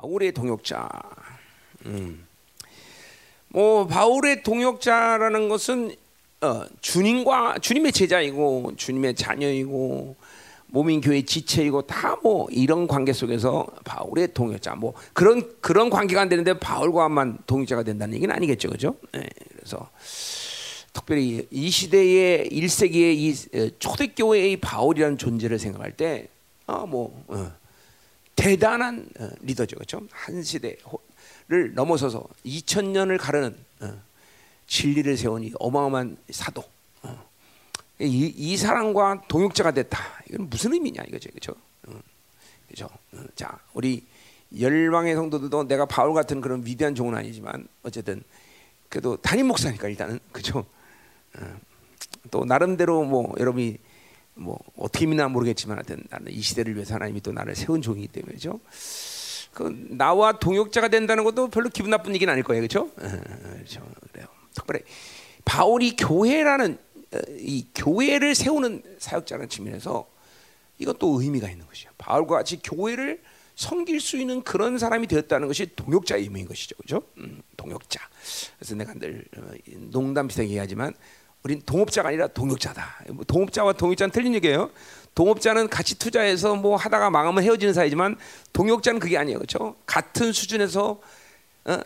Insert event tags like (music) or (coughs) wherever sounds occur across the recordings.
바울의 동역자. 음. 뭐 바울의 동역자라는 것은 어, 주님과 주님의 제자이고 주님의 자녀이고 몸인 교회 지체이고 다 뭐 이런 관계 속에서 바울의 동역자 뭐 그런 그런 관계가 안 되는데 바울과만 동역자가 된다는 얘기는 아니겠죠, 그죠? 네, 그래서 특별히 이 시대의 1세기의 이 초대교회의 바울이라는 존재를 생각할 때, 어, 뭐 어, 대단한 어, 리더죠, 그렇죠? 한 시대를 넘어서서 2000년을 가르는 어, 진리를 세우니 어마어마한 사도. 어. 이, 이 사람과 동역자가 됐다. 이건 무슨 의미냐 이거죠, 그렇죠? 그렇죠. 자, 우리 열방의 성도들도 내가 바울 같은 그런 위대한 종은 아니지만 어쨌든 그래도 담임 목사니까 일단은 그죠. 또 나름대로 뭐 여러분이 뭐 어떻게 믿나 모르겠지만 하여튼 나는 이 시대를 위해서 하나님이 또 나를 세운 종이기 때문에죠. 그 나와 동역자가 된다는 것도 별로 기분 나쁜 얘기는 아닐 거예요, 그렇죠? 그렇죠. 그래요. 특별히 바울이 교회라는 이 교회를 세우는 사역자라는 측면에서 이것도 의미가 있는 것이죠. 바울과 같이 교회를 섬길 수 있는 그런 사람이 되었다는 것이 동역자의 의미인 것이죠, 그렇죠? 음, 동역자. 그래서 내가 늘 농담 비슷하게 얘기하지만 우린 동업자가 아니라 동역자다. 뭐 동업자와 동역자는 틀린 얘기예요. 동업자는 같이 투자해서 뭐 하다가 망하면 헤어지는 사이지만 동역자는 그게 아니에요, 그렇죠? 같은 수준에서 어,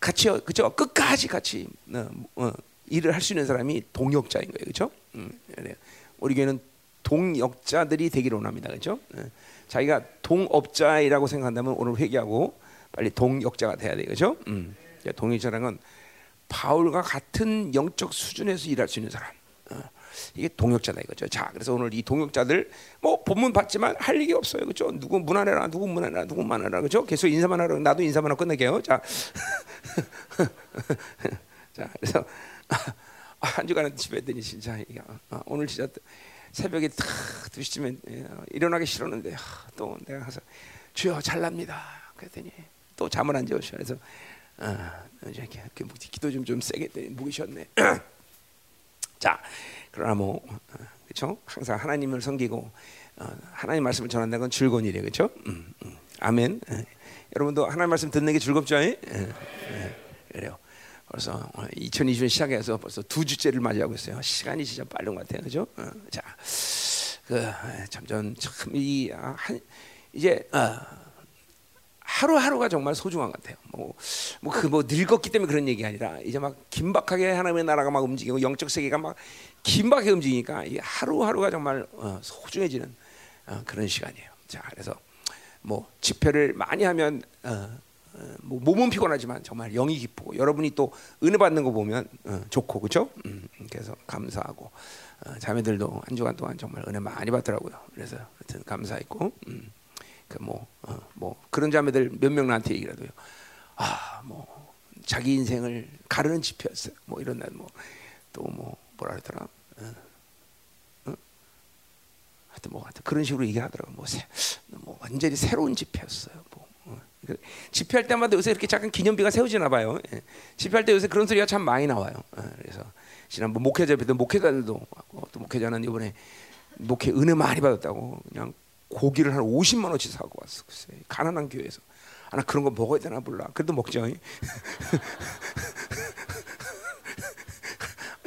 같이 그죠? 끝까지 같이 어, 어, 일을 할 수 있는 사람이 동역자인 거예요, 그렇죠? 음, 우리 교회는 동역자들이 되기를 원합니다, 그렇죠? 자기가 동업자이라고 생각한다면 오늘 회개하고 빨리 동역자가 돼야 돼, 그렇죠? 음, 동역자라는 건 바울과 같은 영적 수준에서 일할 수 있는 사람. 어, 이게 동역자다 이거죠. 자, 그래서 오늘 이 동역자들 뭐 본문 봤지만 할 얘기 없어요, 그렇죠? 누구 문안해라, 누구 문안해라, 누구 문안해라, 그렇죠? 계속 인사만 하라. 나도 인사만 하고 끝낼게요. 자, (laughs) 자, 그래서 (laughs) 한 주간은 집에 있더니 진짜 어, 오늘 진짜 새벽에 탁두 시쯤에 예, 일어나기 싫었는데 또 내가 가서 주여 잘납니다. 그랬더니 또 잠을 안 재우셔. 그래서 어, 이렇게 기도 좀 좀 세게 묵이셨네. (clears throat) 자, 그러나 뭐 그렇죠? 항상 하나님을 섬기고 어, 하나님 말씀을 전한다는 건 즐거운 일이에요, 그렇죠? 음, 음. 아멘. 에. 여러분도 하나님 말씀 듣는 게 즐겁죠? 에? 에. 그래요. 벌써 2020년 시작해서 벌써 두 주째를 맞이하고 있어요. 시간이 진짜 빠른 것 같아요, 그렇죠? 어, 자, 그 점점 참이 아, 이제 어, 하루하루가 정말 소중한 것 같아요. 뭐, 뭐, 그, 뭐, 늙었기 때문에 그런 얘기 아니라, 이제 막 긴박하게 하나님의 나라가 막 움직이고, 영적 세계가 막 긴박하게 움직이니까, 이 하루하루가 정말 어, 소중해지는 어, 그런 시간이에요. 자, 그래서 뭐, 집회를 많이 하면, 어, 어, 뭐 몸은 피곤하지만 정말 영이 기쁘고, 여러분이 또 은혜 받는 거 보면 어, 좋고, 그죠? 음, 그래서 감사하고, 어, 자매들도 한 주간 동안 정말 은혜 많이 받더라고요. 그래서 하여튼 감사했고, 음. 그뭐 어, 뭐 그런 자매들 몇 명 나한테 얘기라도요. 아, 뭐 자기 인생을 가르는 집회였어요. 뭐 이런 날 뭐 또뭐 뭐 뭐라 그러더라. 어, 어? 하여튼 뭐 하여튼 그런 식으로 얘기하더라고. 뭐, 새, 뭐 완전히 새로운 집회였어요. 뭐 어. 그 집회할 때마다 요새 이렇게 작은 기념비가 세워지나 봐요. 예. 집회할 때 요새 그런 소리가 참 많이 나와요. 어, 그래서 지난번 목회자 때 목회자들도 또 목회자는 이번에 목회 은혜 많이 받았다고 그냥 고기를 한 50만 원치 사고 왔어. 글쎄. 가난한 교회에서. 아, 나 그런 거 먹어야 되나 몰라. 그래도 먹죠. (laughs)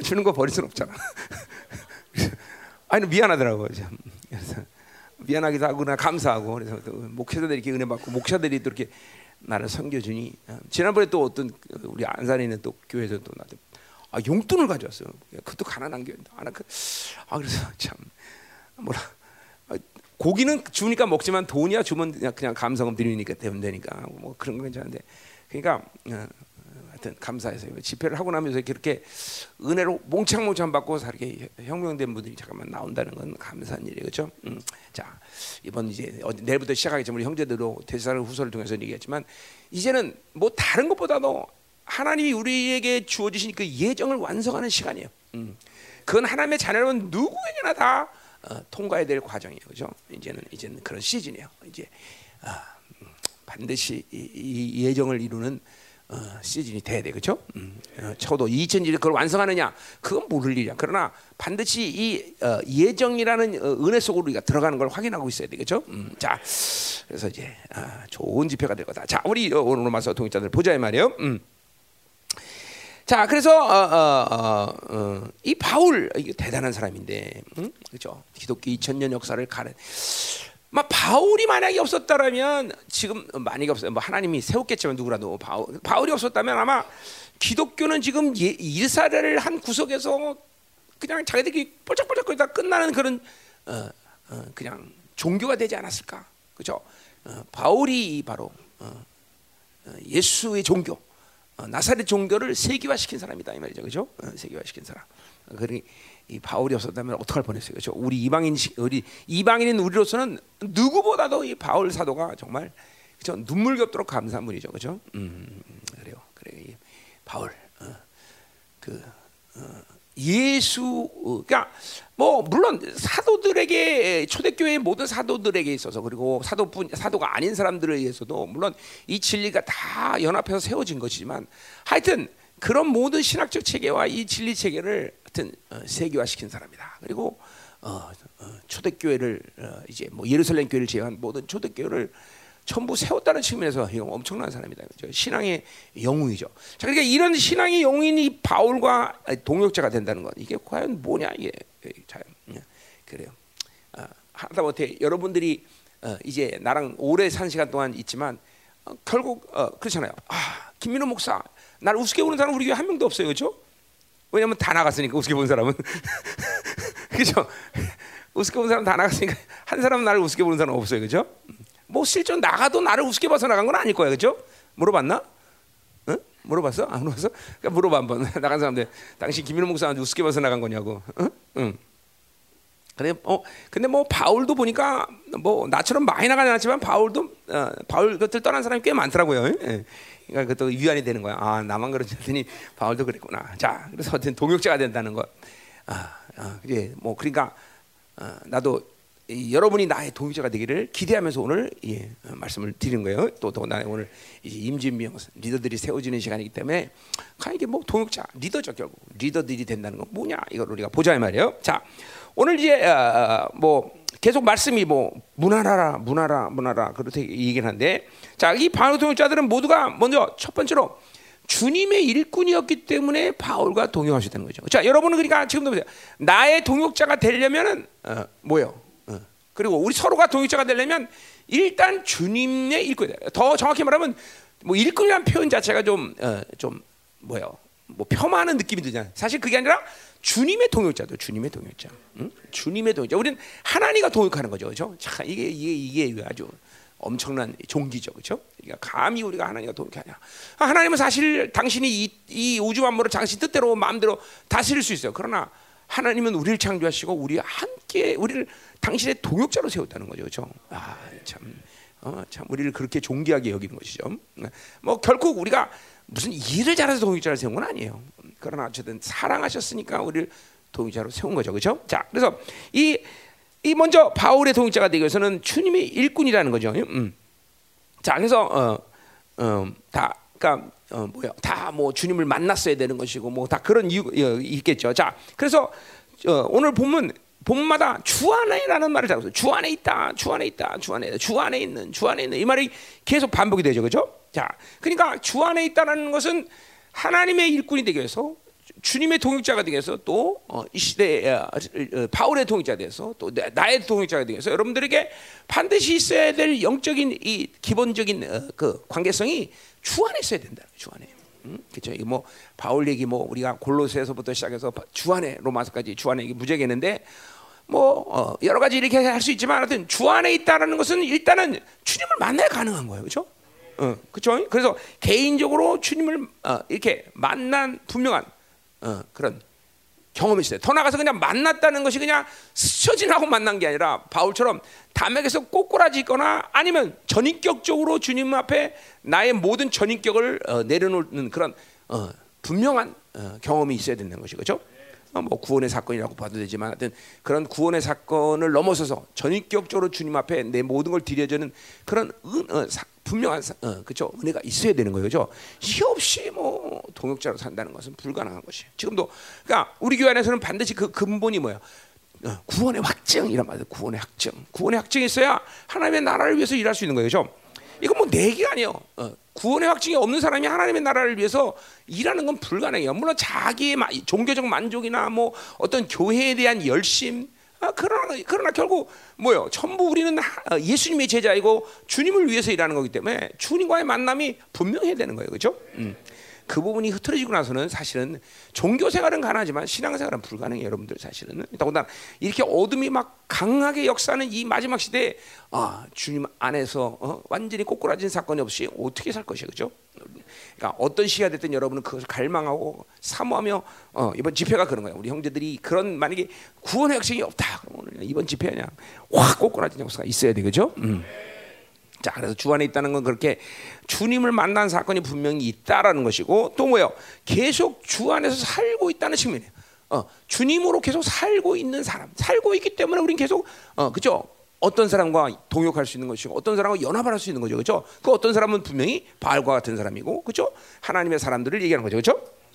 주는 거 버릴 순 없잖아. 아니 미안하더라고. 그래서 미안하기도 하고 나 감사하고 그래서 목회자들이 이렇게 은혜 받고 목사들이 또 이렇게 나를 섬겨주니 어, 지난번에 또 어떤 우리 안산에 있는 또 교회에서 또 나한테 아, 용돈을 가져왔어요. 그것도 가난한 교회인데. 아, 그, 아 그래서 참 뭐라 고기는 주니까 먹지만 돈이야 주면 그냥 감사금 드리니까 되면 되니까 뭐 그런 건 괜찮은데 그러니까 어, 하여튼 감사해서 집회를 하고 나면서 이렇게 은혜로 몽창몽창 받고 이렇게 혁명된 분들이 잠깐만 나온다는 건 감사한 일이에요, 그렇죠? 음. 자 이번 이제 내일부터 시작하겠지만 우리 형제들도 대사를 후설을 통해서 얘기했지만 이제는 뭐 다른 것보다도 하나님이 우리에게 주어지신 그 예정을 완성하는 시간이에요. 음. 그건 하나님의 자녀는 누구에게나 다 어, 통과해야 될 과정이에요, 그죠? 이제는 이제는 그런 시즌이에요. 이제 아, 음, 반드시 이, 이, 예정을 이루는 어, 시즌이 돼야 돼, 그렇죠? 음, 어, 적어도 2000일 그걸 완성하느냐, 그건 모를 일이야. 그러나 반드시 이 어, 예정이라는 어, 은혜 속으로 우리가 들어가는 걸 확인하고 있어야 되겠죠. 음, 자, 그래서 이제 아, 좋은 집회가 될 거다. 자, 우리 어, 오늘 로마서 동역자들 보자 이 말이에요. 음. 자, 그래서 어, 어, 어, 이 바울 이게 대단한 사람인데, 음? 그렇죠? 기독교 2000년 역사를 가는. 막 바울이 만약에 없었다라면 지금 만약에 없어요. 뭐 하나님이 세웠겠지만 누구라도 바울, 바울이 없었다면 아마 기독교는 지금 예, 이스라엘 한 구석에서 그냥 자기들이 뻘짝뻘짝거리다 끝나는 그런 어, 어, 그냥 종교가 되지 않았을까, 그렇죠? 어, 바울이 바로 어, 어, 예수의 종교, 어, 나사렛 종교를 세계화시킨 사람이다 이 말이죠, 그렇죠? 어, 세계화시킨 사람. 그러니 이 바울이 없었다면 어떡할 뻔했어요, 그렇죠? 우리 이방인 우리 이방인인 우리로서는 누구보다도 이 바울 사도가 정말 그렇죠? 눈물겹도록 감사한 분이죠, 그렇죠? 음, 그래요, 그래 이 바울 어, 그 어, 예수 어, 그러니까 뭐 물론 사도들에게 초대교회의 모든 사도들에게 있어서 그리고 사도뿐 사도가 아닌 사람들에 의해서도 물론 이 진리가 다 연합해서 세워진 것이지만 하여튼 그런 모든 신학적 체계와 이 진리 체계를 하여튼 어, 세계화시킨 사람이다. 그리고 어, 어, 초대교회를 어, 이제 뭐 예루살렘 교회를 제외한 모든 초대교회를 전부 세웠다는 측면에서 이거 엄청난 사람이다. 그렇죠? 신앙의 영웅이죠. 자, 그러니까 이런 신앙의 영웅이 바울과 동역자가 된다는 것 이게 과연 뭐냐 이게 잘 그래요. 아, 하다 못해 여러분들이 어, 이제 나랑 오래 산 시간 동안 있지만 어, 결국 어, 그렇잖아요. 아 김민호 목사 날 우습게 보는 사람 우리 교회 한 명도 없어요, 그렇죠? 왜냐면 다 나갔으니까 우습게 보는 사람은 (laughs) 그렇죠. 우습게 보는 사람 다 나갔으니까 한 사람 나를 우습게 보는 사람 없어요, 그렇죠? 뭐 실전 나가도 나를 우습게 봐서 나간 건 아닐 거야, 그렇죠? 물어봤나? 응? 물어봤어? 안 물어봤어? 그러니까 물어봐 한번 (laughs) 나간 사람들 당신 김민호 목사한테 우습게 봐서 나간 거냐고. 응? 응. 근데 어 근데 뭐 바울도 보니까 뭐 나처럼 많이 나가지 않았지만 바울도 어, 바울 것들 떠난 사람이 꽤 많더라고요. 예. 그러니까 그것도 위안이 되는 거야. 아 나만 그러지 않더니 바울도 그랬구나. 자 그래서 어쨌든 동역자가 된다는 거. 아, 아 그래 뭐 그러니까 어, 나도 이, 여러분이 나의 동역자가 되기를 기대하면서 오늘 예, 어, 말씀을 드리는 거예요. 또또 나 오늘 임진명 리더들이 세워지는 시간이기 때문에 과연 이게 뭐 동역자 리더죠 결국 리더들이 된다는 건 뭐냐 이걸 우리가 보자 이 말이에요. 자 오늘 이제 어, 뭐 계속 말씀이 뭐 문화라라 문화라 문화라 그렇게 얘기를 하는데 자이 바울 동역자들은 모두가 먼저 첫 번째로 주님의 일꾼이었기 때문에 바울과 동역하셔야 되는 거죠. 자 여러분은 그러니까 지금도 보세요. 나의 동역자가 되려면은 어, 뭐요? 어. 그리고 우리 서로가 동역자가 되려면 일단 주님의 일꾼. 더 정확히 말하면 뭐 일꾼이라는 표현 자체가 좀좀 어, 좀 뭐요? 뭐 폄하하는 느낌이 들잖아요. 사실 그게 아니라 주님의 동역자도 주님의 동역자. 응? 주님의 동역자. 우리는 하나님과 동역하는 거죠. 그렇죠? 자, 이게 이게 이게 아주 엄청난 종기죠. 그렇죠? 그러니까 감히 우리가 하나님과 동역하냐. 하나님은 사실 당신이 이, 이 우주 만물을 당신 뜻대로 마음대로 다스릴 수 있어요. 그러나 하나님은 우리를 창조하시고 우리 함께 우리를 당신의 동역자로 세웠다는 거죠. 그렇죠? 아, 참. 어, 참 우리를 그렇게 존귀하게 여기는 것이죠. 뭐 결국 우리가 무슨 일을 잘해서 동역자를 세운 건 아니에요. 그러나 어쨌든 사랑하셨으니까 우리를 동역자로 세운 거죠, 그렇죠? 자, 그래서 이, 이 먼저 바울의 동역자가 되기 위해서는 주님의 일꾼이라는 거죠. 음. 자, 그래서 어, 어, 다, 그러니까 어, 뭐야, 다 뭐 주님을 만났어야 되는 것이고 뭐 다 그런 이유 어, 있겠죠. 자, 그래서 어, 오늘 보면 본마다 주 안에라는 말을 잡고 주 안에 있다, 주 안에 있다, 주 안에 있다, 주 안에 있는, 주 안에 있는 이 말이 계속 반복이 되죠, 그렇죠? 자, 그러니까 주 안에 있다라는 것은 하나님의 일꾼이 되기 위해서 주님의 동역자가 위해서 또이 어, 시대에 어, 어, 바울의 동역자가 돼서 또 나의 동역자가 위해서 여러분들에게 반드시 있어야 될 영적인 이 기본적인 그 관계성이 주 안에 있어야 된다. 주 안에. 음? 그렇죠. 이게 뭐 바울 얘기 뭐 우리가 골로새에서부터 시작해서 주 안에 로마서까지 주 안에 무지하겠는데 뭐 어, 여러 가지 이렇게 할 수 있지만 하여튼 주 안에 있다라는 것은 일단은 주님을 만나야 가능한 거예요. 그렇죠? 어, 그렇죠? 그래서 개인적으로 주님을 어, 이렇게 만난 분명한 어, 그런 경험이 있어요. 더 나가서 그냥 만났다는 것이 그냥 스쳐 지나고 만난 게 아니라 바울처럼 담에서 꼬꾸라지거나 아니면 전인격적으로 주님 앞에 나의 모든 전인격을 어, 내려놓는 그런 어, 분명한 어, 경험이 있어야 된다는 것이 그죠? 어, 뭐 구원의 사건이라고 봐도 되지만 하여튼 그런 구원의 사건을 넘어서서 전인격적으로 주님 앞에 내 모든 걸 드려주는 그런 은, 어, 사, 분명한 어, 그죠 은혜가 있어야 되는 거예요, 그죠? 시 없이 뭐 동역자로 산다는 것은 불가능한 것이에요. 지금도 그러니까 우리 교회 안에서는 반드시 그 근본이 뭐야? 어, 구원의 확증 이란 말이에요. 구원의 확증. 구원의 확증이 있어야 하나님의 나라를 위해서 일할 수 있는 거예요, 그죠? 이건 뭐 내기가 아니에요. 어, 구원의 확증이 없는 사람이 하나님의 나라를 위해서 일하는 건 불가능해요. 물론 자기의 마, 종교적 만족이나 뭐 어떤 교회에 대한 열심, 아, 그러나 그러나 결국 뭐요? 전부 우리는 하, 예수님의 제자이고 주님을 위해서 일하는 거기 때문에 주님과의 만남이 분명해야 되는 거예요, 그렇죠? 음. 그 부분이 흐트러지고 나서는 사실은 종교 생활은 가능하지만 신앙 생활은 불가능해요, 여러분들 사실은. 더군다나 이렇게 어둠이 막 강하게 역사하는 이 마지막 시대에 아, 주님 안에서 어, 완전히 꼬꾸라진 사건이 없이 어떻게 살 것이에요, 그렇죠? 그러니까 어떤 시가 됐든 여러분은 그것을 갈망하고 사모하며 어, 이번 집회가 그런 거예요. 우리 형제들이 그런 만약에 구원의 학생이 없다, 그러면 이번 집회 그냥 확 꼬꾸라진 역사가 있어야 되겠죠? 음. 자, 그래서 주 안에 있다는 건 그렇게 주님을 만난 사건이 분명히 있다라는 것이고 또 뭐요? 계속 주 안에서 살고 있다는 측면이에요. 어, 주님으로 계속 살고 있는 사람, 살고 있기 때문에 우리는 계속 어, 그죠? 어떤 사람과 동역할 수 있는 것이고 어떤 사람과 연합을 할 수 있는 거죠, 그렇죠? 그 어떤 사람은 분명히 바알과 같은 사람이고, 그렇죠? 하나님의 사람들을 얘기하는 거죠, 그렇죠?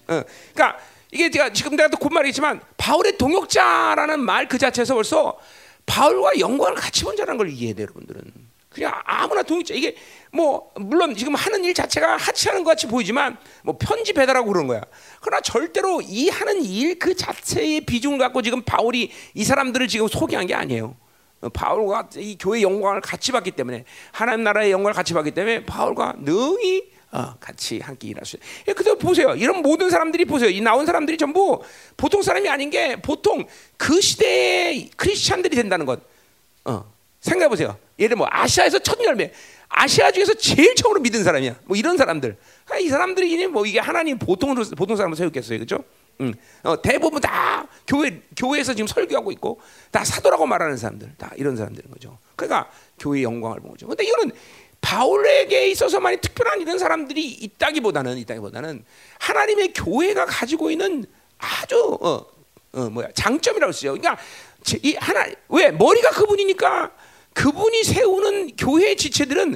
어, 그러니까 이게 제가 지금 내가 곧 말했지만 바울의 동역자라는 말 그 자체에서 벌써 바울과 영광을 같이 본 자라는 걸 이해해야 돼요, 여러분들은. 그냥 아무나 동의자 이게 뭐 물론 지금 하는 일 자체가 하치하는 것 같이 보이지만 뭐 편지 배달하고 그런 거야. 그러나 절대로 이 하는 일 그 자체의 비중을 갖고 지금 바울이 이 사람들을 지금 소개한 게 아니에요. 어, 바울과 이 교회 영광을 같이 받기 때문에 하나님 나라의 영광을 같이 받기 때문에 바울과 능히 어, 같이 함께 일할 수. 예, 그래서 보세요. 이런 모든 사람들이 보세요. 이 나온 사람들이 전부 보통 사람이 아닌 게 보통 그 시대의 크리스찬들이 된다는 것. 어, 생각해 보세요. 예를 뭐 아시아에서 첫 열매, 아시아 중에서 제일 처음으로 믿은 사람이야. 뭐 이런 사람들. 그러니까 이 사람들이 뭐 이게 하나님 보통으로 보통 사람을 세웠겠어요, 그렇죠? 응. 어, 대부분 다 교회 교회에서 지금 설교하고 있고 다 사도라고 말하는 사람들, 다 이런 사람들인 거죠. 그러니까 교회의 영광을 본 거죠. 근데 이거는 바울에게 있어서만이 특별한 이런 사람들이 있다기보다는 있다기보다는 하나님의 교회가 가지고 있는 아주 어, 어 뭐야 장점이라고 쓰죠. 그러니까 이 하나 왜 머리가 그분이니까 그분이 세우는 교회의 지체들은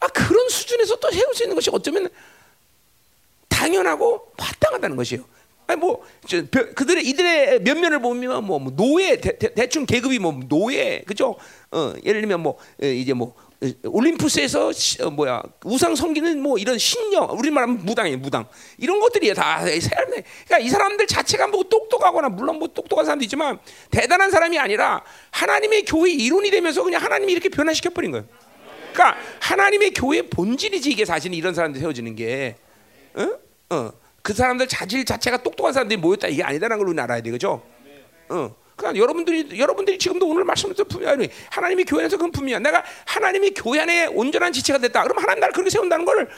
아, 그런 수준에서 또 세울 수 있는 것이 어쩌면 당연하고 마땅하다는 것이에요. 아니 뭐 저, 그들의 이들의 면면을 보면 뭐, 뭐 노예 대, 충 계급이 뭐 노예 그죠? 어, 예를 들면 뭐 이제 뭐 올림푸스에서 시, 어, 뭐야 우상 섬기는 뭐 이런 신령 우리 말하면 무당이에요 무당 이런 것들이 다 사람들 그러니까 이 사람들 자체가 뭐 똑똑하거나 물론 뭐 똑똑한 사람도 있지만 대단한 사람이 아니라 하나님의 교회 이론이 되면서 그냥 하나님이 이렇게 변화시켜 버린 거예요. 그러니까 하나님의 교회 본질이지 이게 사실 이런 사람들 세워지는 게 어? 어. 그 사람들 자질 자체가 똑똑한 사람들이 모였다 이게 아니다라는 걸 우리는 알아야 되겠죠. 어. 그러니까 여러분들이 여러분들이 지금도 오늘 말씀에서 분명히 하나님의 교회 안에서 그건 분명히 내가 하나님의 교회 안에 온전한 지체가 됐다. 그럼 하나님 나를 그렇게 세운다는 걸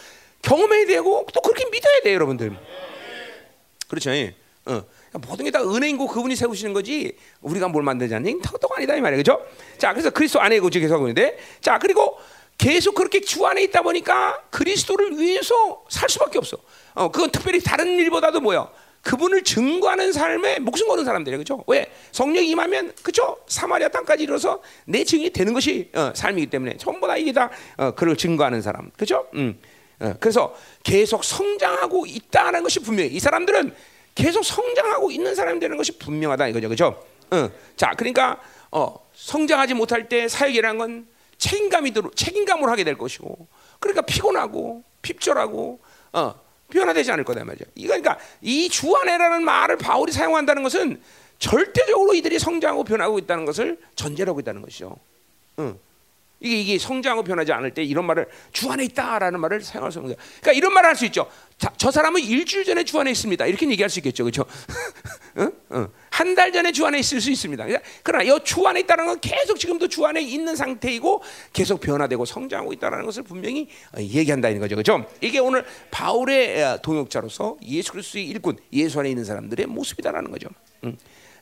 경험해야 되고 또 그렇게 믿어야 돼 여러분들. 그렇죠. 어. 모든 게 다 은혜인고 그분이 세우시는 거지 우리가 뭘 만들자니 턱떡 아니다 이 말이에요, 그렇죠? 자, 그래서 그리스도 안에 계속 하고 있는데, 자 그리고 계속 그렇게 주 안에 있다 보니까 그리스도를 위해서 살 수밖에 없어. 어, 그건 특별히 다른 일보다도 뭐야? 그분을 증거하는 삶에 목숨 거는 사람들이에요. 그죠? 왜? 성령이 임하면, 그죠? 사마리아 땅까지 이뤄서 내 증이 되는 것이 어, 삶이기 때문에 전부 다 이게 다 어, 그를 증거하는 사람. 그죠? 음. 어, 그래서 계속 성장하고 있다는 것이 분명해. 이 사람들은 계속 성장하고 있는 사람이 되는 것이 분명하다 이거죠. 그죠? 어. 자, 그러니까 어, 성장하지 못할 때 사역이라는 건 책임감이 들어 책임감을 하게 될 것이고 그러니까 피곤하고 핍절하고 어, 변화되지 않을 거다 말이죠. 그러니까 이 주 안에라는 말을 바울이 사용한다는 것은 절대적으로 이들이 성장하고 변하고 있다는 것을 전제로 하고 있다는 것이죠. 응. 이게 이게 성장하고 변하지 않을 때 이런 말을 주 안에 있다라는 말을 사용할 수 없는 거예요. 그러니까 이런 말을 할 수 있죠. 자, 저 사람은 일주일 전에 주 안에 있습니다. 이렇게 얘기할 수 있겠죠, 그렇죠? 응? 응. 한달 전에 주 안에 있을 수 있습니다. 그러나 이주 안에 있다는 건 계속 지금도 주 안에 있는 상태이고 계속 변화되고 성장하고 있다는 것을 분명히 어, 얘기한다는 거죠, 그렇죠? 이게 오늘 바울의 어, 동역자로서 예수 그리스도의 일꾼, 예수 안에 있는 사람들의 모습이다라는 거죠. 응.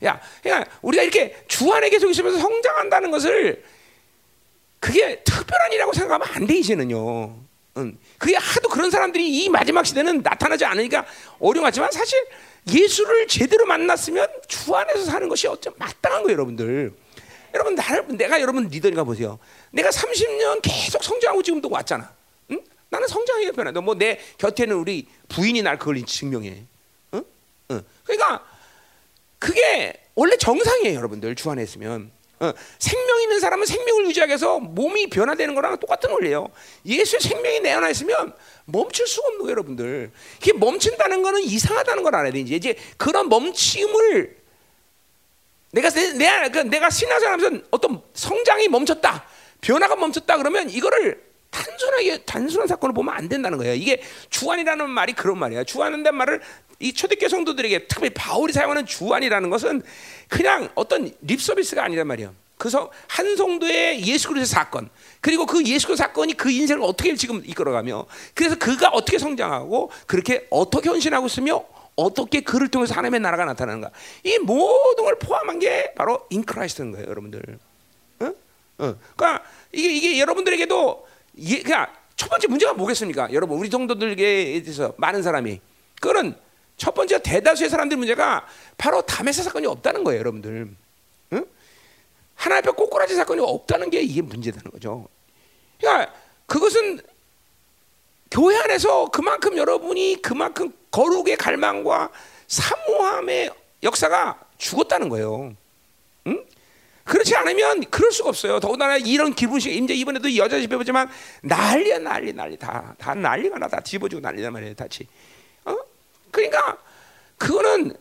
야, 그러니까 우리가 이렇게 주 안에 계속 있으면서 성장한다는 것을 그게 특별한 일이라고 생각하면 안 돼 이제는요. 응. 그게 하도 그런 사람들이 이 마지막 시대는 나타나지 않으니까 어려웠지만 사실 예수를 제대로 만났으면 주 안에서 사는 것이 어쩜 마땅한 거예요, 여러분들. 여러분 나를 내가 여러분 리더니까 보세요. 내가 30년 계속 성장하고 지금도 왔잖아. 응? 나는 성장이 변한다. 뭐내 곁에는 우리 부인이 날 그걸 증명해. 응? 응. 그러니까 그게 원래 정상이에요, 여러분들 주 안에 있으면. 어, 생명 있는 사람은 생명을 유지하기 위해서 몸이 변화되는 거랑 똑같은 원리예요. 예수의 생명이 내 안에 있으면 멈출 수가 없는 거예요, 여러분들. 이게 멈춘다는 거는 이상하다는 걸 알아야 돼. 이제, 이제 그런 멈춤을 내가 내, 내, 그 내가 신앙생활하면서 어떤 성장이 멈췄다, 변화가 멈췄다 그러면 이거를 단순하게 단순한 사건을 보면 안 된다는 거예요. 이게 주 안이라는 말이 그런 말이야. 주 안이라는 말을 이 초대교 성도들에게 특히 바울이 사용하는 주 안이라는 것은 그냥 어떤 립 서비스가 아니란 말이에요. 그래서 한 성도의 예수 그리스도 사건 그리고 그 예수 그리스도 사건이 그 인생을 어떻게 지금 이끌어가며 그래서 그가 어떻게 성장하고 그렇게 어떻게 헌신하고 있으며 어떻게 그를 통해서 하나님의 나라가 나타나는가 이 모든 걸 포함한 게 바로 in Christ인 거예요, 여러분들. 어? 어. 그러니까 이게 이게 여러분들에게도 예, 그냥 첫 번째 문제가 뭐겠습니까? 여러분 우리 성도들에게 대해서 많은 사람이 그거는 첫 번째 대다수의 사람들 문제가 바로 담에서 사건이 없다는 거예요, 여러분들. 응? 하나 앞에 꼬꾸라지 사건이 없다는 게 이게 문제라는 거죠. 그러니까 그것은 교회 안에서 그만큼 여러분이 그만큼 거룩의 갈망과 사모함의 역사가 죽었다는 거예요. 응? 그렇지 않으면 그럴 수가 없어요. 더군다나 이런 기분식 이제 이번에도 여자 집에 보지만 난리야 난리 난리 다 다 난리가 나다 뒤집어지고 난리단 말이에요. 다치. 어? 그러니까 그거는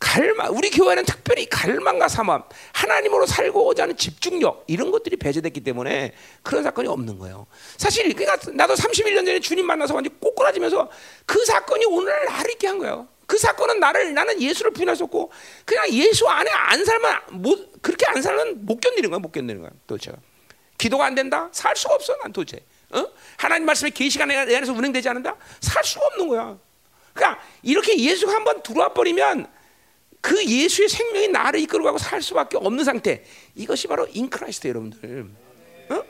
갈망 우리 교회는 특별히 갈망과 사모함 하나님으로 살고자 하는 집중력 이런 것들이 배제됐기 때문에 그런 사건이 없는 거예요. 사실 그러니까 나도 31년 전에 주님 만나서 완전 꼬꾸라지면서 그 사건이 오늘 나를 있게 한 거예요. 그 사건은 나를 나는 예수를 부인했었고 그냥 예수 안에 안 살면 못 그렇게 안 살면 못 견디는 거야 못 견디는 거야 도대체 기도가 안 된다 살 수가 없어 난 도대체 어? 하나님 말씀에 계시가 내 안에서 운행되지 않는다 살 수가 없는 거야 그러니까 이렇게 예수가 한번 들어와 버리면 그 예수의 생명이 나를 이끌어가고 살 수밖에 없는 상태 이것이 바로 in Christ 여러분들 어?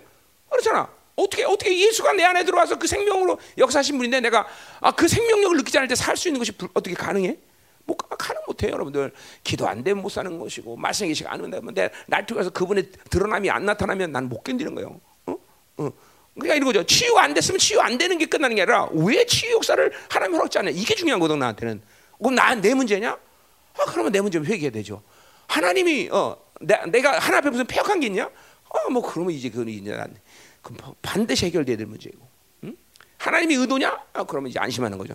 그렇잖아 어떻게 어떻게 예수가 내 안에 들어와서 그 생명으로 역사하신 분인데 내가 아, 그 생명력을 느끼지 않을 때 살 수 있는 것이 불, 어떻게 가능해? 뭐 가능 못해요, 여러분들. 기도 안 되면 못 사는 것이고 말씀이 계시가 안 된다면 내 날투가서 그분의 드러남이 안 나타나면 난 못 견디는 거예요. 어? 어. 그러니까 이런 거죠. 치유가 안 됐으면 치유 안 되는 게 끝나는 게 아니라 왜 치유 역사를 하나님 허락지 않냐? 이게 중요한 거든 나한테는. 그럼 나내 문제냐? 아, 그러면 내 문제면 회개해야 되죠. 하나님이 어 내, 내가 하나 앞에 무슨 폐역한 게 있냐? 어, 뭐 그러면 이제 그건 이제 그럼 반드시 해결돼야 될 문제고. 응? 하나님이 의도냐? 아, 그러면 이제 안심하는 거죠.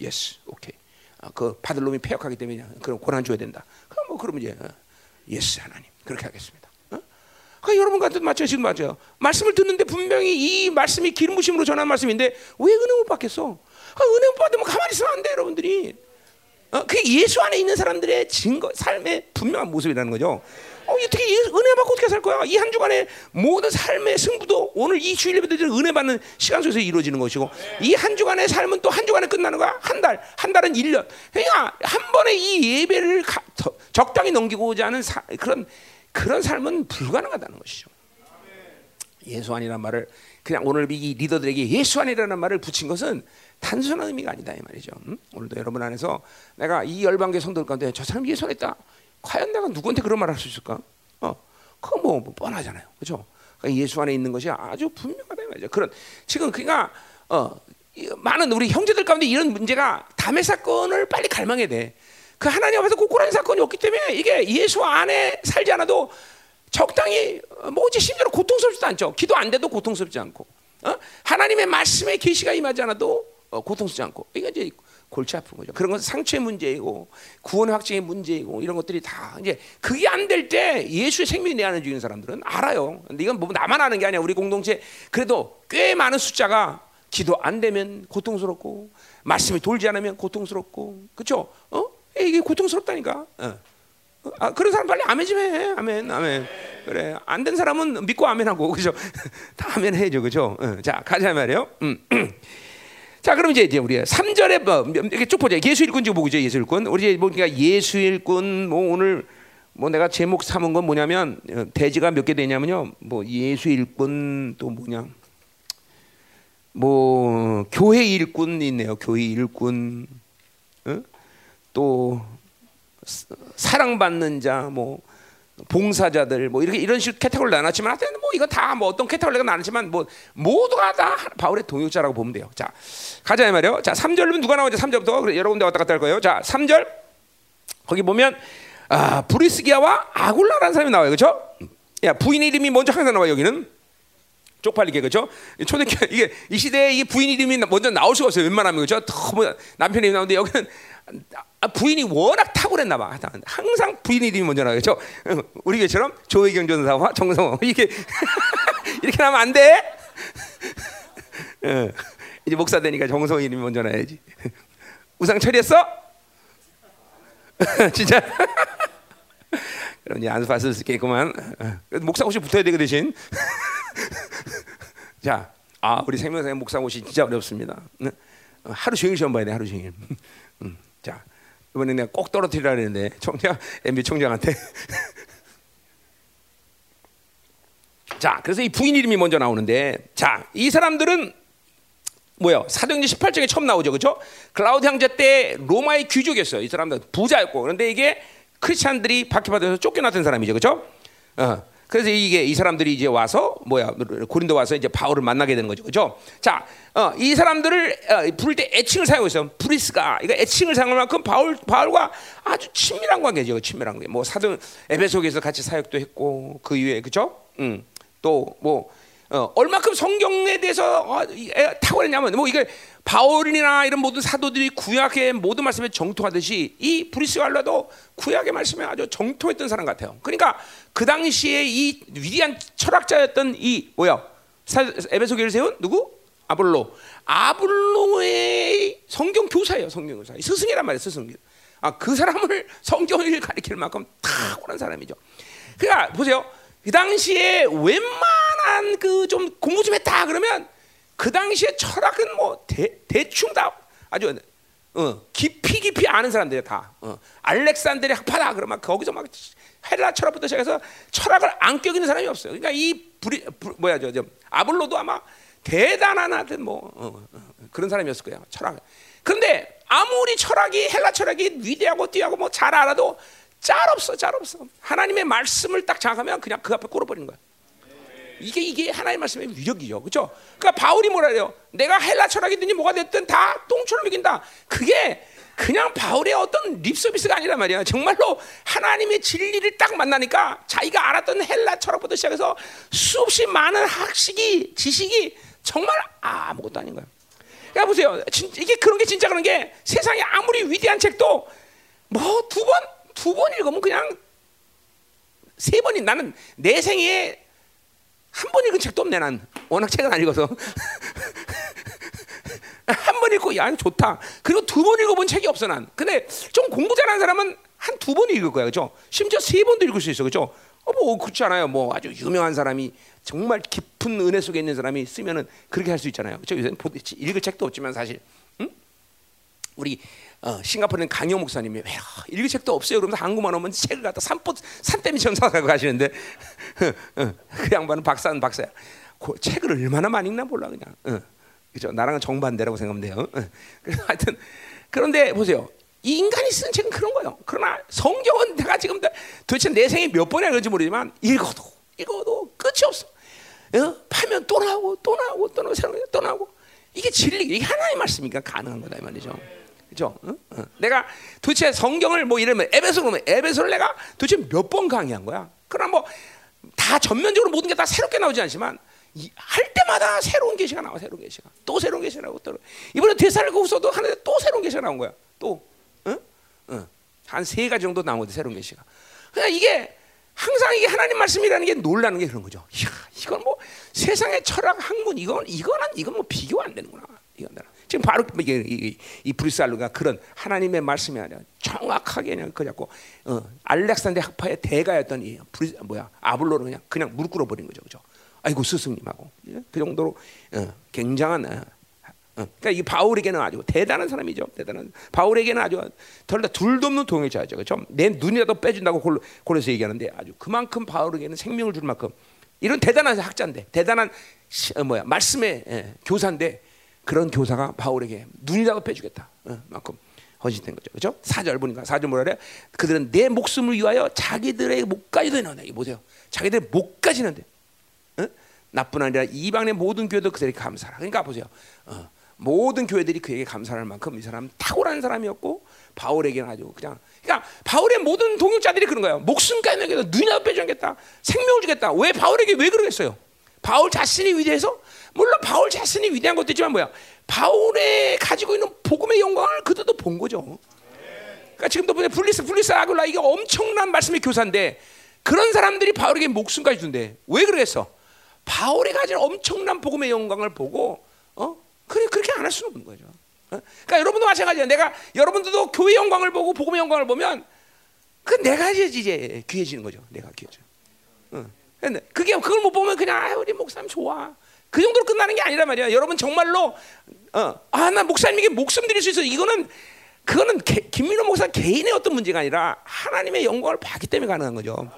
Yes, 오케이. 아, 그 받을 놈이 패역하기 때문에 그럼 고난 줘야 된다. 그럼 뭐 그러면 이제 어, yes 하나님 그렇게 하겠습니다. 어? 그 여러분 같은 맞죠 지금 맞죠. 말씀을 듣는데 분명히 이 말씀이 기름 부심으로 전한 말씀인데 왜 은혜 못 받겠어? 아, 은혜 못 받으면 가만히 있으면 안 돼, 여러분들이. 어, 그게 예수 안에 있는 사람들의 증거, 삶의 분명한 모습이라는 거죠. 어, 어떻게 은혜 받고 어떻게 살 거야? 이 한 주간의 모든 삶의 승부도 오늘 이 주일 예배들 은혜 받는 시간 속에서 이루어지는 것이고 이한 주간의 삶은 또 한 주간에 끝나는 거야. 한 달, 한 달은 1년. 그러니까 한 번에 이 예배를 가, 적당히 넘기고자 하는 사, 그런 그런 삶은 불가능하다는 것이죠. 예수 아니란 말을 그냥 오늘 이 리더들에게 예수 아니라는 말을 붙인 것은 단순한 의미가 아니다 이 말이죠. 음? 오늘도 여러분 안에서 내가 이 열방계 성도들 가운데 저 사람 예수 안했다. 과연 내가 누구한테 그런 말을 할 수 있을까? 어, 그거 뭐, 뭐 뻔하잖아요, 그렇죠? 그러니까 예수 안에 있는 것이 아주 분명하다 말이죠. 그런 지금 그러니까 어, 많은 우리 형제들 가운데 이런 문제가 담의 사건을 빨리 갈망해야 돼. 그 하나님 앞에서 고꾸라진 사건이 없기 때문에 이게 예수 안에 살지 않아도 적당히 뭐지 심지어 고통스럽지도 않죠. 기도 안 돼도 고통스럽지 않고 어? 하나님의 말씀에 계시가 임하지 않아도 어, 고통스럽지 않고 이게 이제 골치 아픈 거죠. 그런 건 상처의 문제이고 구원의 확증의 문제이고 이런 것들이 다 이제 그게 안 될 때 예수의 생명이 내 안에 죽이는 사람들은 알아요. 근데 이건 뭐 나만 아는 게 아니야. 우리 공동체 그래도 꽤 많은 숫자가 기도 안 되면 고통스럽고 말씀이 돌지 않으면 고통스럽고 그렇죠? 어? 이게 고통스럽다니까. 어. 아, 그런 사람 빨리 아멘 좀 해. 아멘, 아멘. 그래. 안 된 사람은 믿고 아멘하고, 그죠? (laughs) 다 아멘 해줘, 그죠? 어. 자, 가자 말이요. 음. (clears throat) 자, 그럼 이제, 이제 우리 3절에 뭐, 이렇게 쭉 보자. 예수 일꾼 지금 보죠. 예수 일꾼. 우리 이제 보니까 예수 일꾼, 뭐 오늘 뭐 내가 제목 삼은 건 뭐냐면 어, 대지가 몇 개 되냐면요. 뭐 예수 일꾼 또 뭐냐. 뭐 교회 일꾼 있네요. 교회 일꾼. 어? 또 사랑받는 자, 뭐 봉사자들, 뭐 이렇게 이런 식 캐테고리를 나눴지만 하여튼 뭐 이건 다 뭐 어떤 캐테고리가 나눴지만 뭐 모두가 다 바울의 동역자라고 보면 돼요. 자, 가자 이 말이요. 자, 3절은 누가 나오죠? 3절부터 그래, 여러 군데 왔다 갔다 할 거예요. 자, 3절 거기 보면 아, 브리스기아와 아굴라라는 사람이 나와요. 그렇죠? 야, 부인 이름이 먼저 항상 나와 여기는. 쪽팔리게 그죠? 초대교 (laughs) 이게 이 시대에 이 부인 이름이 먼저 나올 수가 없어요. 웬만하면 그죠? 남편 이름 나오는데 여기는 아, 부인이 워낙 탁월했나 봐. 항상 부인 이름이 먼저 나오죠. 우리 교처럼 조혜경 전사와 정성호 이게 이렇게 (laughs) 나면 안 돼. (laughs) 이제 목사 되니까 정성호 이름이 먼저 나야지. 우상 처리했어? 진짜? 그럼 이제 안수 받을 수 있겠구만. 목사 옷이 붙어야 되그 대신. (laughs) 자, 아 우리 생명사의 목사 옷이 진짜 어렵습니다. 하루 종일 시험 봐야 돼, 하루 종일. 자, 이번에 내가 꼭 떨어뜨리라 했는데 총장, MB 총장한테. (laughs) 자, 그래서 이 부인 이름이 먼저 나오는데, 자, 이 사람들은 뭐요? 사도행전 18장에 처음 나오죠, 그렇죠? 클라우드 형제 때 로마의 귀족이었어요. 이 사람들 부자였고, 그런데 이게 크리스천들이 박해받아서 쫓겨났던 사람이죠, 그렇죠? 어. 그래서 이게 이 사람들이 이제 와서 뭐야 고린도 와서 이제 바울을 만나게 되는 거죠, 그렇죠? 자, 어, 이 사람들을 어, 부를 때 애칭을 사용했어요. 브리스가 이거 애칭을 사용할 만큼 바울 바울과 아주 친밀한 관계죠, 친밀한 관계. 뭐 사도 에베소에서 같이 사역도 했고 그 이후에 그렇죠? 음, 또뭐 어, 얼마큼 성경에 대해서 어, 탁월했냐면 뭐 이게 바울이나 이런 모든 사도들이 구약의 모든 말씀에 정토하듯이 이 브리스갈라도 구약의 말씀에 아주 정토했던 사람 같아요. 그러니까 그 당시에 이 위대한 철학자였던 이 뭐야 에베소 교회를 세운 누구? 아볼로. 아볼로의 성경 교사예요. 성경 교사. 스승이란 말이에요. 스승. 아그 사람을 (laughs) 성경을 가리킬 만큼 탁월한 사람이죠. 그러니까 보세요. 그 당시에 웬만 한그좀 공부 좀 했다 그러면 그 당시에 철학은 뭐 대, 대충 다 아주 어, 깊이 깊이 아는 사람들이 다 어, 알렉산드의 학파다 그러면 거기서 막 헬라 철학부터 시작해서 철학을 안 껴기는 사람이 없어요. 그러니까 이 브리, 브, 뭐야 저, 저 아볼로도 아마 대단한 하여튼 뭐 어, 어, 그런 사람이었을 거예요. 철학. 그런데 아무리 철학이 헬라 철학이 위대하고 뛰하고 뭐 잘 알아도 짤 없어, 짤 없어. 하나님의 말씀을 딱 장악하면 그냥 그 앞에 꿇어버리는 거야. 이게 이게 하나님의 말씀의 위력이죠, 그렇죠? 그러니까 바울이 뭐라 해요? 내가 헬라 철학이든지 뭐가 됐든 다 똥처럼 이긴다. 그게 그냥 바울의 어떤 립 서비스가 아니란 말이야. 정말로 하나님의 진리를 딱 만나니까 자기가 알았던 헬라 철학부터 시작해서 수없이 많은 학식이 지식이 정말 아무것도 아닌 거야. 그러니까 보세요. 이게 그런 게 진짜 그런 게 세상에 아무리 위대한 책도 뭐 두 번, 두 번 읽으면 그냥 세 번이 나는 내 생에 한 번 읽은 책도 없네 난. 워낙 책을 안 읽어서. (laughs) 한 번 읽고 야 좋다. 그리고 두 번 읽어본 책이 없어 난. 근데 좀 공부 잘하는 사람은 한 두 번 읽을 거야 그죠? 심지어 세 번도 읽을 수 있어 그죠? 어뭐 그렇지 않아요. 뭐 아주 유명한 사람이 정말 깊은 은혜 속에 있는 사람이 쓰면은 그렇게 할 수 있잖아요. 그죠? 요새 읽을 책도 없지만 사실. 응? 우리 어, 싱가포르는 강영 목사님이 야, 읽을 책도 없어요. 그러면서 한국만 오면 책을 갖다 산포 산땜이 전사하고 가시는데 (laughs) 어, 그 양반은 박사는 박사야. 그 책을 얼마나 많이 읽나 몰라 그냥. 어, 그죠? 나랑은 정반대라고 생각하면 돼요. 어. 하여튼 그런데 보세요. 이 인간이 쓴 책은 그런 거예요. 그러나 성경은 내가 지금 도대체 내 생에 몇 번이나 그런지 모르지만 읽어도 읽어도 끝이 없어. 어? 파면 또 나오고 또 나오고 또 나오고 또 나오고 이게 진리 이게 하나의 말씀이니까 가능한 거다 이 말이죠. 그죠? 어? 어. 내가 도대체 성경을 뭐 이러면 에베소 그러면 에베소를 내가 도대체 몇 번 강의한 거야? 그러나 뭐다 전면적으로 모든 게 다 새롭게 나오지 않지만 이, 할 때마다 새로운 계시가 나와 새로운 계시가 또 새로운 계시가 나오고 또 이번에 대사를거기서도 하는데 또 새로운 계시가 나온 거야. 또 어? 어. 한세 가지 정도 나온 거지 새로운 계시가. 그냥 이게 항상 이게 하나님 말씀이라는 게 놀라는 게 그런 거죠. 이야, 이건 뭐 세상의 철학 학문 이건 이거는 이건 뭐 비교 안 되는구나. 이건 지금 바로 이게 이, 이 브리살루가 그런 하나님의 말씀이 아니라 정확하게 그냥 그 잡고 어, 알렉산더 학파의 대가였던 이 브리, 뭐야 아블로를 그냥 그냥 무릎 꿇어 버린 거죠, 그죠? 아이고 스승님하고 예? 그 정도로 어, 굉장한 어, 어, 그러니까 이 바울에게는 아주 대단한 사람이죠. 대단한 바울에게는 아주 덜다 둘도 없는 동역자죠. 그렇죠? 내 눈이라도 빼준다고 골, 골에서 얘기하는데 아주 그만큼 바울에게는 생명을 줄 만큼 이런 대단한 학자인데 대단한 시, 어, 뭐야 말씀의 예, 교사인데 그런 교사가 바울에게 눈이라도 빼주겠다. 어, 만큼 헌신된 거죠. 그렇죠? 4절 보니까 4절 뭐라 그래? 그들은 내 목숨을 위하여 자기들의 목까지도. 이 보세요. 자기들의 목까지 는데 어? 나뿐 아니라 이방의 모든 교회도 그들에게 감사하라. 그러니까 보세요. 어, 모든 교회들이 그에게 감사할 만큼 이 사람 탁월한 사람이었고 바울에게는 아주 그냥 그러니까 바울의 모든 동역자들이 그런 거예요. 목숨까지 내겠다. 눈이나 빼주겠다. 생명을 주겠다. 왜 바울에게 왜 그러겠어요? 바울 자신이 위대해서 물론 바울 자신이 위대한 것도 있지만 뭐야? 바울의 가지고 있는 복음의 영광을 그들도 본 거죠. 그러니까 지금도 보면 브리스 브리스 아굴라 이게 엄청난 말씀의 교사인데 그런 사람들이 바울에게 목숨까지 준대. 왜 그러겠어? 바울이 가진 엄청난 복음의 영광을 보고 어? 그래 그렇게 안 할 수는 없는 거죠. 어? 그러니까 여러분도 마찬가지야. 내가 여러분들도 교회 영광을 보고 복음의 영광을 보면 그 내가 이제 이제 귀해지는 거죠. 내가 귀해져. 어. 그게 그걸 못 보면 그냥 아, 우리 목사님 좋아. 그 정도로 끝나는 게 아니란 말이야. 여러분 정말로 어, 아, 나 목사님에게 목숨 드릴 수 있어. 이거는 그거는 개, 김민호 목사 개인의 어떤 문제가 아니라 하나님의 영광을 봤기 때문에 가능한 거죠.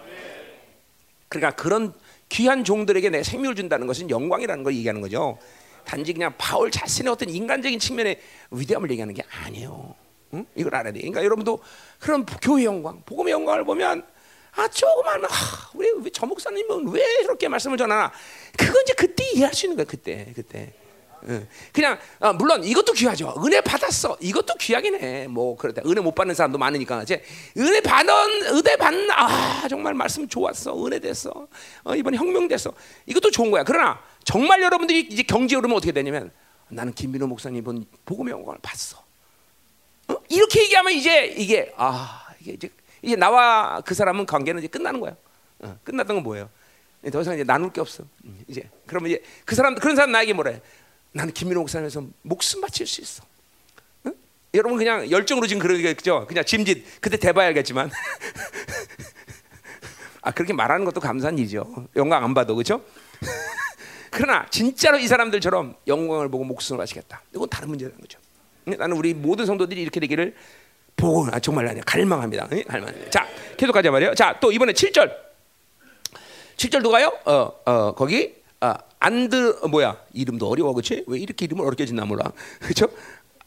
그러니까 그런 귀한 종들에게 내 생명을 준다는 것은 영광이라는 걸 얘기하는 거죠. 단지 그냥 바울 자신의 어떤 인간적인 측면의 위대함을 얘기하는 게 아니에요. 응? 이걸 알아야 돼. 그러니까 여러분도 그런 교회 영광, 복음의 영광을 보면 아 조그만 아, 우리 저 목사님은 왜 저렇게 말씀을 전하나? 그건 이제 그때 이해할 수 있는 거야. 그때 그때. 그냥 아, 물론 이것도 귀하죠. 은혜 받았어. 이것도 귀하긴 해. 뭐 그렇다. 은혜 못 받는 사람도 많으니까 이제 은혜 받은 은혜 받는 아 정말 말씀 좋았어. 은혜 됐어. 어, 이번에 혁명 됐어. 이것도 좋은 거야. 그러나 정말 여러분들이 이제 경지에 오르면 어떻게 되냐면 나는 김민호 목사님 본 복음의 영광을 봤어. 어? 이렇게 얘기하면 이제 이게 아 이게 이제 이제 나와 그 사람은 관계는 이제 끝나는 거야. 어, 끝났던 건 뭐예요? 더 이상 이제 나눌 게 없어. 음, 이제 그러면 이제 그 사람 그런 사람 나에게 뭐래? 나는 김민호 목사님에서 목숨 바칠 수 있어. 응? 여러분 그냥 열정으로 지금 그러겠죠. 그냥 짐짓 그때 대봐야 겠지만 (laughs) 아 그렇게 말하는 것도 감사한 일이죠. 영광 안 받아 그렇죠? (laughs) 그러나 진짜로 이 사람들처럼 영광을 보고 목숨을 바치겠다. 이건 다른 문제라는 거죠. 나는 우리 모든 성도들이 이렇게 되기를 보고 아, 정말 아니야 갈망합니다. 갈망합니다. 자 계속 가자 말이에요. 자 또 이번에 7절 7절 누가요? 어, 어 거기 아, 안드 어, 뭐야 이름도 어려워 그렇지? 왜 이렇게 이름을 어렵게 짓나 몰라 (laughs) 그렇죠?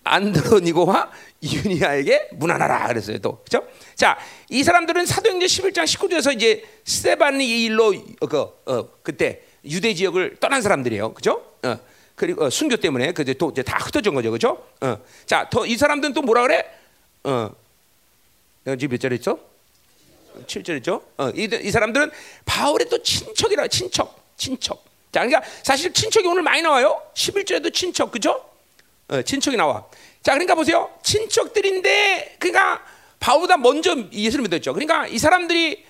안드로니고와 유니아에게 문안하라 그랬어요 또 그렇죠? 자 이 사람들은 사도행전 11장 19절에서 이제 스테반이 이 일로 어, 그 어, 그때 유대 지역을 떠난 사람들이에요 그렇죠? 어, 그리고 어, 순교 때문에 그제 또 이제 다 흩어진 거죠 그렇죠? 어, 자 더 이 사람들은 또 뭐라 그래? 어, 여기 몇 있어? 7절이죠. 어, 이, 이 사람들은 바울의 또 친척이라 친척, 친척. 자, 그러니까 사실 친척이 오늘 많이 나와요. 11절에도 친척, 그죠? 어, 친척이 나와. 자, 그러니까 보세요. 친척들인데, 그러니까 바울보다 먼저 예수를 믿었죠. 그러니까 이 사람들이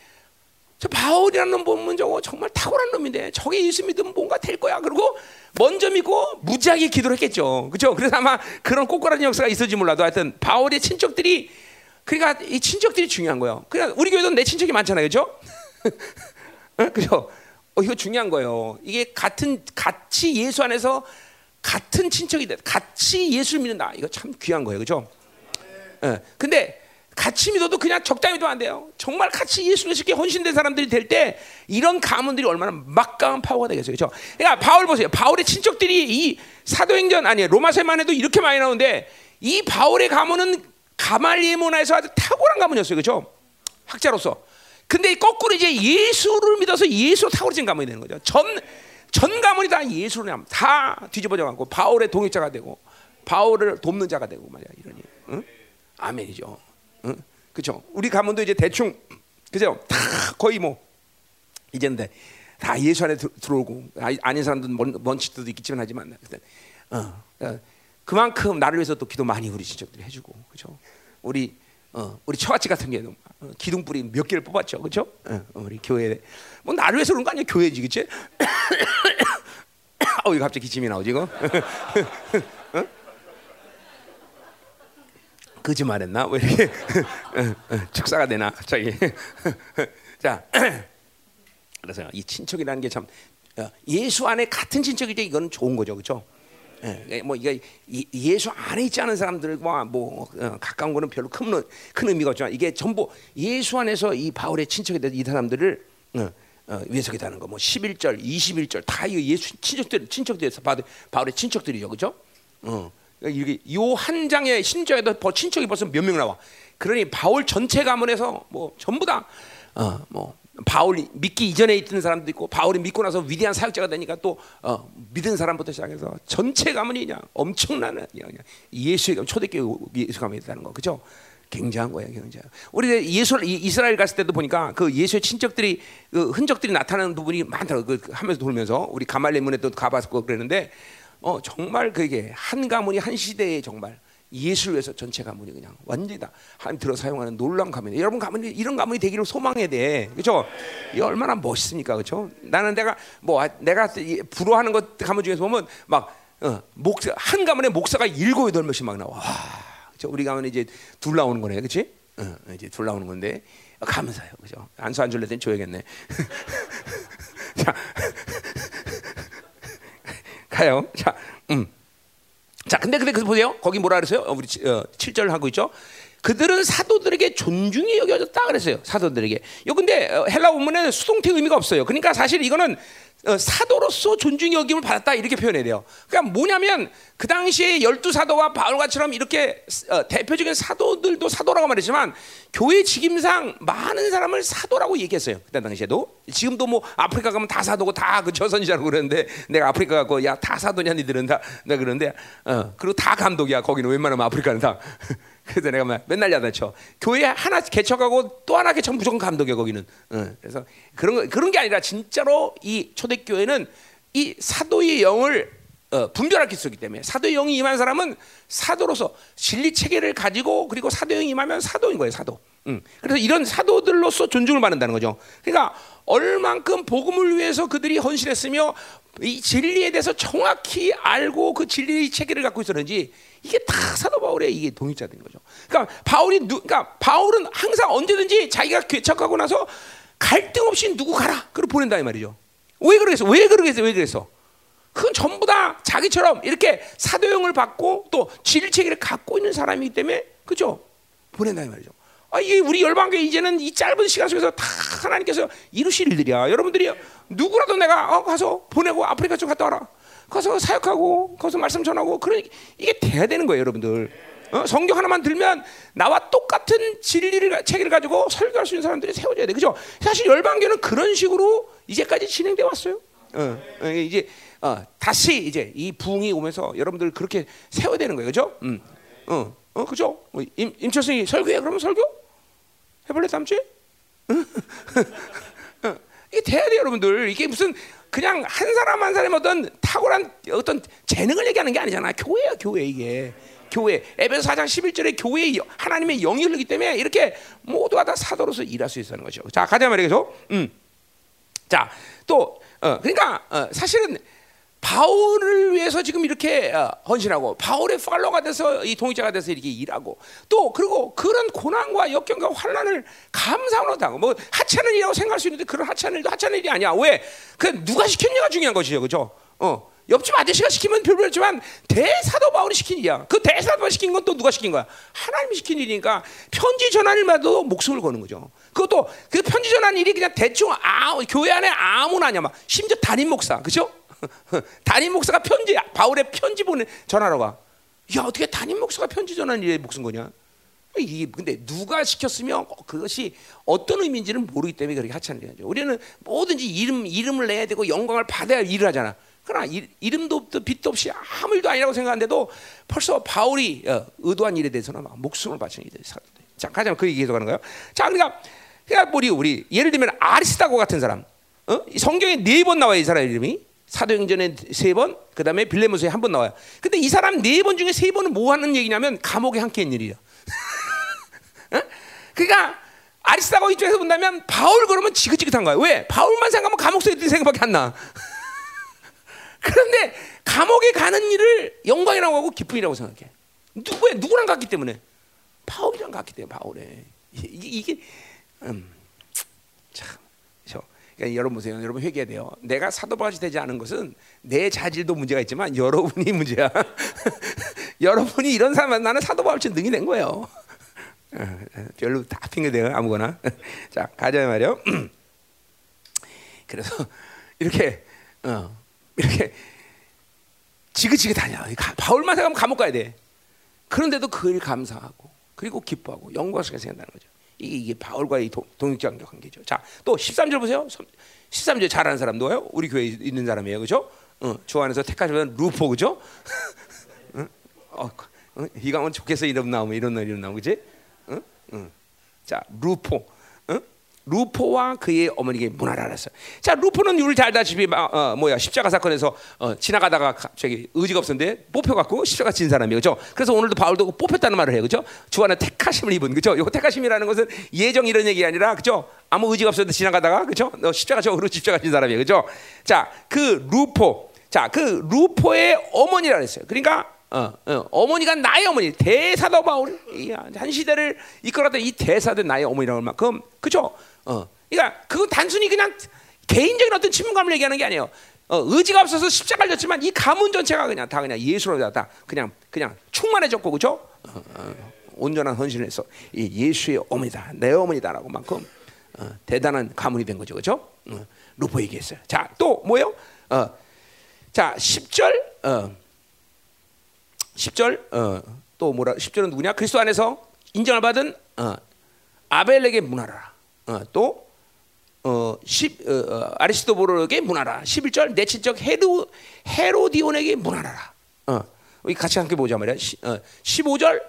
저 바울이라는 놈 보면 저거 정말 탁월한 놈인데 저게 예수 믿으면 뭔가 될 거야. 그리고 먼저 믿고 무지하게 기도를 했겠죠. 그렇죠? 그래서 아마 그런 꼬꾸라진 역사가 있을지 몰라도 하여튼 바울의 친척들이 그러니까 이 친척들이 중요한 거예요. 그냥 우리 교회도 내 친척이 많잖아요. 그렇죠? (laughs) 그죠? 어, 이거 중요한 거예요. 이게 같은 같이 예수 안에서 같은 친척이 돼. 같이 예수를 믿는다. 이거 참 귀한 거예요. 그죠? 예. 근데 같이 믿어도 그냥 적당히 믿으면 안 돼요. 정말 같이 예수를 쉽게 헌신된 사람들이 될 때 이런 가문들이 얼마나 막강한 파워가 되겠어요. 그죠? 그러니까 바울 보세요. 바울의 친척들이 이 사도행전 아니 로마서만 해도 이렇게 많이 나오는데 이 바울의 가문은 가말리에 문화에서 아주 탁월한 가문이었어요. 그죠? 학자로서. 근데 거꾸로 이제 예수를 믿어서 예수로 탁월해진 가문이 되는 거죠. 전, 전 가문이 다 예수로 다 뒤집어져 갖고 바울의 동역자가 되고 바울을 돕는 자가 되고 말이야. 이러니. 응? 아멘이죠. 응? 그죠? 우리 가문도 이제 대충 그죠? 다 거의 뭐 이제는 다 예수 안에 들어오고 아, 아닌 사람들은 먼, 먼 치도 있겠지만 하지만 어, 어, 그만큼 나를 위해서 또 기도 많이 우리 친척들이 해주고 그죠? 우리 어, 우리 처갓집 같은 경우는 어, 기둥뿌리 몇 개를 뽑았죠, 그렇죠? 어, 우리 교회 뭐 나를 위해서 그런 거 아니야, 교회지, 그렇지? 어, (coughs) (coughs) 이거 갑자기 기침이 나오지, 이거? (laughs) 어? 거짓말했나? 왜 이렇게 (laughs) 축사가 되나 갑자기? (laughs) 자, (clears throat) 그래서 이 친척이라는 게 참 예수 안에 같은 친척이지 이건 좋은 거죠, 그렇죠? 예, 뭐 이게 예수 안에 있지 않은 사람들과 뭐 어, 가까운 거는 별로 큰, 큰 의미가 없지만 이게 전부 예수 안에서 이 바울의 친척이 된 이 사람들을 어, 어, 위해서 기다는 거. 뭐 11절, 21절 다 이거 예수 친척들 친척들에서 바울의 친척들이죠? 어, 그러니까 이게 요한 장의 신조에도 친척이 벌써 몇 명 나와. 그러니 바울 전체 가문에서 뭐 전부 다 어 뭐 바울이 믿기 이전에 있던 사람도 있고 바울이 믿고 나서 위대한 사역자가 되니까 또 어, 믿은 사람부터 시작해서 전체 가문이 그냥 엄청난 그냥 예수의 초대교회 예수 가문이 있다는 거 그죠? 굉장한 거예요, 굉장. 우리 예수 이스라엘 갔을 때도 보니까 그 예수의 친척들이 그 흔적들이 나타나는 부분이 많더라고. 그 하면서 돌면서 우리 가말레문에 또 가봤고 그랬는데 어 정말 그게 한 가문이 한 시대에 정말 예수를 위해서 전체 가문이 그냥 완전히 다 하나님 들어 사용하는 놀라운 가문이 여러분 가문이 이런 가문이 되기를 소망해야 돼 그렇죠? 이 얼마나 멋있습니까 그렇죠? 나는 내가 뭐 내가 부러워하는 것 가문 중에서 보면 막 어, 목사 한 가문에 목사가 일곱 여덟 명씩 막 나와 와, 그렇죠? 우리 가문이 이제 둘 나오는 거네 그렇지? 어, 이제 둘 나오는 건데 감사해요 그죠? 안수 안 줄래 땐 줘야겠네 (laughs) 자 가요 자 음. 자, 근데 근데 그 보세요. 거기 뭐라 그랬어요? 어, 우리 어, 7절 하고 있죠. 그들은 사도들에게 존중이 여겨졌다 그랬어요. 사도들에게. 요 근데 어, 헬라 원문에는 수동태 의미가 없어요. 그러니까 사실 이거는 어, 사도로서 존중 여김을 받았다 이렇게 표현해야 돼요. 그러니까 뭐냐면 그 당시에 열두 사도와 바울과처럼 이렇게 어, 대표적인 사도들도 사도라고 말했지만 교회 직임상 많은 사람을 사도라고 얘기했어요. 그때 당시에도 지금도 뭐 아프리카 가면 다 사도고 다그 저선지자라고 그러는데 내가 아프리카 가고 야 다 사도냐 니들은 다 내가 그러는데 어 그리고 다 감독이야 거기는 웬만하면 아프리카는 다 (laughs) 그래서 내가 맨날 야단쳐. 교회 하나 개척하고 또 하나 개척 무조건 감독이야 거기는. 어, 그래서 그런 거, 그런 게 아니라 진짜로 이 초대교회는 이 사도의 영을 어, 분별할 수 있기 때문에 사도의 영이 임한 사람은 사도로서 진리 체계를 가지고 그리고 사도의 영이 임하면 사도인 거예요 사도. 음. 그래서 이런 사도들로서 존중을 받는다는 거죠. 그러니까 얼만큼 복음을 위해서 그들이 헌신했으며 이 진리에 대해서 정확히 알고 그 진리의 체계를 갖고 있었는지 이게 다 사도 바울의 이게 동의자된 거죠. 그러니까 바울이 누, 그러니까 바울은 항상 언제든지 자기가 개척하고 나서 갈등 없이 누구 가라 그걸 보낸다 이 말이죠. 왜 그러겠어? 왜 그러겠어? 왜 그랬어? 그건 전부 다 자기처럼 이렇게 사도형을 받고 또 진리체계를 갖고 있는 사람이기 때문에 그죠? 보낸다 이 말이죠. 아, 이게 우리 열방교회 이제는 이 짧은 시간 속에서 다 하나님께서 이루실 일들이야. 여러분들이 누구라도 내가 어, 가서 보내고 아프리카 좀 갔다 와라. 가서 사역하고 거기서 말씀 전하고 그런 이게 돼야 되는 거예요, 여러분들. 어? 성경 하나만 들면 나와 똑같은 진리를 체계를 가지고 설교할 수 있는 사람들이 세워져야 돼, 그죠? 사실 열방교는 그런 식으로 이제까지 진행돼 왔어요. 어, 어, 이제 어, 다시 이제 이 부흥이 오면서 여러분들 그렇게 세워야 되는 거예요, 그죠? 음, 어, 어, 그죠? 뭐 임, 임철승이 설교해 그러면 설교 해볼래 다음 주에? (laughs) 어, 이게 돼야 돼, 여러분들. 이게 무슨 그냥 한 사람 한 사람의 어떤 탁월한 어떤 재능을 얘기하는 게 아니잖아. 교회야, 교회 이게. 교회. 에베소 4장 11절에 교회에 하나님의 영이 흐르기 때문에 이렇게 모두가 다 사도로서 일할 수 있다는 거죠. 자, 가자 말이죠. 음. 자, 또 어, 그러니까 어, 사실은 바울을 위해서 지금 이렇게 어, 헌신하고 바울의 팔로가 돼서 이 동역자가 돼서 이렇게 일하고 또 그리고 그런 고난과 역경과 환란을 감사로 당하고 뭐 하찮은 일이라고 생각할 수 있는데 그런 하찮은 일도 하찮은 일이 아니야 왜? 그 누가 시켰냐가 중요한 것이죠 그죠? 어 옆집 아저씨가 시키면 별로였지만 대사도 바울이 시킨 일이야 그 대사도 시킨 건 또 누가 시킨 거야? 하나님이 시킨 일이니까 편지 전할 일마도 목숨을 거는 거죠 그것도 그 편지 전하는 일이 그냥 대충 아 교회 안에 아무나 아니야 막 심지어 담임 목사 그죠? (laughs) 담임 목사가 편지 바울의 편지 보내 전하러 가. 야 어떻게 담임 목사가 편지 전하는 일에 목숨 거냐? 이게 근데 누가 시켰으면 그것이 어떤 의미인지는 모르기 때문에 그렇게 하찮은 거죠. 우리는 뭐든지 이름 이름을 내야 되고 영광을 받아야 일을 하잖아. 그러나 이, 이름도 없도 빛도 없이 아무 일도 아니라고 생각하는데도 벌써 바울이 어, 의도한 일에 대해서는 막 목숨을 바치는 일들 사람들. 자 가자면 그 얘기 계속하는 거예요. 자 그러니까 그러니까 우리 우리 예를 들면 아리스다고 같은 사람, 어? 성경에 네 번 나와 이 사람 이름이 사도행전에 세 번, 그 다음에 빌레모스에 한 번 나와요. 근데 이 사람 네 번 중에 세 번은 뭐 하는 얘기냐면 감옥에 함께 일이야. 어? (laughs) 그러니까 아리스타고 이쪽에서 본다면 바울 그러면 지긋지긋한 거야. 왜? 바울만 생각하면 감옥 속에 있는 생각밖에 안 나. (laughs) 그런데 감옥에 가는 일을 영광이라고 하고 기쁨이라고 생각해. 누구야? 누구랑 갔기 때문에? 바울이랑 갔기 때문에 바울에. 이게, 이게 음, 참. 그러니까 여러분 보세요. 여러분 회개해야 돼요. 내가 사도바지 되지 않은 것은 내 자질도 문제가 있지만 여러분이 (laughs) 문제야. (laughs) 여러분이 이런 사람 나는 사도바울처럼 능이 된 거예요. 어, (laughs) 별로 다 핑계대요 아무거나. 자 가자 말이요. (clears throat) 그래서 이렇게 어, 이렇게 지그지그 다녀. 가- 바울만 생각하면 감옥 가야 돼. 그런데도 그일 감사하고 그리고 기뻐하고 영광스럽게 생각한다는 거죠. 이게, 이게 바울과의 동- 동역자적 관계죠. 자, 또 13절 보세요. 13절 잘하는 사람 누가요? 우리 교회에 있는 사람이에요. 그죠? 어, 주 안에서 택하시면 루포 그죠? (laughs) 어? 어, 어, 이강은 좋겠어 이름 나오면 이런 날 이름 나오고 그지? 응? 응. 자, 루포. 응? 루포와 그의 어머니에게 문화를 알았어요. 자, 루포는 우리 잘 알다시피 마- 어, 뭐야 십자가 사건에서 어, 지나가다가 갑자기 의지가 없었는데 뽑혀갖고 십자가 진 사람이에요, 그렇죠? 그래서 오늘도 바울도 뽑혔다는 말을 해요, 그렇죠? 주 안에 택하심을 입은, 그렇죠? 요 택하심이라는 것은 예정 이런 얘기 아니라, 그렇죠? 아무 의지가 없었는데 지나가다가, 그렇죠? 너 십자가 저으로 십자가 진 사람이에요, 그렇죠? 자, 그 루포, 자, 그 루포의 어머니라 그랬어요. 그러니까 어, 어, 머니가 나의 어머니 대사도 바울 이한 시대를 이끌었던 이 대사도 나의 어머니라고 할 만큼 그죠? 어, 그러니까 그건 단순히 그냥 개인적인 어떤 친분감을 얘기하는 게 아니에요. 어, 의지가 없어서 십자가를 졌지만 이 가문 전체가 그냥 다 그냥 예수로 다 그냥 그냥 충만해졌고 그죠? 어, 어, 온전한 헌신을 해서 이 예수의 어머니다 내 어머니다라고 만큼 어, 대단한 가문이 된 거죠, 그죠? 어, 루포 얘기했어요. 자, 또 뭐예요? 어, 자, 10절 어, 10절 어, 또 뭐라 10절은 누구냐? 그리스도 안에서 인정을 받은 어, 아벨에게 문하라. 어, 또 어, 10, 어, 어, 아리스토보로에게 문하라. 11절 내 친척 헤로 헤로디온에게 문하라. 어, 같이 함께 보자 말이야. 시, 어, 15절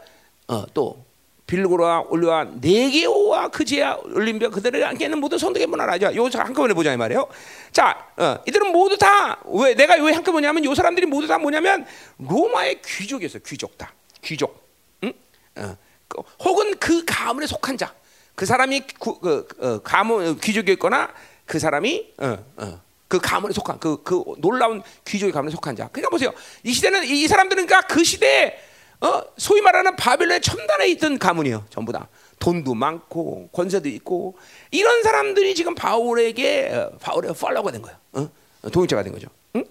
어, 또 빌고라 올려와 네게오와 그지야 올림비아 그들을 함께하는 모든 성도에게 문하라. 자, 요 한꺼번에 보자 이 말이에요. 자, 어, 이들은 모두 다 왜 내가 왜 한꺼번에 보냐면 요 사람들이 모두 다 뭐냐면 로마의 귀족이었어요. 귀족 다. 귀족. 응? 어, 그, 혹은 그 가문에 속한 자. 그 사람이 구, 그, 어, 가문 귀족이었거나 그 사람이 어, 어, 그 가문에 속한 그, 그 놀라운 귀족의 가문에 속한 자. 그러니까 보세요. 이 시대는 이 사람들은 그러니까 그 시대에 어, 소위 말하는 바벨론의 첨단에 있던 가문이에요. 전부 다. 돈도 많고 권세도 있고 이런 사람들이 지금 바울에게 어, 바울의 팔로워가 된 거예요. 어? 동역자가 된 거죠. 응?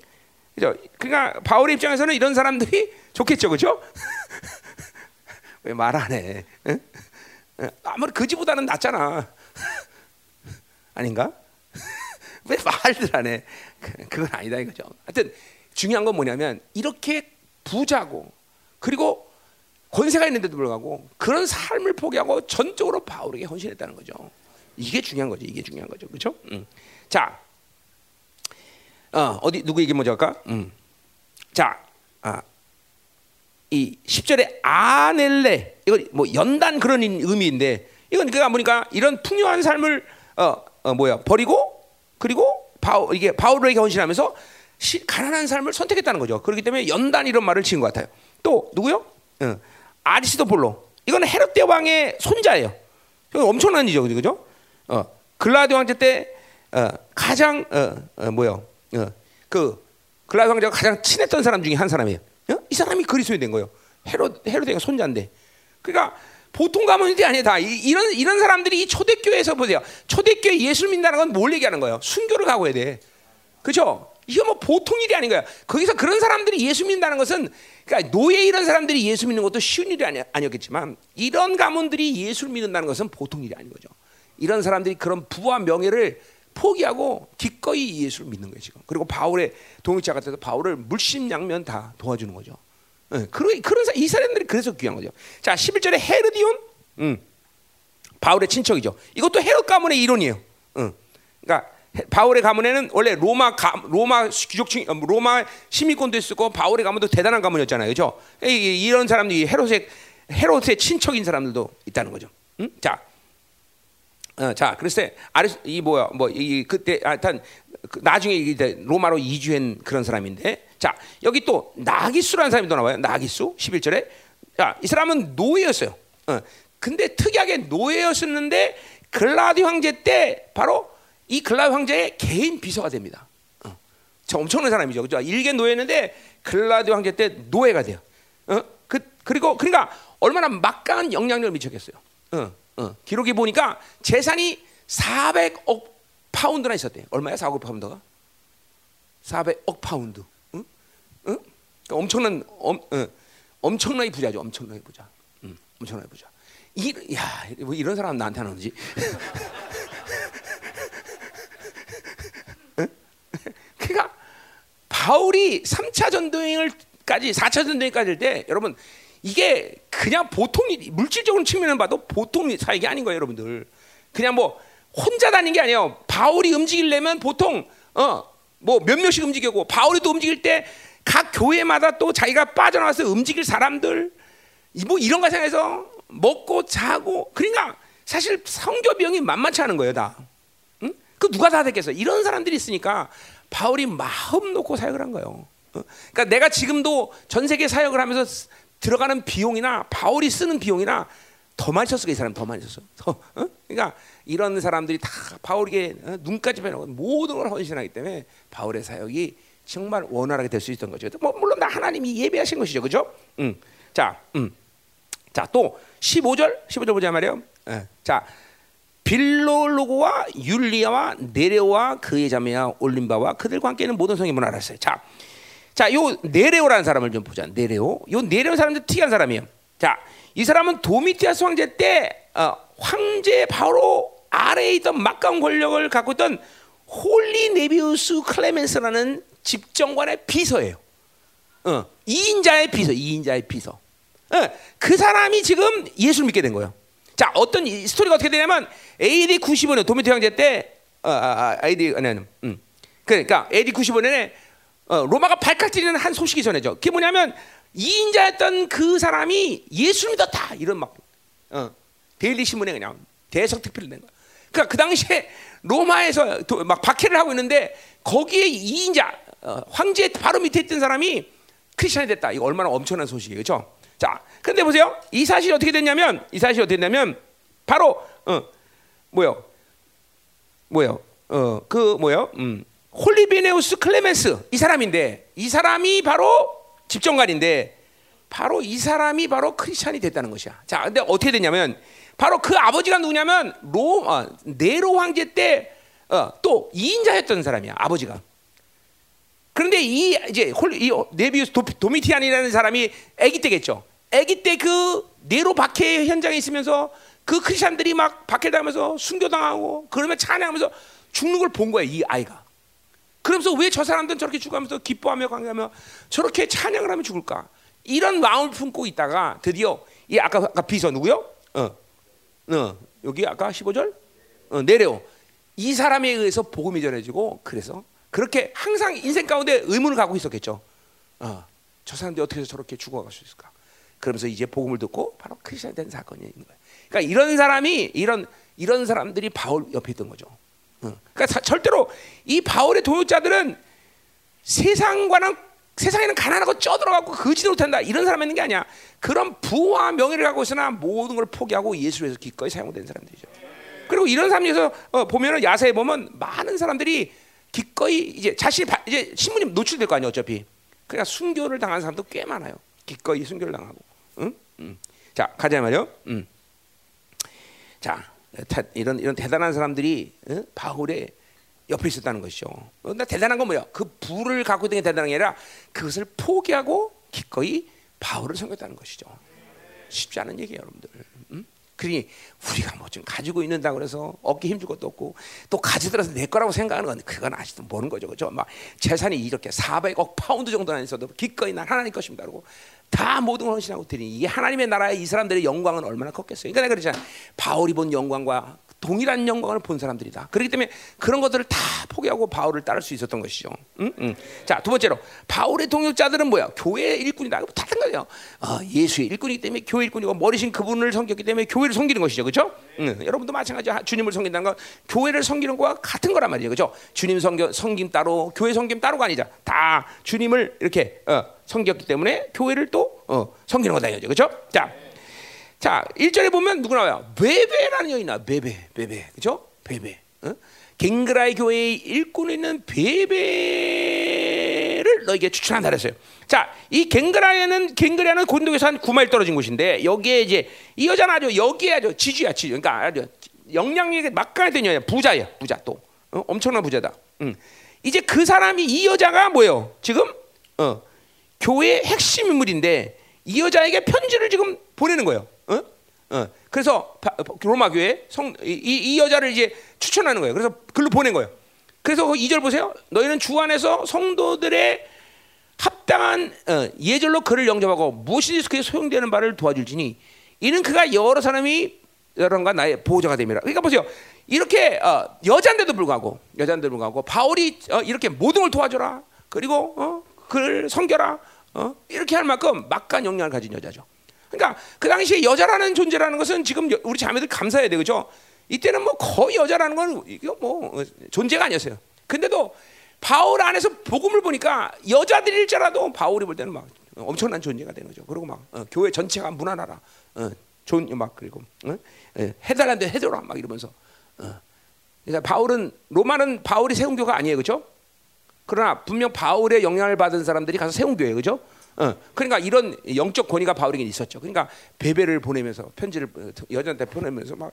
그죠? 그러니까 바울의 입장에서는 이런 사람들이 좋겠죠, 그죠? (laughs) 왜 말 안 해? 응? 아무리 그지보다는 낫잖아. (laughs) 아닌가? (laughs) 왜 말들 안 해? 그- 그건 아니다 이거죠. 하여튼 중요한 건 뭐냐면 이렇게 부자고 그리고 권세가 있는데도 불구하고 그런 삶을 포기하고 전적으로 바울에게 헌신했다는 거죠. 이게 중요한 거죠. 이게 중요한 거죠. 그렇죠? 음. 자, 어, 어디 누구 얘기 먼저 할까? 음. 자, 아, 이 10절에 아넬레 이거 뭐 연단 그런 의미인데 이건 그가 보니까 이런 풍요한 삶을 어, 어 뭐야 버리고 그리고 바울 이게 바울에게 헌신하면서 시, 가난한 삶을 선택했다는 거죠. 그렇기 때문에 연단 이런 말을 지은 것 같아요. 또 누구요? 어, 아리스도폴로 이건 헤롯 대왕의 손자예요. 엄청난 일이죠, 그죠? 어, 글라디 왕제 때 어, 가장 어, 어, 뭐요? 어, 그 글라디 왕제가 가장 친했던 사람 중에 한 사람이에요. 어? 이 사람이 그리스도인 된 거예요. 헤롯 헤롯의 손자인데. 그러니까 보통 가문이 아니에요. 다 이, 런 이런 사람들이 이 초대교회에서 보세요. 초대교회 예수를 믿는다는 건 뭘 얘기하는 거예요? 순교를 가고 해야 돼. 그죠? 이거 뭐 보통 일이 아닌 거야. 거기서 그런 사람들이 예수 믿는다는 것은 그러니까 노예 이런 사람들이 예수 믿는 것도 쉬운 일이 아니, 아니었겠지만 이런 가문들이 예수를 믿는다는 것은 보통 일이 아닌 거죠. 이런 사람들이 그런 부와 명예를 포기하고 기꺼이 예수를 믿는 거예요 지금. 그리고 바울의 동역자 같아서 바울을 물심양면 다 도와주는 거죠. 네, 그런 그런 사, 이 사람들이 그래서 귀한 거죠. 자, 11절에 헤르디온, 음, 바울의 친척이죠. 이것도 헤롯 가문의 이론이에요. 음, 그러니까 바울의 가문에는 원래 로마 가, 로마 귀족층 로마 시민권도 있었고 바울의 가문도 대단한 가문이었잖아요, 그렇죠? 이런 사람들이 헤롯의 헤롯의 친척인 사람들도 있다는 거죠. 음? 자, 어, 자, 그래서 아리 이 뭐야 뭐 이 그때 하여튼 그 나중에 이제 로마로 이주한 그런 사람인데 자 여기 또 나기수라는 사람이 또 나와요. 나기수 11절에 자, 이 사람은 노예였어요. 어, 근데 특이하게 노예였었는데 글라디 황제 때 바로 이 글라디 황제의 개인 비서가 됩니다. 어, 저 엄청난 사람이죠. 그죠? 일개 노예였는데 글라디 황제 때 노예가 돼요. 어? 그, 그리고 그러니까 얼마나 막강한 영향력을 미쳤겠어요. 어, 어. 기록에 보니까 재산이 400억 파운드나 있었대. 얼마야? 4억 파운드가? 400억 파운드. 응? 응? 그러니까 엄청난 엄, 어, 엄청나게 부자죠. 엄청나게 부자. 응, 엄청나게 부자. 이, 야, 뭐 이런 사람 나한테 하는 거지. (laughs) 그러니까 바울이 3차 전도여행을 전쟁까지 4차 전쟁까지 될때 여러분 이게 그냥 보통 일, 물질적으로 측면을 봐도 보통 사역이 아닌 거예요, 여러분들. 그냥 뭐 혼자 다닌 게 아니에요. 바울이 움직이려면 보통 어뭐 몇 명씩 움직이고 바울이 또 움직일 때 각 교회마다 또 자기가 빠져나와서 움직일 사람들 뭐 이런 거 생각해서 먹고 자고 그러니까 사실 성교 비용이 만만치 않은 거예요, 다. 응? 그 누가 다 됐겠어? 이런 사람들이 있으니까 바울이 마음 놓고 사역을 한 거예요. 어? 그러니까 내가 지금도 전 세계 사역을 하면서 들어가는 비용이나 바울이 쓰는 비용이나 더 많이 썼어, 이 사람 더 많이 썼어. 더, 어? 그러니까 이런 사람들이 다 바울에게 어? 눈까지 빼놓고 모든 걸 헌신하기 때문에 바울의 사역이 정말 원활하게 될 수 있던 거죠. 뭐 물론 다 하나님이 예배하신 것이죠, 그죠? 음. 자, 음. 자, 또 15절, 15절 보자 말이요. 예. 자, 빌로로고와 율리아와 네레오와 그의 자매와 올림바와 그들과 함께는 모든 성인을 알았어요. 자, 자, 요 네레오라는 사람을 좀 보자. 네레오. 요 네레오 사람도 특이한 사람이에요. 자, 이 사람은 도미티아스 황제 때 어, 황제 바로 아래에 있던 막강 권력을 갖고 있던 홀리 네비우스 클레멘스라는 집정관의 비서예요. 어, 2인자의 비서, 2인자의 비서. 어, 그 사람이 지금 예수를 믿게 된 거예요. 자, 어떤 스토리가 어떻게 되냐면 AD 95년 도미티 황제 때 어, 아, 아, AD 아니, 음. 그러니까 AD 95년에 어, 로마가 발칵 뛰는 한 소식이 전해져. 그게 뭐냐면 이인자였던 그 사람이 예수 믿었다 이런 막 어, daily 신문에 그냥 대서특필을 낸 거야. 그러니까 그 당시에 로마에서 도, 막 박해를 하고 있는데 거기에 이인자 어, 황제 바로 밑에 있던 사람이 크리스천이 됐다. 이거 얼마나 엄청난 소식이에요, 그렇죠? 자, 근데 보세요. 이 사실이 어떻게 됐냐면 이 사실이 어떻게 됐냐면 바로 어, 뭐요? 뭐요? 어, 그 뭐요? 음. 홀리베네우스 클레멘스 이 사람인데 이 사람이 바로 집정관인데 바로 이 사람이 바로 크리스찬이 됐다는 것이야. 자, 근데 어떻게 됐냐면 바로 그 아버지가 누구냐면 로 어, 네로 황제 때또 어, 2인자였던 사람이야. 아버지가. 그런데 이 이제 홀, 이 네비우스 도, 도미티안이라는 사람이 아기 때겠죠. 아기 때 그 네로 박해 현장에 있으면서 그 크리스천들이 막 박해당하면서 순교당하고 그러면 찬양하면서 죽는 걸 본 거야 이 아이가. 그러면서 왜 저 사람들은 저렇게 죽으면서 기뻐하며 강하며 저렇게 찬양을 하면 죽을까? 이런 마음을 품고 있다가 드디어 이 아까 아까 비서 누구요? 어, 어 여기 아까 15절 어, 내려 이 사람에 의해서 복음이 전해지고 그래서 그렇게 항상 인생 가운데 의문을 갖고 있었겠죠. 어, 저 사람들이 어떻게 해서 저렇게 죽어갈 수 있을까? 그러면서 이제 복음을 듣고 바로 크리스천 된 사건이 있는 거예요. 그러니까 이런 사람이 이런 이런 사람들이 바울 옆에 있던 거죠. 어. 그러니까 사, 절대로 이 바울의 동역자들은 세상과는 세상에는 가난하고 쪄들어가고 거지도 못한다 이런 사람 있는 게 아니야. 그런 부와 명예를 갖고 있으나 모든 걸 포기하고 예수를 위해서 기꺼이 사용된 사람들이죠. 그리고 이런 사람에서 어, 보면은 야사에 보면 많은 사람들이 기꺼이 이제 자신 이제 신문이 노출될 거 아니야 어차피. 그러니까 순교를 당한 사람도 꽤 많아요. 기꺼이 순교를 당하고. 응? 응. 자 가자 말이요. 응. 자 이런 이런 대단한 사람들이 어? 바울의 옆에 있었다는 것이죠. 어, 나 대단한 건 뭐야? 그 부를 갖고 있는 게 대단한 게 아니라 그것을 포기하고 기꺼이 바울을 섬겼다는 것이죠. 쉽지 않은 얘기예요, 여러분들. 음? 그러니 우리가 뭐 좀 가지고 있는다 그래서 어깨 힘줄 것도 없고 또 가지더라도 내 거라고 생각하는 건 그건 아직도 모르는 거죠, 그죠? 막 재산이 이렇게 400억 파운드 정도나 있어도 기꺼이 난 하나님 것입니다. 그러고 다 모든 걸 헌신하고 드리니 이게 하나님의 나라에 이 사람들의 영광은 얼마나 컸겠어요. 그러니까 내가 그러잖아. 바울이 본 영광과 동일한 영광을 본 사람들이다. 그렇기 때문에 그런 것들을 다 포기하고 바울을 따를 수 있었던 것이죠. 응? 응. 자, 두 번째로 바울의 동역자들은 뭐야? 교회 일꾼이다. 같은 거예요. 어, 예수의 일꾼이기 때문에 교회 일꾼이고 머리신 그분을 섬겼기 때문에 교회를 섬기는 것이죠. 그렇죠? 응. 여러분도 마찬가지 주님을 섬긴다는 건 교회를 섬기는 거와 같은 거란 말이에요. 그렇죠? 주님 섬겨, 섬김 따로 교회 섬김 따로가 아니자. 다 주님을 이렇게 어, 섬겼기 때문에 교회를 또 어, 섬기는 거다 이거죠. 그렇죠? 자. 자, 1절에 보면 누구 나와요? 베베라는 여인 나 베베, 베베. 그죠? 베베. 어? 갱그라의 교회의 일꾼 있는 베베를 너에게 추천한다 그랬어요. 자, 이 갱그라에는 갱그라는 고린도에서 한 9마일 떨어진 곳인데 여기에 이제 이 여자는 아주 여기에 아주 지주야, 지주. 그러니까 아주 영향력이 막강했던 여자, 부자야, 부자 또 어? 엄청난 부자다. 응. 이제 그 사람이 이 여자가 뭐예요? 지금 어, 교회의 핵심 인물인데 이 여자에게 편지를 지금 보내는 거예요. 어? 어. 그래서 로마 교회 성, 이, 이, 여자를 이제 추천하는 거예요. 그래서 글로 보낸 거예요. 그래서 그 2절 보세요. 너희는 주 안에서 성도들의 합당한 어, 예절로 그를 영접하고 무엇이든지 그에 소용되는 바를 도와줄지니 이는 그가 여러 사람이 여러분과 나의 보호자가 됩니다. 그러니까 보세요. 이렇게 어, 여자인데도 불구하고 여자인데도 불구하고 바울이 어, 이렇게 모든 걸 도와줘라. 그리고 어, 그를 섬겨라. 어, 이렇게 할 만큼 막간 영향을 가진 여자죠. 그러니까 그 당시에 여자라는 존재라는 것은 지금 여- 우리 자매들 감사해야 되죠. 이때는 뭐 거의 여자라는 건 이거 뭐 어, 존재가 아니었어요. 근데도 바울 안에서 복음을 보니까 여자들일지라도 바울이 볼 때는 막 엄청난 존재가 되는 거죠. 그리고 막 어, 교회 전체가 무난하라. 어, 존막 그리고 어? 예, 해달라는데 해줘라 막 이러면서. 어. 그러니까 바울은 로마는 바울이 세운 교가 아니에요, 그렇죠? 그러나 분명 바울의 영향을 받은 사람들이 가서 세운 교회 그죠? 어, 그러니까 이런 영적 권위가 바울에게 있었죠. 그러니까 베베를 보내면서 편지를 어, 여자한테 보내면서 막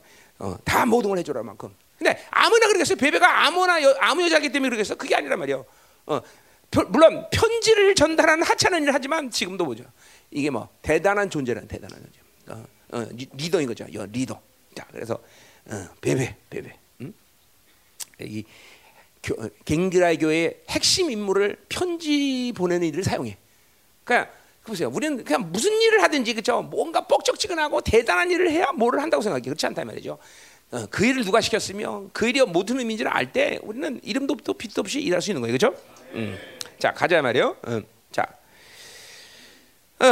다 모든 걸 해줘라 만큼. 근데 아무나 그러겠어요. 베베가 아무나 여, 아무 여자기 때문에 그러겠어. 그게 아니란 말이에요. 어, 표- 물론 편지를 전달하는 하찮은 일을 하지만 지금도 보죠. 이게 뭐 대단한 존재는 대단한 존재. 어, 어, 리- 리더인 거죠. 여, 리더. 자, 그래서 어, 뵈뵈, 뵈뵈. 음? 이 교, 겐그레아 교회의 핵심 인물을 편지 보내는 일을 사용해. 그러니까 보세요. 우리는 그냥 무슨 일을 하든지 그죠? 뭔가 뻑적지근하고 대단한 일을 해야 뭐를 한다고 생각해. 그렇지 않다 이 말이죠. 어, 그 일을 누가 시켰으며 그 일이 무슨 의미인지를 알 때 우리는 이름도 없고 빛도 없이 일할 수 있는 거예요. 그렇죠? 음. 자, 가자 말이요. 음. 자. 어,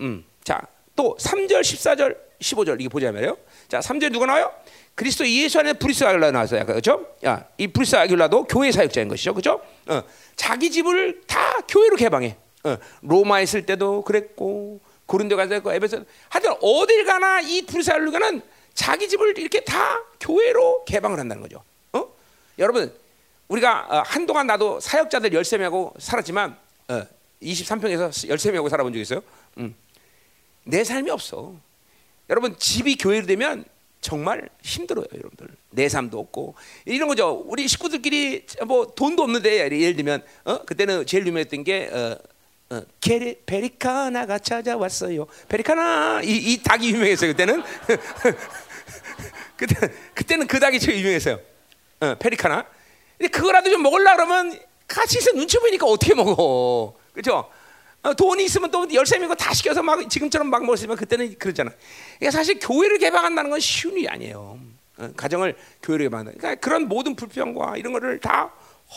음. 자, 또 3절, 14절, 15절 이게 보자 말이에요. 자, 3절 누가 나와요? 그리스도 예수 안에 브리스 아길라 나왔어요. 그렇죠? 야, 이 브리스 아길라도 교회 사역자인 것이죠. 그렇죠? 어, 자기 집을 다 교회로 개방해. 어, 로마에 있을 때도 그랬고 고린도 가서 그랬고 에베소 하여튼 어딜 가나 이 아길라는 자기 집을 이렇게 다 교회로 개방을 한다는 거죠. 어? 여러분 우리가 어, 한동안 나도 사역자들 13명하고 살았지만 어, 23평에서 13명하고 살아본 적 있어요. 음. 내 삶이 없어. 여러분 집이 교회로 되면 정말 힘들어요, 여러분들. 내 삶도 없고 이런 거죠. 우리 식구들끼리 뭐 돈도 없는데 예를 들면 어 그때는 제일 유명했던 게 어, 어, 베리카나가 찾아왔어요. 베리카나 이, 이 닭이 유명했어요 그때는. (laughs) 그때 그때는 그 닭이 제일 유명했어요. 어, 페리카나. 근데 그거라도 좀 먹으려 그러면 같이 있어 눈치 보이니까 어떻게 먹어, 그렇죠? 어, 돈이 있으면 또 열세 명다 시켜서 막 지금처럼 막 먹었으면 그때는 그러잖아. 그러니까 사실 교회를 개방한다는 건 쉬운 일이 아니에요. 어, 가정을 교회로 개방한다. 그러니까 그런 모든 불평과 이런 거를 다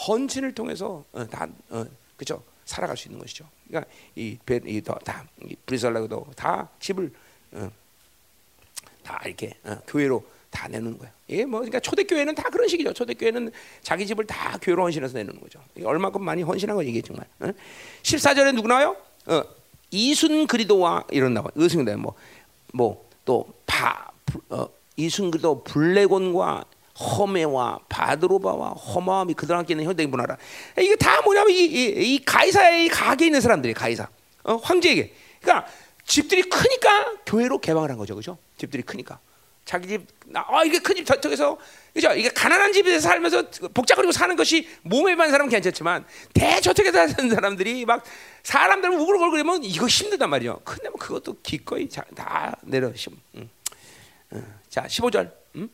헌신을 통해서 어, 다 어, 그죠 살아갈 수 있는 것이죠. 그러니까 이이다 브리설라도 다 집을 어, 다 이렇게 어, 교회로 다 내는 거예요. 예, 뭐 그러니까 초대 교회는 다 그런 식이죠. 초대 교회는 자기 집을 다 교회로 헌신해서 내는 거죠. 얼마큼 많이 헌신한 거 이게 정말. 어? 14절에 누구 나와요? 어, 이순 그리도와 이런 나와. 의승대 뭐뭐 또바 어, 이순 그리도 블레곤과 허메와 바드로바와 허마함이 그들과 함께 있는 현대인 문화라. 이게 다 뭐냐면 이, 이, 이 가이사의 가게에 있는 사람들이 가이사 어, 황제에게. 그러니까 집들이 크니까 교회로 개방을 한 거죠, 그죠? 집들이 크니까. 자기 집, 아 이게 큰 집 저쪽에서 그죠? 이게 가난한 집에서 살면서 복잡거리고 사는 것이 몸에 반 사람은 괜찮지만 대저택에서 사는 사람들이 막 사람들 우글우글거리면 이거 힘들단 말이죠. 근데 뭐 그것도 기꺼이 자, 다 내려 심. 음. 어. 자, 15절. 음?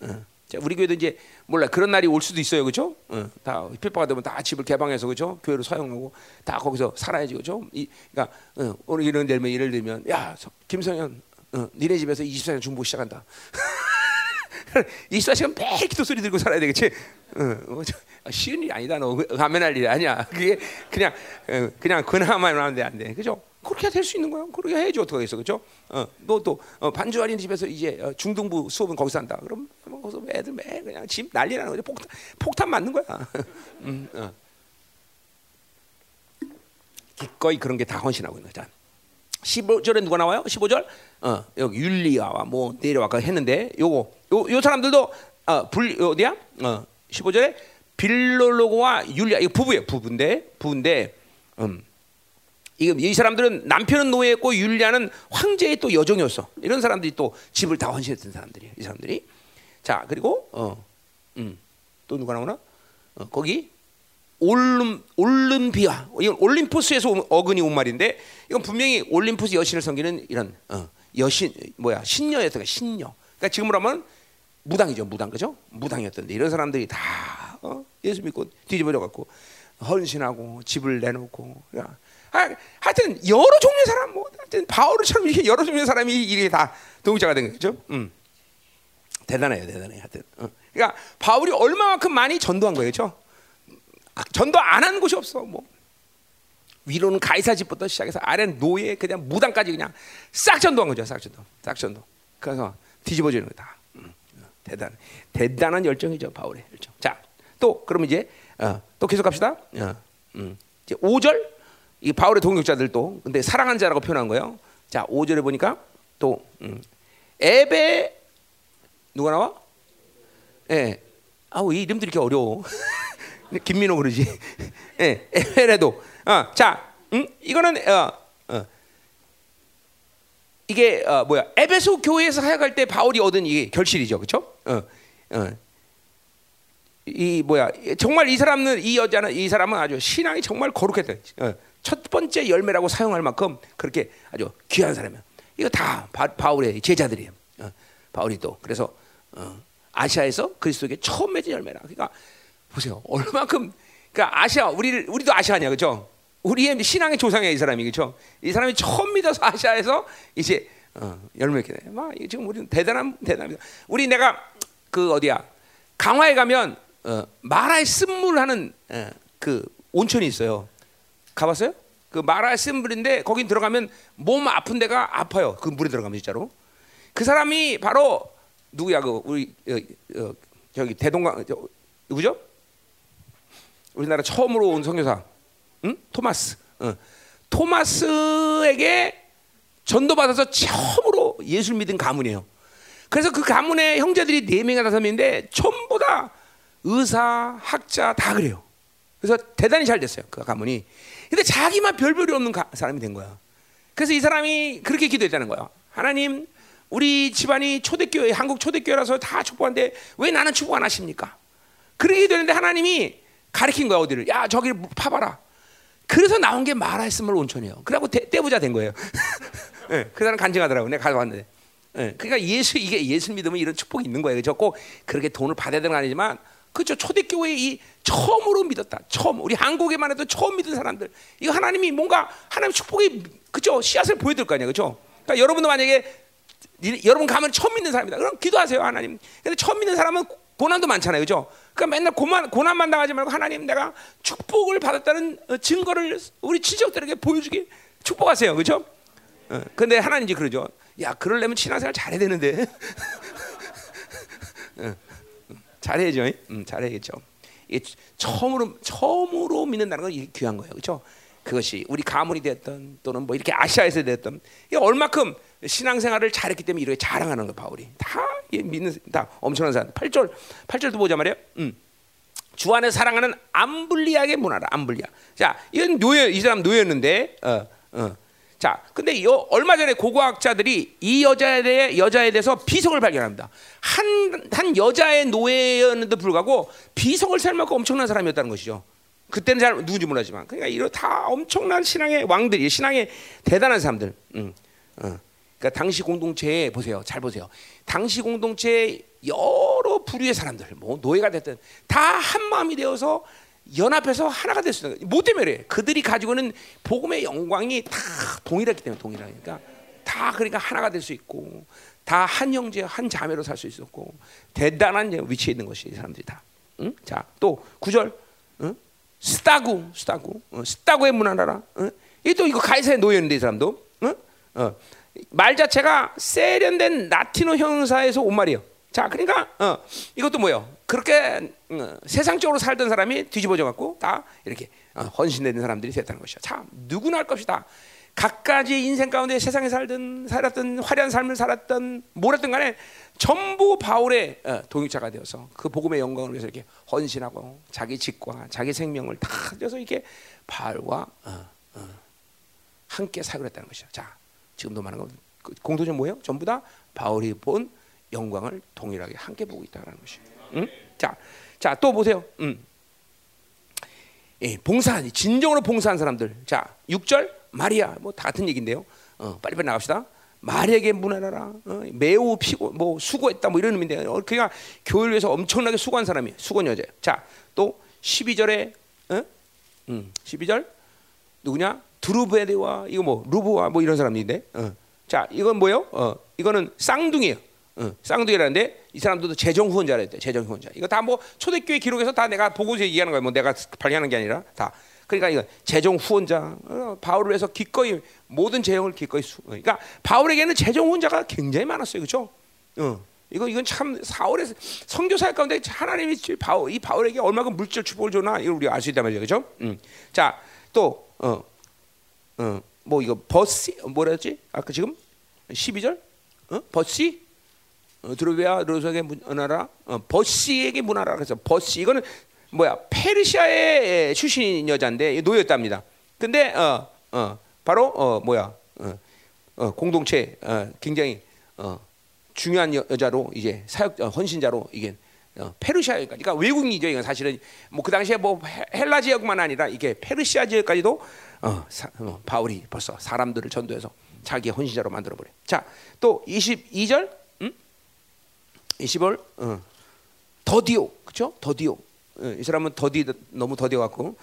어. 자, 우리 교회도 이제 몰라 그런 날이 올 수도 있어요, 그렇죠? 어, 다 핍박가 되면 다 집을 개방해서 그렇죠? 교회로 사용하고 다 거기서 살아야지, 그렇죠? 이, 그러니까 어, 오늘 이런 데면 예를 들면 야 김성현, 어, 니네 집에서 24시간 중보 시작한다. (laughs) 24시간 매일 기도 소리 들고 살아야 되겠지. 어, 어, 저, 아, 쉬운 일이 아니다. 너 가면할 일이 아니야. 그게 그냥 어, 그냥 그나마만 하면 돼, 안 돼. 그죠? 그렇게 될 수 있는 거야. 그렇게 해야지 어떻게 하겠어, 그죠? 어, 너또 어, 반주할인 집에서 이제 어, 중등부 수업은 거기서 한다. 그럼 거기서 애들 매 그냥 집 난리나는 거죠. 폭탄 폭탄 맞는 거야. (laughs) 음, 어. 기꺼이 그런 게 다 헌신하고 있는 거잖아. 15절에 누가 나와요? 15절? 어, 여기 율리아와 뭐 내려와가 했는데 요거 요, 요 사람들도 어, 불 어디야? 어, 15절에 빌로로고와 율리아 이거 부부예요. 부부인데 부부인데 음. 이 사람들은 남편은 노예였고 율리아는 황제의 또 여종이었어. 이런 사람들이 또 집을 다 헌신했던 사람들이에요. 이 사람들이. 자, 그리고 어. 음. 또 누가 나오나? 어, 거기 올름 올림피아 이건 올림포스에서 온, 어근이 온 말인데 이건 분명히 올림포스 여신을 섬기는 이런 어, 여신 뭐야 신녀였던 거 신녀. 그러니까 지금으로 하면 무당이죠 무당 그죠? 무당이었던데 이런 사람들이 다 어? 예수 믿고 뒤집어져 갖고 헌신하고 집을 내놓고. 야, 하, 하여튼 여러 종류의 사람 뭐 하여튼 바울처럼 이렇게 여러 종류의 사람이 이게 다 동역자가 된 거죠. 음. 대단해요, 대단해. 하여튼. 어. 그러니까 바울이 얼마만큼 많이 전도한 거예요, 그렇죠? 전도 안 한 곳이 없어. 뭐 위로는 가이사 집부터 시작해서 아래는 노예 그냥 무당까지 그냥 싹 전도한 거죠, 싹 전도, 싹 전도. 그래서 뒤집어지는 거다. 음. 대단, 대단한 열정이죠, 바울의 열정. 자, 또 그럼 이제 어, 또 계속 갑시다. 어, 음. 이제 5절 이 바울의 동역자들도 근데 사랑한 자라고 표현한 거예요. 자, 5절에 보니까 또 음. 에베 누가 나와? 예. 아우 이 이름들이 이렇게 어려워. (laughs) 김민호 그러지. (laughs) 예, 에베레도. 어, 자, 음? 이거는 어, 어. 이게 어, 뭐야? 에베소 교회에서 사역할 때 바울이 얻은 이게 결실이죠, 그렇죠? 어, 어. 이 뭐야? 정말 이 사람은 이 여자는 이 사람은 아주 신앙이 정말 거룩했다. 어, 첫 번째 열매라고 사용할 만큼 그렇게 아주 귀한 사람이야. 이거 다 바, 울의 제자들이에요. 어, 바울이 또 그래서 어, 아시아에서 그리스도에게 처음 맺은 열매라. 그러니까 보세요. 얼마큼 그러니까 아시아 우리 우리도 아시아냐 그죠? 우리의 신앙의 조상이야 이 사람이 그죠? 이 사람이 처음 믿어서 아시아에서 이제 어, 열매 맺게 돼. 막 지금 우리는 대단한 대단합니다. 우리 내가 그 어디야 강화에 가면 어, 마라의 쓴물 하는 어, 그 온천이 있어요. 가봤어요? 그 마라의 쓴물인데 거기 들어가면 몸 아픈 데가 아파요. 그 물에 들어가면 진짜로. 그 사람이 바로 누구야 그 우리 어, 어, 저기 대동강 저, 누구죠? 우리나라 처음으로 온 선교사, 응? 토마스. 어. 토마스에게 전도받아서 처음으로 예수를 믿은 가문이에요. 그래서 그 가문의 형제들이 네 명이나 다섯 명인데 전부 다 의사, 학자 다 그래요. 그래서 대단히 잘 됐어요. 그 가문이. 근데 자기만 별별이 없는 가, 사람이 된 거야. 그래서 이 사람이 그렇게 기도했다는 거야. 하나님, 우리 집안이 초대교회, 한국 초대교회라서 다 축복한데 왜 나는 축복 안 하십니까? 그렇게 되는데 하나님이 가리킨 거야 어디를 야 저기를 파봐라 그래서 나온 게 마라의스물 온천이에요 그래갖고 떼부자 된 거예요 네, (laughs) 그 사람 간증하더라고 내가 가져왔는데 네, 그러니까 예수 이게 예수 믿으면 이런 축복이 있는 거예요 그죠 꼭 그렇게 돈을 받아야 되는 건 아니지만 그죠? 초대교회 이 처음으로 믿었다. 처음. 우리 한국에만 해도 처음 믿은 사람들. 이거 하나님이 뭔가 하나님 축복이 그죠? 씨앗을 보여줄 거 아니야. 그죠? 그러니까 여러분도 만약에 여러분 가면 처음 믿는 사람이다. 그럼 기도하세요 하나님. 근데 처음 믿는 사람은 고난도 많잖아요. 그죠? 그러니까 맨날 고만, 고난만 당하지 말고 하나님 내가 축복을 받았다는 어, 증거를 우리 친척들에게 보여주기 축복하세요. 그렇죠? 어, 근데 하나님 이제 그러죠. 야, 그러려면 신앙생활 잘해야 되는데. (laughs) 어, 잘해야죠. 음, 잘해야겠죠. 처음으로 처음으로 믿는다는 건 귀한 거예요. 그렇죠? 그것이 우리 가문이 됐던 또는 뭐 이렇게 아시아에서 됐던 이 얼마큼 신앙생활을 잘했기 때문에 이렇게 자랑하는 거 바울이 다 믿는 다 엄청난 사람. 8절 8절도 보자 말이에요. 음. 주 안에 사랑하는 암블리아의 문화라 암블리아. 자, 이건 노예 이 사람 노예였는데 어, 어. 자, 근데 요, 얼마 전에 고고학자들이 이 여자에 대해 여자에 대해서 비석을 발견합니다. 한, 한 여자의 노예였는데 불구하고 비석을 살 만큼 엄청난 사람이었다는 것이죠. 그때는 잘 누군지 몰랐지만, 그러니까 이런 다 엄청난 신앙의 왕들이 신앙의 대단한 사람들. 음, 어. 그러니까 당시 공동체에 보세요. 잘 보세요. 당시 공동체에 여러 부류의 사람들, 뭐 노예가 됐든 다 한 마음이 되어서 연합해서 하나가 될 수 있는 거예요. 뭐 때문에 그들이 가지고 있는 복음의 영광이 다 동일했기 때문에 동일하니까 다 그러니까 하나가 될 수 있고 다 한 형제 한 자매로 살 수 있었고 대단한 위치에 있는 것이 이 사람들이 다. 응? 자, 또 구절 응? 스타구, 스타구, 어, 스타구의 문화나라. 응? 이또 이거 가이사의 노예인데 이 사람도. 응? 어. 말 자체가 세련된 라틴어 형사에서 온 말이에요. 자, 그러니까 어, 이것도 뭐요? 그렇게 어, 세상적으로 살던 사람이 뒤집어져 갖고 다 이렇게 어, 헌신되는 사람들이 됐다는 것이죠. 자, 누구나 할 것이다. 각가지 인생 가운데 세상에 살든 살았던 화려한 삶을 살았던 뭐랬든 간에 전부 바울의 어, 동역자가 되어서 그 복음의 영광을 위해서 이렇게 헌신하고 자기 직과 자기 생명을 다 줘서 이렇게 바울과 어, 어, 함께 살고했다는 것이죠. 자, 지금도 그 공통점 뭐예요? 전부 다 바울이 본 영광을 동일하게 함께 보고 있다는 것이. 응? 자, 자 또 보세요. 음. 예, 봉사한 진정으로 봉사한 사람들. 자, 6절 마리아 뭐 다 같은 얘긴데요. 어, 빨리빨리 나갑시다. 마리에게 문안하라. 어, 매우 피고 뭐 수고했다 뭐 이런 의미인데 어, 그가 교회를 위해서 엄청나게 수고한 사람이 수고한 여자. 자, 또 12절에 어? 음, 12절 누구냐? 드루베드와 이거 뭐 루브와 뭐 이런 사람인데. 어. 자, 이건 뭐요? 어, 이거는 쌍둥이에요. 어, 쌍둥이라는데 이 사람들도 재정 후원자라 했대. 재정 후원자. 이거 다 뭐 초대교회 기록에서 다 내가 보고서 얘기하는 거예요. 뭐 내가 발견하는 게 아니라 다. 그러니까 이거 재정 후원자 어, 바울을 위해서 기꺼이 모든 재정을 기꺼이 수. 그러니까 바울에게는 재정 후원자가 굉장히 많았어요. 그렇죠? 어. 이거 이건 참 사울의 선교사역 가운데 하나님이 바울 이 바울에게 얼마큼 물질 축복을 줬나 이걸 우리가 알 수 있단 말이죠. 그렇죠? 음. 자, 또 어. 어. 뭐 이거 버시 뭐라 했지? 아까 지금 12절? 어? 버시? 어, 드로베아 로석의 문화라 어, 버시에게 문화라 그래서 버시 이거는 뭐야 페르시아의 출신인 여자인데 노였답니다. 근데 어, 어, 바로 어, 뭐야 어, 어, 공동체 어, 굉장히 어, 중요한 여, 자로 이제 사역 어, 헌신자로 이게 어, 페르시아까지 그러니까 외국인이죠. 이건 사실은 뭐 그 당시에 뭐 헬라 지역만 아니라 이게 페르시아 지역까지도 어, 사, 어, 바울이 벌써 사람들을 전도해서 자기 헌신자로 만들어 버려. 자, 또 22절, 음? 20월, 어, 더디오, 그렇죠? 더디오. 어, 이 사람은 더디 너무 더디어 갖고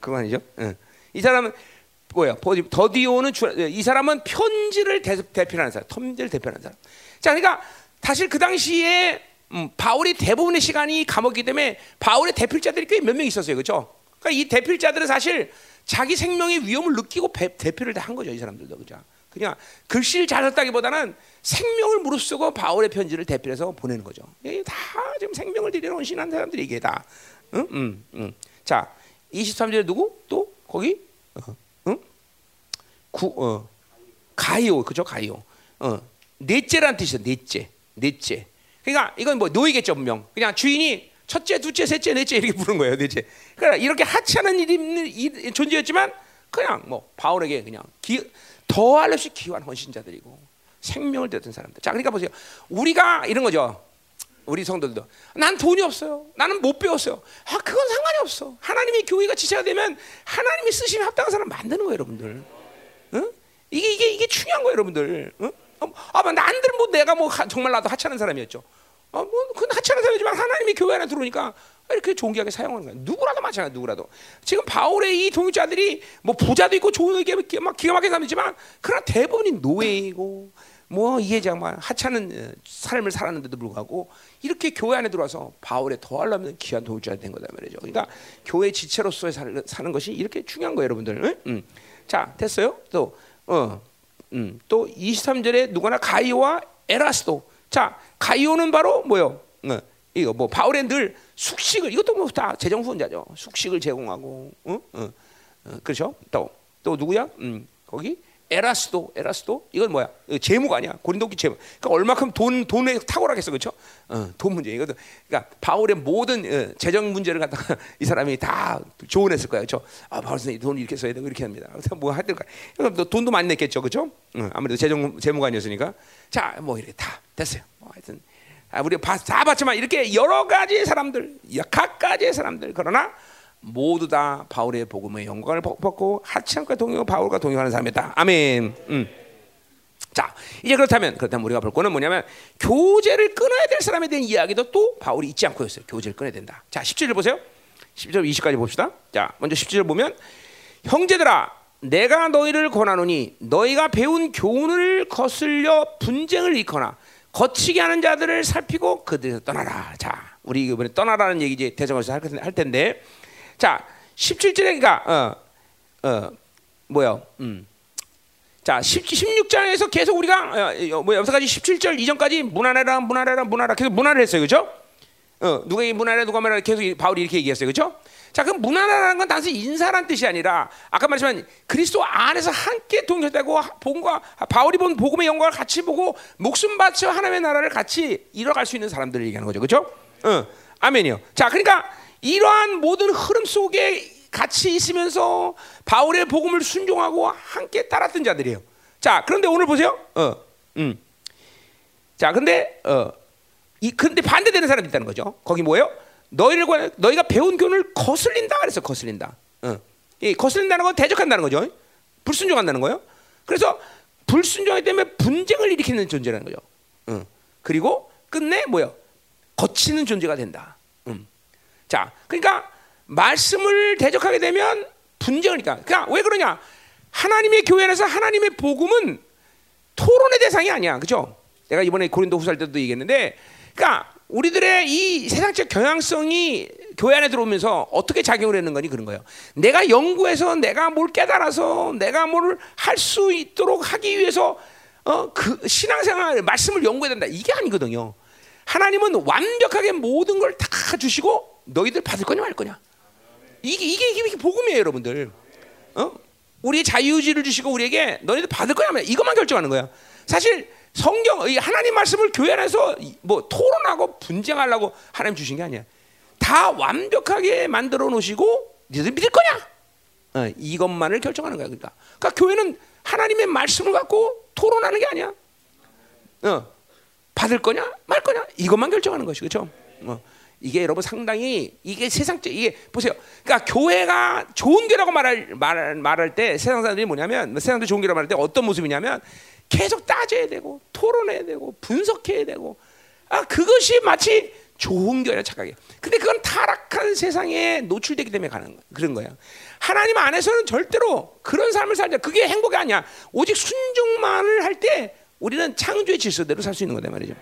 그거 아니죠? 어. 이 사람은 뭐야? 더디오는 이 사람은 편지를 대표하는 사람, 편지를 대표하는 사람. 자, 그러니까 사실 그 당시에 음, 바울이 대부분의 시간이 감옥이기 때문에 바울의 대필자들이 꽤 몇 명 있었어요, 그렇죠? 그러니까 이 대필자들은 사실 자기 생명의 위험을 느끼고 배, 대표를 다 한 거죠, 이 사람들도 그죠? 그냥 글씨를 잘 썼다기보다는 생명을 무릅쓰고 바울의 편지를 대필해서 보내는 거죠. 다 지금 생명을 들이는 헌신한 사람들이 이게 다. 응? 응, 응. 자, 23절에 누구? 또 거기? 어, 응? 구, 어, 가이오, 그죠? 가이오. 어, 넷째란 뜻이죠. 넷째, 넷째. 그러니까 이건 뭐 노이겠죠, 분명. 그냥 주인이 첫째, 둘째, 셋째, 넷째 이렇게 부른 거예요, 넷째. 그러니까 이렇게 하찮은 일이 존재였지만 그냥 뭐 바울에게 그냥 기, 더할 없이 귀한 헌신자들이고 생명을 드렸던 사람들. 자, 그러니까 보세요. 우리가 이런 거죠. 우리 성도들도 난 돈이 없어요. 나는 못 배웠어요. 아, 그건 상관이 없어. 하나님이 교회가 지체가 되면 하나님이 쓰시면 합당한 사람 만드는 거예요, 여러분들. 응? 이게 이게 이게 중요한 거예요, 여러분들. 응? 아, 뭐 난들 뭐 내가 뭐 정말 나도 하찮은 사람이었죠. 어, 뭐, 그건 하찮은 사람이지만 하나님이 교회 안에 들어오니까 이렇게 존귀하게 사용하는 거야. 누구라도 마찬가지, 누구라도. 지금 바울의 이 동역자들이 뭐 부자도 있고 좋은 게막 기가 막힌 사람이지만 그러나 대부분이 노예이고 뭐 정말 하찮은 어, 삶을 살았는데도 불구하고 이렇게 교회 안에 들어와서 바울의 더하려면 귀한 동역자가 된 거다 말이죠. 그러니까 교회 지체로서의 사는 것이 이렇게 중요한 거예요, 여러분들. 응? 응. 자, 됐어요? 또 어. 음, 또 23절에 누구나 가이오와 에라스도. 자, 가이오는 바로 뭐요? 어, 이거 뭐 바울의 늘 숙식을 이것도 뭐 다 재정 후원자죠. 숙식을 제공하고, 어? 어, 어, 그렇죠? 또 또 누구야? 음, 거기 에라스도, 에라스도 이건 뭐야? 재무가 아니야. 고린도기 재무. 그러니까 얼마큼 돈 돈에 탁월하겠어, 그렇죠? 어, 돈 문제 이것도. 그러니까 바울의 모든 어, 재정 문제를 갖다가 (laughs) 이 사람이 다 조언했을 거예요, 그렇죠? 아, 바울 선생님 돈 이렇게 써야 되고 이렇게 합니다. 그래서 뭐 하든가. 돈도 많이 냈겠죠, 그렇죠? 어, 아무래도 재정 재무관이었으니까. 자, 뭐 이렇게 다 됐어요. 아, 우리 다 봤지만 이렇게 여러 가지의 사람들, 각가지의 사람들 그러나 모두 다 바울의 복음의 영광을 벗고 하찮과 동요 바울과 동요하는 사람이다. 아멘. 음. 자, 이제 그렇다면 그렇다면 우리가 볼 거는 뭐냐면 교제를 끊어야 될 사람에 대한 이야기도 또 바울이 잊지 않고 있어요. 교제를 끊어야 된다. 자, 17절 보세요. 10절 20까지 봅시다. 자, 먼저 17절 보면 형제들아 내가 너희를 권하노니 너희가 배운 교훈을 거슬려 분쟁을 일거나 거치게 하는 자들을 살피고 그들에서 떠나라. 자, 우리 이번에 떠나라는 얘기 이제 대정에서 할 텐데, 자, 17절에 그러니까 어, 어, 뭐야, 음. 자, 16장에서 계속 우리가 어, 뭐 여기서까지 17절 이전까지 문화래라 문화래라 문화라 계속 문화를 했어요, 그렇죠? 어, 누가 이 문화래 누가 말하라 계속 바울이 이렇게 얘기했어요, 그렇죠? 자, 그럼 문화라는 건 단순히 인사란 뜻이 아니라 아까 말했지만 그리스도 안에서 함께 동역되고 본과 바울이 본 복음의 영광을 같이 보고 목숨 바쳐 하나님의 나라를 같이 이뤄갈 수 있는 사람들을 얘기하는 거죠, 그렇죠? 어, 아멘이요. 자, 그러니까 이러한 모든 흐름 속에 같이 있으면서 바울의 복음을 순종하고 함께 따랐던 자들이에요. 자, 그런데 오늘 보세요. 어, 음. 자, 근데 어, 이 근데 반대되는 사람이 있다는 거죠. 거기 뭐예요? 너희를 관 너희가 배운 교훈을 거슬린다 그래서 거슬린다. 어. 이 거슬린다는 건 대적한다는 거죠. 불순종한다는 거예요. 그래서 불순종하기 때문에 분쟁을 일으키는 존재라는 거죠. 어. 그리고 끝내 뭐요? 거치는 존재가 된다. 음. 자, 그러니까 말씀을 대적하게 되면 분쟁이니까. 그러니까 왜 그러냐? 하나님의 교회 안에서 하나님의 복음은 토론의 대상이 아니야. 그죠? 내가 이번에 고린도 후살 때도 얘기했는데, 그러니까 우리들의 이 세상적 경향성이 교회 안에 들어오면서 어떻게 작용을 했는 거니 그런 거예요. 내가 연구해서 내가 뭘 깨달아서 내가 뭘 할 수 있도록 하기 위해서 어, 그 신앙생활 말씀을 연구해야 된다. 이게 아니거든요. 하나님은 완벽하게 모든 걸 다 주시고 너희들 받을 거냐 말 거냐. 이게 이게 이게 복음이에요, 여러분들. 어? 우리 자유의지를 주시고 우리에게 너희들 받을 거냐 말 이것만 결정하는 거야. 사실 성경 이 하나님 말씀을 교회 안에서 뭐 토론하고 분쟁하려고 하나님 주신 게 아니야. 다 완벽하게 만들어 놓으시고 너희들 믿을 거냐? 어, 이것만을 결정하는 거야. 그러니까. 그러니까 교회는 하나님의 말씀을 갖고 토론하는 게 아니야. 어, 받을 거냐 말 거냐 이것만 결정하는 것이 그렇죠. 어, 이게 여러분 상당히 이게 세상적 이게 보세요. 그러니까 교회가 좋은 교라고 말할 말 말할 때 세상 사람들이 뭐냐면 세상 사람들 좋은 교라고 말할 때 어떤 모습이냐면 계속 따져야 되고 토론해야 되고 분석해야 되고 아 그것이 마치 좋은 교회라 착각해. 근데 그건 타락한 세상에 노출되기 때문에 가는 그런 거야. 하나님 안에서는 절대로 그런 삶을 살자. 그게 행복이 아니야. 오직 순종만을 할 때 우리는 창조의 질서대로 살 수 있는 거다 말이죠.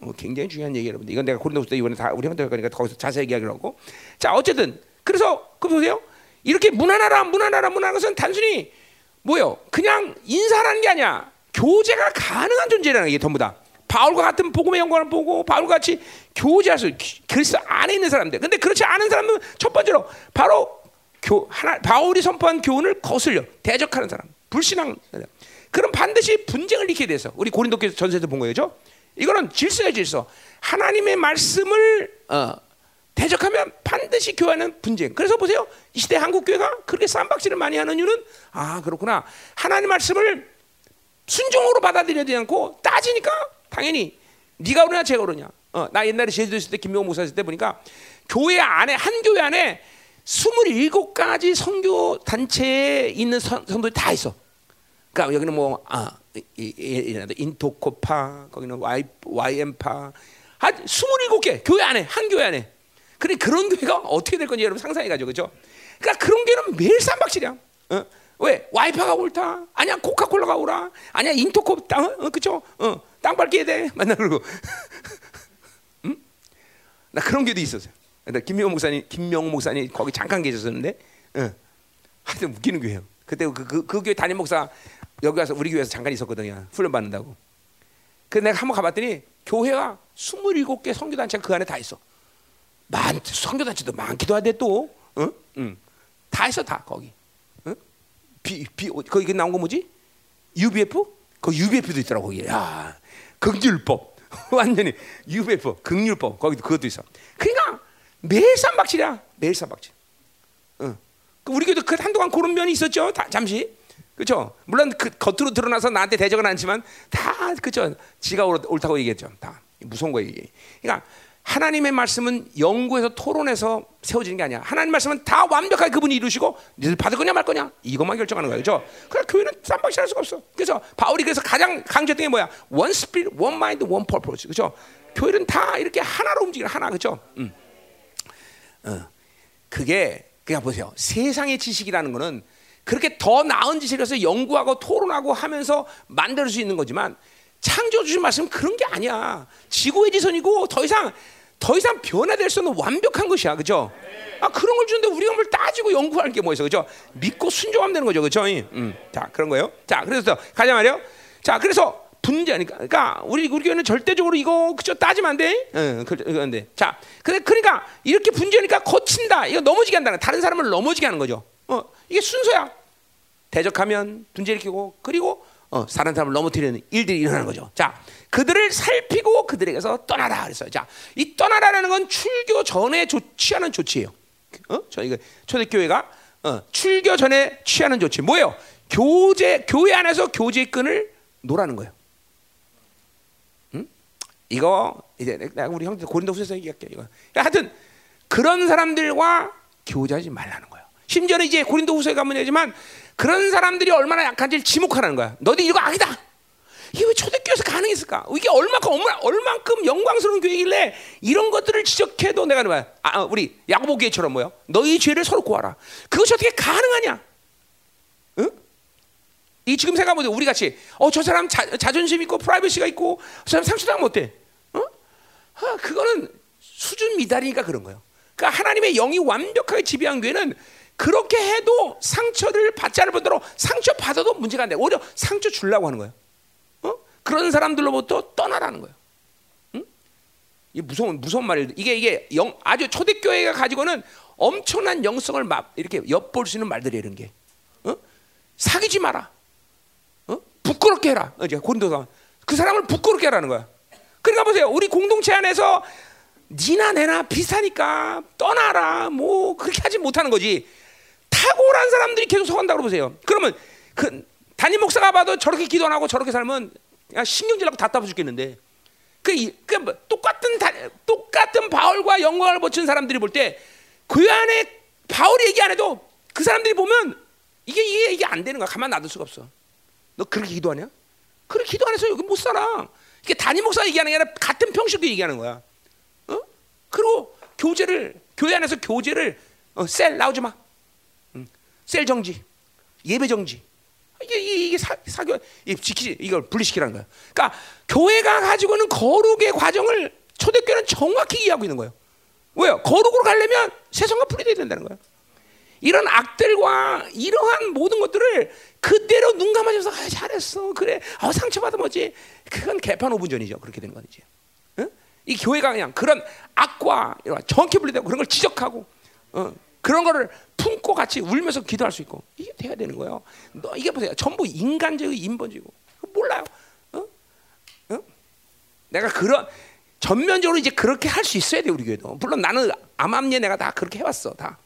어, 굉장히 중요한 얘기 여러분. 이건 내가 고린도서 이번에 다 우리 한테 가니까 거기서 자세히 이야기를 하고. 자 어쨌든 그래서 그 보세요. 이렇게 무난하라 무난하라 무난한 것은 단순히 뭐요? 그냥 인사라는 게 아니야. 교제가 가능한 존재라는 게 전부 다. 바울과 같은 복음의 영광을 보고 바울과 같이 교제할 수 그리스도 안에 있는 사람들. 근데 그렇지 않은 사람은 첫 번째로 바로 교 하나 바울이 선포한 교훈을 거슬려 대적하는 사람, 불신앙. 그럼 반드시 분쟁을 일으키게 돼서 우리 고린도교 전서에서 본 거죠. 이거는 질서의 질서. 하나님의 말씀을 어, 대적하면 반드시 교회는 분쟁. 그래서 보세요. 이 시대 한국 교회가 그렇게 쌈박질을 많이 하는 이유는 아 그렇구나. 하나님 말씀을 순종으로 받아들여야 않고 따지니까 당연히 네가 그러냐 제가 그러냐. 어, 나 옛날에 제주도 있을 때 김명호 목사 있을 때 보니까 교회 안에 한 교회 안에 27가지 선교 단체에 있는 선, 성도들이 다 있어. 그러니까 여기는 뭐 아, 인토코파, 거기는 와이 YM파 한 27개 교회 안에 한 교회 안에. 그래 그런 교회가 어떻게 될 건지 여러분 상상해 가지고 그죠? 그러니까 그런 교회는 매일 쌈박질이야. 어? 왜? 와이파가 옳다. 아니야 코카콜라가 옳아. 아니야 인토코 땅, 어, 그죠? 어, 땅 밟게 돼. (laughs) 만나 그러고. (laughs) 응? 나 그런 교도 있었어요. 김명호 목사님, 김명호 목사님 거기 잠깐 계셨었는데, 어. 하여튼 웃기는 교회요. 그때 그, 그, 그 교회 담임 목사 여기 와서 우리 교회에서 잠깐 있었거든요. 훈련 받는다고. 그 내가 한번 가봤더니 교회가 27개 선교단체가 그 안에 다 있어. 많, 선교단체도 많기도 하대 또. 어? 응. 다 있어 다 거기. 비, 비, 거기 나온 거 뭐지? UBF? 그 UBF도 있더라고 거기. 야, 극률법. (laughs) 완전히 UBF, 극률법. 거기도 그것도 있어. 그러니까 매일 쌈박질이야. 매일 쌈박질. 어. 우리 교도 그 한동안 그런 면이 있었죠. 다, 잠시. 그렇죠. 물론 그 겉으로 드러나서 나한테 대적은 않지만 다 그죠. 지가 옳다고 얘기했죠. 다 무서운 거예요 이게. 그러니까 하나님의 말씀은 연구해서 토론해서 세워지는 게 아니야. 하나님 말씀은 다 완벽하게 그분이 이루시고 니들 받을 거냐 말 거냐 이것만 결정하는 거예요. 그렇죠? 그래 교회는 쌈박질 할 수가 없어. 그래서 바울이 그래서 가장 강조했던 게 뭐야? One spirit, one mind, one purpose. 그렇죠? 교회는 다 이렇게 하나로 움직이는 하나. 그렇죠? 음. 어. 그게 그냥 보세요. 세상의 지식이라는 거는 그렇게 더 나은 지식에서 연구하고 토론하고 하면서 만들 수 있는 거지만 창조 주신 말씀은 그런 게 아니야. 지구의 지선이고 더 이상 더 이상 변화될 수 없는 완벽한 것이야, 그죠? 아 그런 걸 주는데 우리가 뭘 따지고 연구할 게뭐 있어, 그죠? 믿고 순종하면 되는 거죠, 그죠? 음, 자 그런 거요. 자 그래서 가자 말이요. 자 그래서 분자니까, 그러니까 우리 우리 교회는 절대적으로 이거 그죠 따지면 안 돼. 응, 그런데 자, 그래 그러니까 이렇게 분자니까 거친다. 이거 넘어지게 한다는 다른 사람을 넘어지게 하는 거죠. 어, 이게 순서야. 대적하면 분재 일으키고 그리고 어, 사는 사람을 넘어뜨리는 일들이 일어나는 거죠. 자, 그들을 살피고 그들에게서 떠나라 그랬어요. 자, 이 떠나라라는 건 출교 전에 조, 취하는 조치예요. 어? 저희 초대교회가 어, 출교 전에 취하는 조치 뭐예요? 교제 교회 안에서 교제 끈을 놓라는 거예요. 응? 이거 이제 내가 우리 형들 고린도후서에서 얘기할게 이거. 하여튼 그런 사람들과 교제하지 말라는 거예요. 심지어는 이제 고린도 후서에 가면 되지만 그런 사람들이 얼마나 약한지를 지목하라는 거야. 너희 이거 악이다. 이게 왜 초대교회에서 가능했을까? 이게 얼마큼 얼마, 얼만큼 영광스러운 교회길래 이런 것들을 지적해도 내가 뭐야? 아, 우리 야고보 교회처럼 뭐요? 너희 죄를 서로 구하라. 그것이 어떻게 가능하냐? 응? 이 지금 생각해보세요. 우리 같이 어 저 사람 자, 자존심 있고 프라이버시가 있고 저 사람 상처당하면 어때? 어? 아, 그거는 수준 미달이니까 그런 거예요. 그러니까 하나님의 영이 완벽하게 지배한 교회는 그렇게 해도 상처를 받지 않을 뿐더러 상처 받아도 문제가 안 돼. 오히려 상처 주려고 하는 거예요. 어? 그런 사람들로부터 떠나라는 거예요. 응? 이 무서운 무서운 말이 이게 이게 영, 아주 초대 교회가 가지고는 엄청난 영성을 막 이렇게 엿볼 수 있는 말들이 이런 게. 어? 사귀지 마라. 어? 부끄럽게 해라. 고린도서 그 사람을 부끄럽게 하라는 거야. 그러니까 보세요. 우리 공동체 안에서 니나 내나 비슷하니까 떠나라. 뭐 그렇게 하지 못하는 거지. 탁월한 사람들이 계속 서간다고 보세요. 그러면 그 담임 목사가 봐도 저렇게 기도 안 하고 저렇게 살면 그냥 신경질나고 답답해 죽겠는데 그, 그 뭐 똑같은 다, 똑같은 바울과 영광을 붙인 사람들이 볼 때 그 안에 바울이 얘기 안 해도 그 사람들이 보면 이게 이게 이게 안 되는 거야. 가만 놔둘 수가 없어. 너 그렇게 기도하냐? 그렇게 기도 안 해서 여기 못 살아. 이게 담임 목사가 얘기하는 게 아니라 같은 평식도 얘기하는 거야. 어? 그리고 교제를 교회 안에서 교제를 어, 셀 나오지 마. 셀 정지, 예배 정지. 이게 이게 사, 사교 이 지키 이걸 분리시키라는 거야. 그러니까 교회가 가지고는 거룩의 과정을 초대교회는 정확히 이해하고 있는 거예요. 왜요? 거룩으로 가려면 세상과 분리돼야 된다는 거야. 이런 악들과 이러한 모든 것들을 그대로 눈 감아줘서 아, 잘했어 그래 아, 상처받아 뭐지 그건 개판 5분 전이죠 그렇게 되는 건 이제 응? 이 교회가 그냥 그런 악과 정확히 분리되고 그런 걸 지적하고 어, 그런 거를 품고 같이 울면서 기도할 수 있고 이게 돼야 되는 거예요. 너 이게 보세요. 전부 인간적인 인본주의고 몰라요. 어? 어? 내가 그런 전면적으로 이제 그렇게 할 수 있어야 돼 우리 교회도. 물론 나는 암암리에 내가 다 그렇게 해왔어 다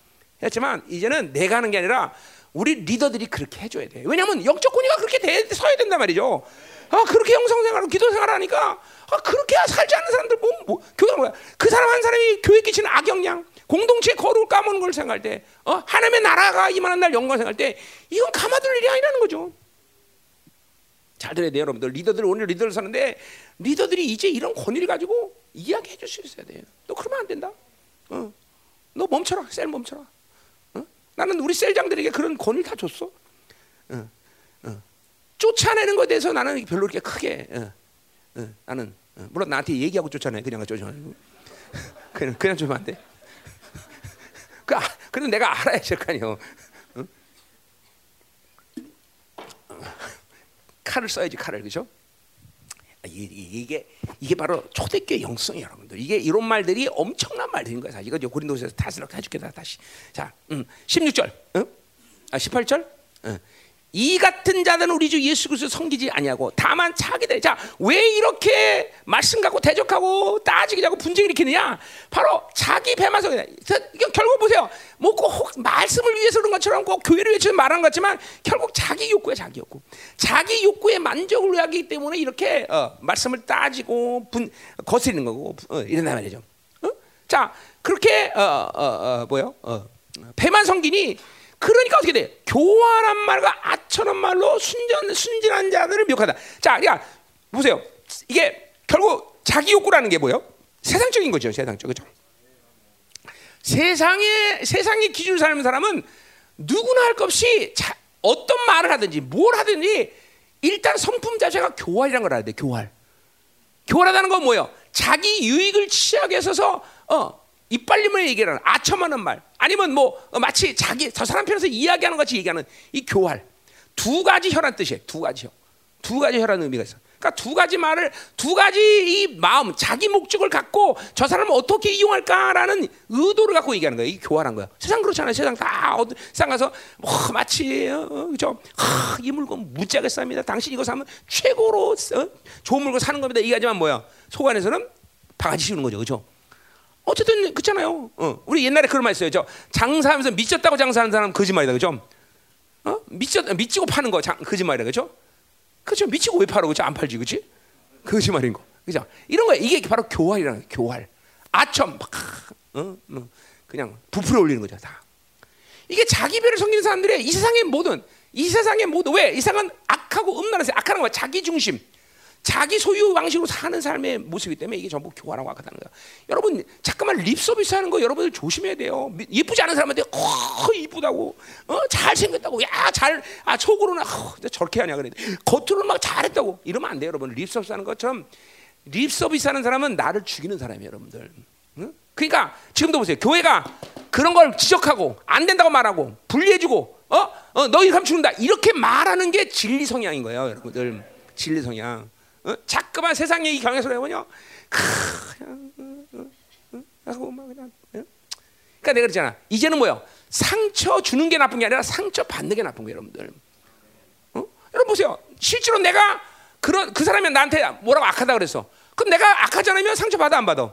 했지만 이제는 내가 하는 게 아니라 우리 리더들이 그렇게 해줘야 돼. 왜냐하면 영적 권위가 그렇게 돼, 서야 된단 말이죠. 아 그렇게 영성생활, 기도 생활 하니까 아 그렇게 살지 않는 사람들 뭐, 뭐 교회가 뭐야? 그 사람 한 사람이 교회 끼치는 악영향, 공동체 거룩을 까먹는 걸 생각할 때, 어? 하나님의 나라가 임하는 날 영광 생각할 때, 이건 가마둘 일이 아니라는 거죠. 잘 들어야 돼요, 여러분들. 리더들 오늘 리더를 사는데 리더들이 이제 이런 권위를 가지고 이야기해 줄 수 있어야 돼요. 너 그러면 안 된다. 어. 너 멈춰라, 셀 멈춰라. 어? 나는 우리 셀장들에게 그런 권위를 다 줬어. 어. 어. 쫓아내는 것에 대해서 나는 별로 그렇게 크게 어. 어. 나는 어. 물론 나한테 얘기하고 쫓아내 그냥 쫓아내. (laughs) 그냥 그냥 좀안 돼. 그, 아, 그래도 내가 알아야 될거 아니에요. 응? 칼을 써야지 칼을 그죠? 아, 이게 이게 바로 초대교회 영성이 여러분들. 이게 이런 말들이 엄청난 말들인 거야. 이거 고린도서에서 다시 해줄게 다시. 자, 음, 16절, 응? 아 18절. 응. 이 같은 자들은 우리 주 예수 그리스도 섬기지 아니하고 다만 자기들 자왜 이렇게 말씀 갖고 대적하고 따지기 자고 분쟁 일으키느냐? 바로 자기 배만 서 결국 보세요. 뭐꼭 말씀을 위해서 그런 것처럼 꼭 교회를 위해서 말하는 것 같지만 결국 자기 욕구야 자기 욕구. 자기 욕구에 만족을 위하기 때문에 이렇게 어, 말씀을 따지고 분 거스리는 거고 어, 이런단 말이죠. 어? 자 그렇게 어, 어, 어, 뭐요? 배만 성기니 그러니까 어떻게 돼? 교활한 말과 아처럼 말로 순전 순진한 자들을 미혹하다. 자, 그러니까 보세요. 이게 결국 자기 욕구라는 게 뭐예요? 세상적인 거죠, 세상적 그죠? 세상에 세상의 기준 살는 사람은 누구나 할 것 없이 자, 어떤 말을 하든지 뭘 하든지 일단 성품 자체가 교활이라는 걸 알아야 돼. 교활. 교활하다는 건 뭐예요? 자기 유익을 취하게 해서 어, 이빨림을 얘기하는 아첨하는 말 아니면 뭐 어, 마치 자기 저 사람 편에서 이야기하는 것이 얘기하는 이 교활 두 가지 혈한 뜻이에요. 두 가지 혈. 두 가지 혈한 의미가 있어. 그러니까 두 가지 말을 두 가지 이 마음 자기 목적을 갖고 저 사람을 어떻게 이용할까라는 의도를 갖고 얘기하는 거예요. 이 교활한 거야. 세상 그렇잖아요. 세상 다 어디 세상 가서 뭐 마치 어, 그죠? 하, 이 물건 무지하게 쌉니다. 당신 이거 사면 최고로 어? 좋은 물건 사는 겁니다. 이거지만 뭐야? 속 안에서는 바가지 씌우는 거죠. 그죠? 어쨌든 그렇잖아요. 어. 우리 옛날에 그런 말 있어요. 저 장사하면서 미쳤다고 장사하는 사람 거짓말이다. 그죠? 어? 미쳤 미치고 파는 거 장, 거짓말이다. 그죠? 그죠? 미치고 왜 팔어? 그죠? 안 팔지. 그지? 거짓말인 거. 그죠? 이런 거야. 이게 바로 교활이라는 거야. 교활. 아첨 막 어? 뭐 그냥 부풀어 올리는 거죠. 다. 이게 자기 배를 섬기는 사람들의 이 세상의 모든 이 세상의 모든 왜? 이 세상은 악하고 음란한 세 악하는 거야. 자기 중심. 자기 소유 방식으로 사는 삶의 모습이기 때문에 이게 전부 교활하고 악하다는 거야. 여러분 잠깐만 립 서비스 하는 거 여러분들 조심해야 돼요. 미- 예쁘지 않은 사람한테 어 이쁘다고, 어 잘생겼다고, 야 잘 아 속으로는 어, 저렇게 하냐 그래. 겉으로는 막 잘했다고 이러면 안 돼요, 여러분. 립 서비스 하는 것처럼 립 서비스 하는 사람은 나를 죽이는 사람이에요, 여러분들. 응? 그러니까 지금도 보세요. 교회가 그런 걸 지적하고 안 된다고 말하고 분리해주고 어, 어 너희 감 죽는다 이렇게 말하는 게 진리 성향인 거예요, 여러분들. 진리 성향. 어? 자꾸만 세상의 이 경향 소리 해보냐? 어, 어, 어, 하고 막 그냥. 어? 그러니까 내가 그랬잖아. 이제는 뭐요? 상처 주는 게 나쁜 게 아니라 상처 받는 게 나쁜 거예요, 여러분들. 어? 여러분 보세요. 실제로 내가 그런 그 사람이 나한테 뭐라고 악하다 그랬어. 그럼 내가 악하지 않으면 상처 받아 안 받아?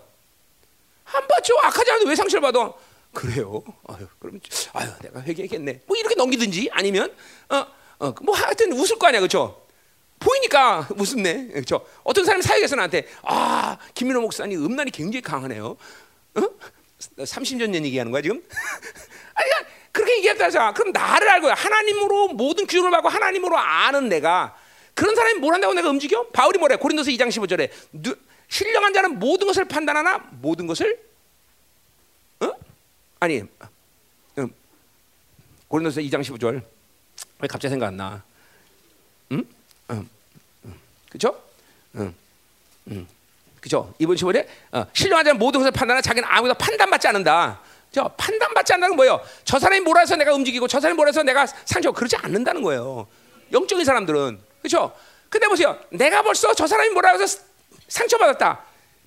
안 받죠. 악하지 않아도 왜 상처를 받아? 그래요. 아유, 그럼 아유, 내가 회개했겠네. 뭐 이렇게 넘기든지 아니면 어, 어, 뭐 하여튼 웃을 거 아니야, 그렇죠? 보이니까 웃음네, 그렇죠? 어떤 사람이 사역에서 나한테 아, 김민호 목사님 음란이 굉장히 강하네요. 어? 30년 전 얘기하는 거야 지금? (laughs) 아니, 그러니까 그렇게 얘기했다자. 그럼 나를 알고 하나님으로 모든 기준을 받고 하나님으로 아는 내가 그런 사람이 뭘 한다고 내가 움직여? 바울이 뭐래? 고린도서 2장 15절에 누, 신령한 자는 모든 것을 판단하나 모든 것을 어? 아니 음, 고린도서 2장 15절 왜 갑자기 생각 안 나? 응? 응. 응. 그죠? 이번 15절에 어, 신령한 자는 모든 것을 판단하나 자기는 아무도 판단받지 않는다. 저 판단받지 않는다는 건 뭐예요? 저 사람이 뭐라 해서 내가 움직이고 저 사람이 뭐라 해서 내가 상처 그러지 않는다는 거예요. 영적인 사람들은 그렇죠? 근데 보세요. 내가 벌써 저 사람이 뭐라 해서 상처받았다.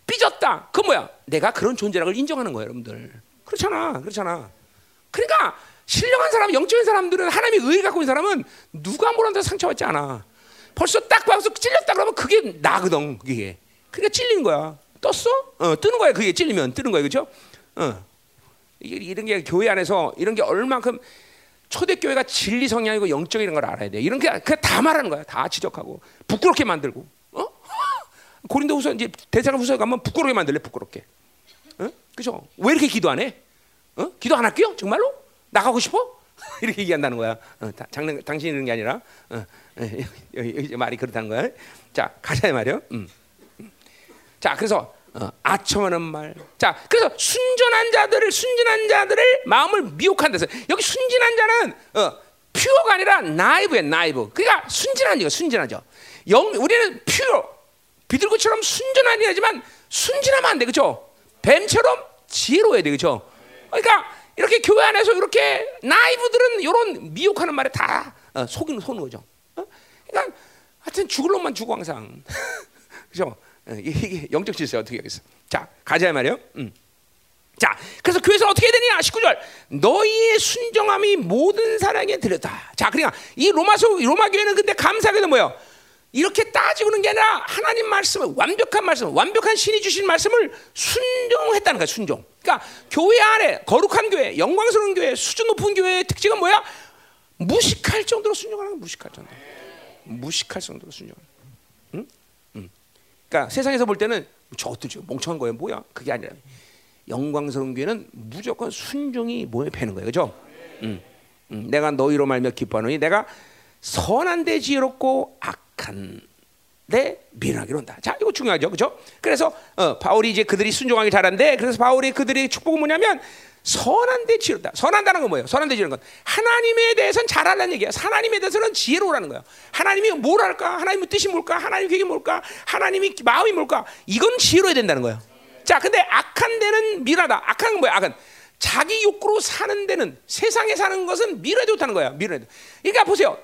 삐졌다. 그 뭐야? 내가 그런 존재라는 걸 인정하는 거예요, 여러분들. 그렇잖아. 그렇잖아. 그러니까 신령한 사람, 영적인 사람들은 하나님의 의를 갖고 있는 사람은 누가 뭐라도 상처받지 않아. 벌써 딱 봐서 찔렸다 그러면 그게 나거든, 그게. 그러니까 찔린 거야. 떴어? 어, 뜨는 거야. 그게 찔리면 뜨는 거야. 그렇죠? 어. 이런 게 교회 안에서 이런 게 얼만큼 초대교회가 진리 성향이고 영적인 걸 알아야 돼. 이런 게다 말하는 거야. 다 지적하고 부끄럽게 만들고. 어? (laughs) 고린도후서 이제 대사가후서 가면 부끄럽게 만들래 부끄럽게. 어? 그죠? 왜 이렇게 기도 안 해? 어? 기도 안 할게요? 정말로? 나가고 싶어? (laughs) 이렇게 얘기한다는 거야. 어, 다, 장난, 당신이 이런 게 아니라 어, 여기, 여기, 여기 말이 그렇다는 거야. 자 가자 말이요. 음. 자 그래서 어, 아첨하는 말. 자, 그래서 순전한 자들을 순전한 자들을 마음을 미혹한 데서 여기 순진한 자는 어, 퓨어가 아니라 나이브야 나이브. 그러니까 순진한 자, 순진하죠. 영 우리는 퓨어 비둘기처럼 순전하긴 하지만 순진하면 안 돼, 그렇죠? 뱀처럼 지혜로워야 돼, 그렇죠? 그러니까 이렇게 교회 안에서 이렇게 나이브들은 이런 미혹하는 말에 다 어, 속이는 거죠. 어? 그러니까 하여튼 죽을 놈만 죽어 항상, (laughs) 그렇죠? 이게 영적 질서 어떻게 하겠어? 자, 가자 말이요. 음. 자, 그래서 교회에서 어떻게 되냐? 19절. 너희의 순정함이 모든 사랑에 들렸다. 자, 그러니까 이 로마서 로마 교회는 근데 감사하게도 뭐요? 이렇게 따지고는 게 아니라 하나님 말씀을 완벽한 말씀, 완벽한 신이 주신 말씀을 순종했다는 거야, 순종. 그러니까 교회 안에 거룩한 교회, 영광스러운 교회, 수준 높은 교회의 특징은 뭐야? 무식할 정도로 순종하는 거야, 무식할 정도. 무식할 정도로 순종. 응? 응. 그러니까 세상에서 볼 때는 저것도 지금 멍청한 거예요. 뭐야? 그게 아니라 영광스러운 교회는 무조건 순종이 몸에 배는 거예요. 그죠? 응. 응. 내가 너희로 말며 기뻐하노니 내가 선한 데 지혜롭고 악한 데 미련하기로 한다. 자, 이거 중요하죠. 그죠? 그래서 어, 바울이 이제 그들이 순종하기 잘한데 그래서 바울이 그들의 축복은 뭐냐면 선한 데 지혜롭다. 선한다는 건 뭐예요? 선한 데 지혜로운 건 하나님에 대해서는 잘하는 얘기야. 하나님에 대해서는 지혜로우라는 거야. 하나님이 뭘 할까? 하나님의 뜻이 뭘까? 하나님의 계획이 뭘까? 하나님이 마음이 뭘까? 이건 지혜로워야 된다는 거예요. 자, 근데 악한 데는 미라다. 악한 건 뭐야? 악은 자기 욕구로 사는 데는 세상에 사는 것은 미래도 못하는 거야. 미래도. 그러니까 보세요.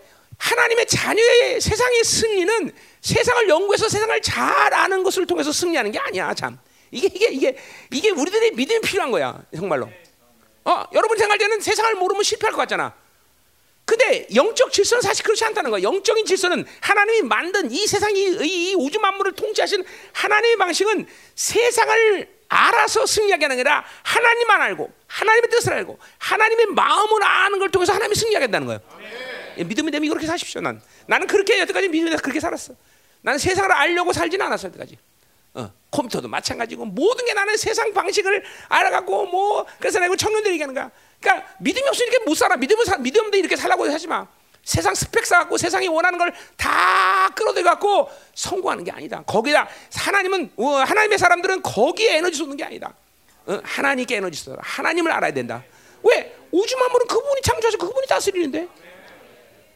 하나님의 자녀의 세상의 승리는 세상을 연구해서 세상을 잘 아는 것을 통해서 승리하는 게 아니야. 참 이게 이게 이게 이게 우리들의 믿음이 필요한 거야. 정말로. 어, 여러분 생각할 때는 세상을 모르면 실패할 것 같잖아. 근데 영적 질서는 사실 그렇지 않다는 거야. 영적인 질서는 하나님이 만든 이 세상이 이 우주 만물을 통치하신 하나님의 방식은 세상을 알아서 승리하게 하는 게 아니라 하나님만 알고 하나님의 뜻을 알고 하나님의 마음을 아는 걸 통해서 하나님이 승리하게 한다는 거예요. 예, 믿음이 되면 그렇게 사십시오. 난 나는 그렇게 여태까지 믿음이 그렇게 살았어. 나는 세상을 알려고 살지는 않았어 여태까지. 어, 컴퓨터도 마찬가지고 모든 게 나는 세상 방식을 알아갖고 뭐 그래서 내가 청년들이 얘기하는 거야. 그러니까 믿음이 없으니까 못 살아. 믿음을 사, 믿음 없는데 이렇게 살라고 하지 마. 세상 스펙 쌓고 세상이 원하는 걸 다 끌어들여 갖고 성공하는 게 아니다. 거기다 하나님은 어, 하나님의 사람들은 거기에 에너지 쏟는 게 아니다. 어, 하나님께 에너지 쏟아. 하나님을 알아야 된다. 왜 우주 만물은 그분이 창조하셔 그분이 다스리는데.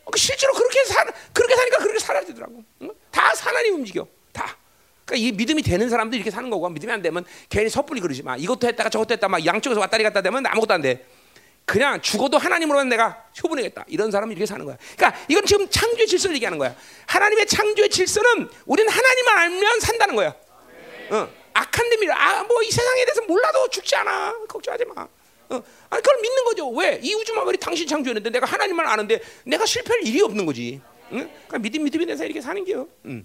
어, 그 실제로 그렇게 사 그렇게 사니까 그렇게 되더라고. 응? 다 하나님 움직여. 다. 그러니까 이 믿음이 되는 사람들 이렇게 사는 거고 믿음이 안 되면 괜히 섣불리 그러지 마. 이것도 했다가 저것도 했다 막 양쪽에서 왔다리 갔다 되면 아무것도 안 돼. 그냥 죽어도 하나님으로만 내가 효분하겠다. 이런 사람이 이렇게 사는 거야. 그러니까 이건 지금 창조의 질서를 얘기하는 거야. 하나님의 창조의 질서는 우리는 하나님만 알면 산다는 거야. 어. 악한 데밀 아뭐 이 세상에 대해서 몰라도 죽지 않아. 걱정하지 마. 어. 아니 그걸 믿는 거죠. 왜? 이 우주 만물이 당신 창조했는데 내가 하나님만 아는데 내가 실패할 일이 없는 거지. 응? 그러니까 믿음 믿음이 돼서 이렇게 사는 게요. 응.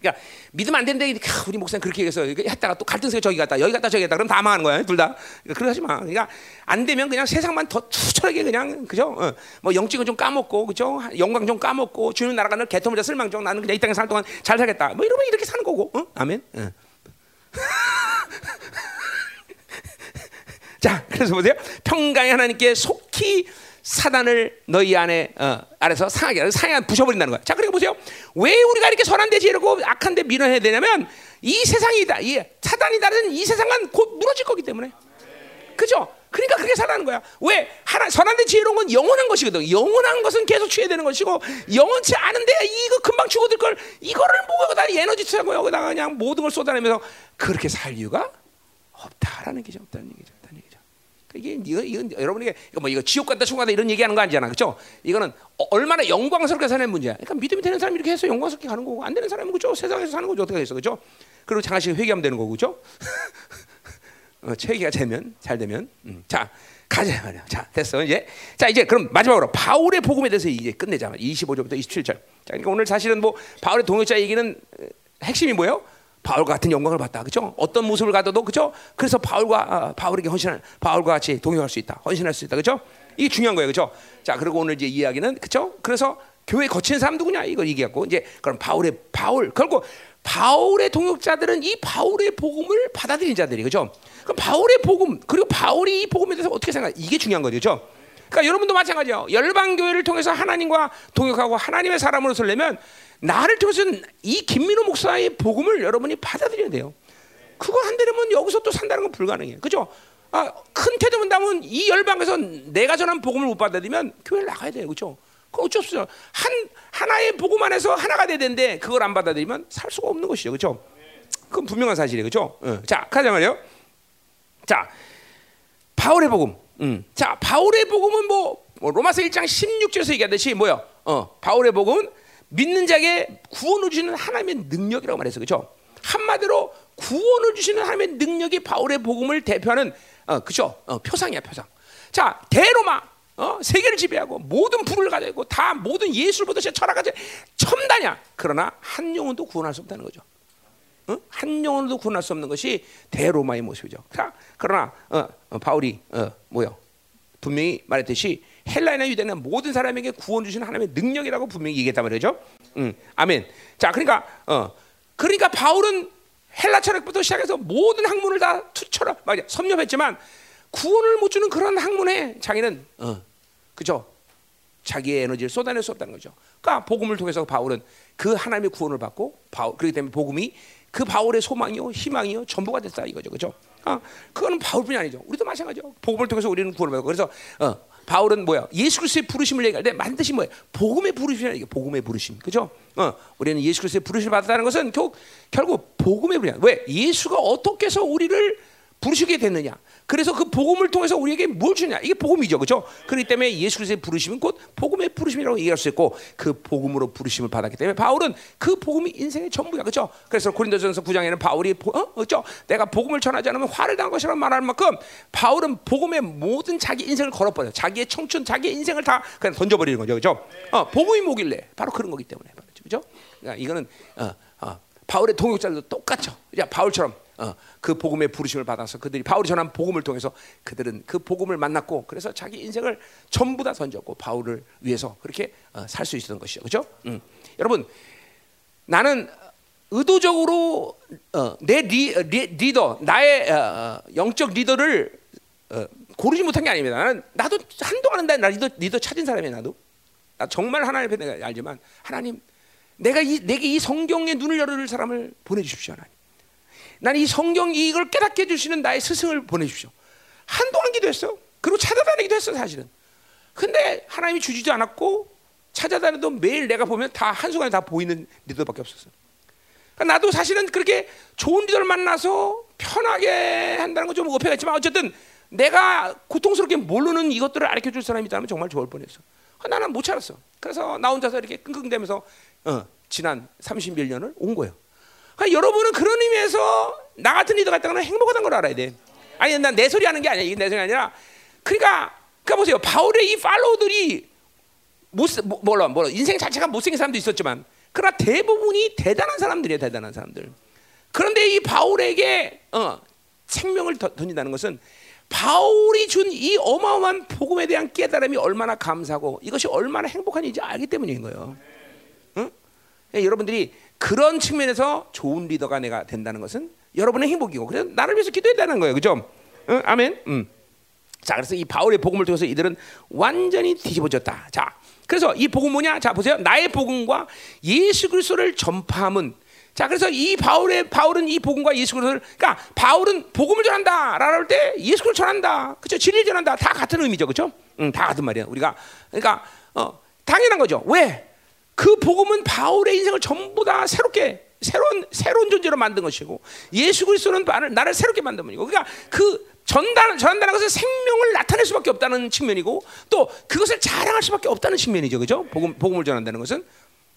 그러니까 믿으면 안 된다. 우리 목사님 그렇게 해서 했다가 또 갈등세가 저기 갔다 여기 갔다 저기 갔다 그럼 다 망하는 거야 둘 다. 그러니까 그러지 마. 그러니까 안 되면 그냥 세상만 더 투철하게 그냥 그죠? 어. 뭐 영적은 좀 까먹고 그죠? 영광 좀 까먹고 주는 나라가 늘 개토무자 쓸망정 나는 그냥 이 땅에 살 동안 잘 살겠다. 뭐 이러면 이렇게 사는 거고. 어? 아멘. 어. 자, 그래서 보세요. 평강의 하나님께 속히 사단을 너희 안에 어, 아래서 상하게 상하 부셔버린다는 거야. 자, 그리고 보세요. 왜 우리가 이렇게 선한데 지르고 악한데 밀어내야 되냐면 이 세상이다. 이 사단이 다른 이 세상은 곧 무너질 거기 때문에. 그죠? 그러니까 그렇게 살라는 거야. 왜? 하나 선한데 지혜로운 건 영원한 것이거든. 영원한 것은 계속 취해야 되는 것이고 영원치 않은데 이거 금방 죽어들 걸 이거를 뭐고 다 에너지 쓰고 여기다가 그냥 모든 걸 쏟아내면서 그렇게 살 이유가 없다라는 게죠. 없다는 얘기죠. 이게 이거 이건 여러분에게 뭐 이거 지옥 간다 천국 간다 이런 얘기하는 거 아니잖아, 그렇죠? 이거는 어, 얼마나 영광스럽게 사는 문제야. 그러니까 믿음이 되는 사람이 이렇게 해서 영광스럽게 가는 거고 안 되는 사람은 그죠? 세상에서 사는 거죠. 어떻게 해서 그렇죠? 그리고 장하씩 회개하면 되는 거고, 그렇죠? (laughs) 어, 회개가 되면 잘 되면 음. 자 가자 말이야. 자 됐어 이제 자 이제 그럼 마지막으로 바울의 복음에 대해서 이제 끝내자. 25절부터 27절. 자 그러니까 오늘 사실은 뭐 바울의 동역자 얘기는 핵심이 뭐예요? 바울 같은 영광을 받다. 그죠? 어떤 모습을 가져도 그죠? 그래서 바울과 아, 바울에게 헌신할 바울과 같이 동역할 수 있다. 헌신할 수 있다. 그죠? 이게 중요한 거예요. 그죠? 자, 그리고 오늘 이제 이야기는 그죠? 그래서 교회 거친 사람 누구냐? 이걸 얘기하고 이제 그럼 바울의 바울 결국 바울의 동역자들은 이 바울의 복음을 받아들인 자들이 그죠? 그럼 바울의 복음 그리고 바울이 이 복음에 대해서 어떻게 생각? 이게 중요한 거죠. 그죠? 그러니까 여러분도 마찬가지예요. 열방 교회를 통해서 하나님과 동역하고 하나님의 사람으로 설려면 나를 통해서 이 김민호 목사의 복음을 여러분이 받아들여야 돼요. 그거 안 되려면 여기서 또 산다는 건 불가능해요. 그죠? 아, 큰 태도 본다면 이 열방에서 내가 전한 복음을 못 받아들이면 교회를 나가야 돼요. 그죠? 그 어쩔 수 없어요. 한, 하나의 복음 안에서 하나가 돼야 되는데 그걸 안 받아들이면 살 수가 없는 것이죠. 그죠? 그건 분명한 사실이에요. 그죠? 어. 자, 가자 말이요. 자, 바울의 복음. 음. 자, 바울의 복음은 뭐, 뭐 로마서 1장 16절에서 얘기하듯이 뭐요? 어, 바울의 복음은 믿는 자에게 구원을 주시는 하나님의 능력이라고 말했어. 그죠? 한마디로 구원을 주시는 하나님의 능력이 바울의 복음을 대표하는 어, 그죠? 어, 표상이야, 표상. 자, 대로마 어? 세계를 지배하고 모든 불을 가지고 다 모든 보듯이 철학까지 첨단이야. 그러나 한 영혼도 구원할 수 없다는 거죠. 어? 한 영혼도 구원할 수 없는 것이 대로마의 모습이죠. 자, 그러나 어, 어, 바울이 어, 뭐요? 분명히 말했듯이 헬라이나 유대는 모든 사람에게 구원 주시는 하나님의 능력이라고 분명히 얘기했단 말이죠. 음, 아멘. 자, 그러니까 어, 그러니까 바울은 헬라 철학부터 시작해서 모든 학문을 다 투철어 맞아 섭렵했지만 구원을 못 주는 그런 학문에 자기는 어, 그죠? 자기의 에너지를 쏟아낼 수 없다는 거죠. 그러니까 복음을 통해서 바울은 그 하나님의 구원을 받고 바울 그렇기 때문에 복음이 그 바울의 소망이요 희망이요 전부가 됐다 이거죠, 그죠? 아, 그거는 바울뿐이 아니죠. 우리도 마찬가지죠. 복음을 통해서 우리는 구원을 받고 그래서 어, 바울은 뭐야? 예수 그리스도의 부르심을 얘기할 때 반드시 뭐야? 복음의 부르심이라 이게 복음의 부르심. 그죠? 어, 우리는 예수 그리스도의 부르심을 받았다는 것은 결국, 결국 복음의 부르심. 왜? 예수가 어떻게 해서 우리를 부르시게 됐느냐? 그래서 그 복음을 통해서 우리에게 뭘 주냐? 이게 복음이죠, 그렇죠? 그렇기 때문에 예수 그리스도의 부르심은 곧 복음의 부르심이라고 얘기할 수 있고 그 복음으로 부르심을 받았기 때문에 바울은 그 복음이 인생의 전부야, 그렇죠? 그래서 고린도전서 9장에는 바울이 어, 그렇죠? 내가 복음을 전하지 않으면 화를 당한 것이라고 말할 만큼 바울은 복음의 모든 자기 인생을 걸어버려, 자기의 청춘, 자기의 인생을 다 그냥 던져버리는 거죠, 그렇죠? 어, 복음이 뭐길래 바로 그런 거기 때문에, 그렇죠? 그러니까 이거는 어, 어, 바울의 동역자들도 똑같죠. 야, 바울처럼. 어, 그 복음의 부르심을 받아서 그들이 바울이 전한 복음을 통해서 그들은 그 복음을 만났고 그래서 자기 인생을 전부 다 던졌고 바울을 위해서 그렇게 어, 살수 있었던 것이죠. 그렇죠? 음. 여러분 나는 의도적으로 어, 내 리, 리, 더 나의 어, 어, 영적 리더를 어, 고르지 못한 게 아닙니다. 나는 나도 한동안은 나 리더 리더 찾은 사람이야 나도. 나 정말 하나님 앞에 내가 알지만 하나님 내가 이 내게 이 성경의 눈을 열어줄 사람을 보내주십시오 하나님. 나는 이 성경 이걸 깨닫게 해주시는 나의 스승을 보내주십시오. 한동안 기도했어. 그리고 찾아다니기도 했어 사실은. 근데 하나님이 주지도 않았고 찾아다녀도 매일 내가 보면 다 한순간에 다 보이는 리더밖에 없었어. 그러니까 나도 사실은 그렇게 좋은 리더를 만나서 편하게 한다는 건 좀 어폐가 있지만 어쨌든 내가 고통스럽게 모르는 이것들을 알려 줄 사람이 있다면 정말 좋을 뻔했어. 나는 못 찾았어. 그래서 나 혼자서 이렇게 끙끙대면서 어, 지난 30몇 년을 온 거예요. 그러니까 여러분은 그런 의미에서 나 같은 리더가 있다는 행복하다는 걸 알아야 돼. 아니 난 내 소리 하는 게 아니야. 이게 내 소리 아니라 그러니까 그러니까 보세요. 바울의 이 팔로우들이 못 뭐라 뭐라 인생 자체가 못생긴 사람도 있었지만 그러나 대부분이 대단한 사람들이에요. 대단한 사람들. 그런데 이 바울에게 어, 생명을 던진다는 것은 바울이 준 이 어마어마한 복음에 대한 깨달음이 얼마나 감사하고 이것이 얼마나 행복한 일인지 알기 때문인 거예요. 응? 예, 여러분들이 그런 측면에서 좋은 리더가 내가 된다는 것은 여러분의 행복이고 그래서 나를 위해서 기도했다는 거예요. 그죠? 응? 아멘. 음. 자, 그래서 이 바울의 복음을 통해서 이들은 완전히 뒤집어졌다. 자, 그래서 이 복음 뭐냐? 자, 보세요. 나의 복음과 예수 그리스도를 전파함은 자, 그래서 이 바울의 바울은 이 복음과 예수 그리스도를 그러니까 바울은 복음을 전한다라고 할 때 예수 그리스도를 전한다. 그렇죠? 진리를 전한다. 다 같은 의미죠. 그렇죠? 응, 다 같은 말이야. 우리가 그러니까 어, 당연한 거죠. 왜? 그 복음은 바울의 인생을 전부 다 새롭게 새로운 새로운 존재로 만든 것이고 예수 그리스도는 나를, 나를 새롭게 만든 분이고 그러니까 그 전달 전한다는 것은 생명을 나타낼 수밖에 없다는 측면이고 또 그것을 자랑할 수밖에 없다는 측면이죠, 그죠? 복음 복음을 전한다는 것은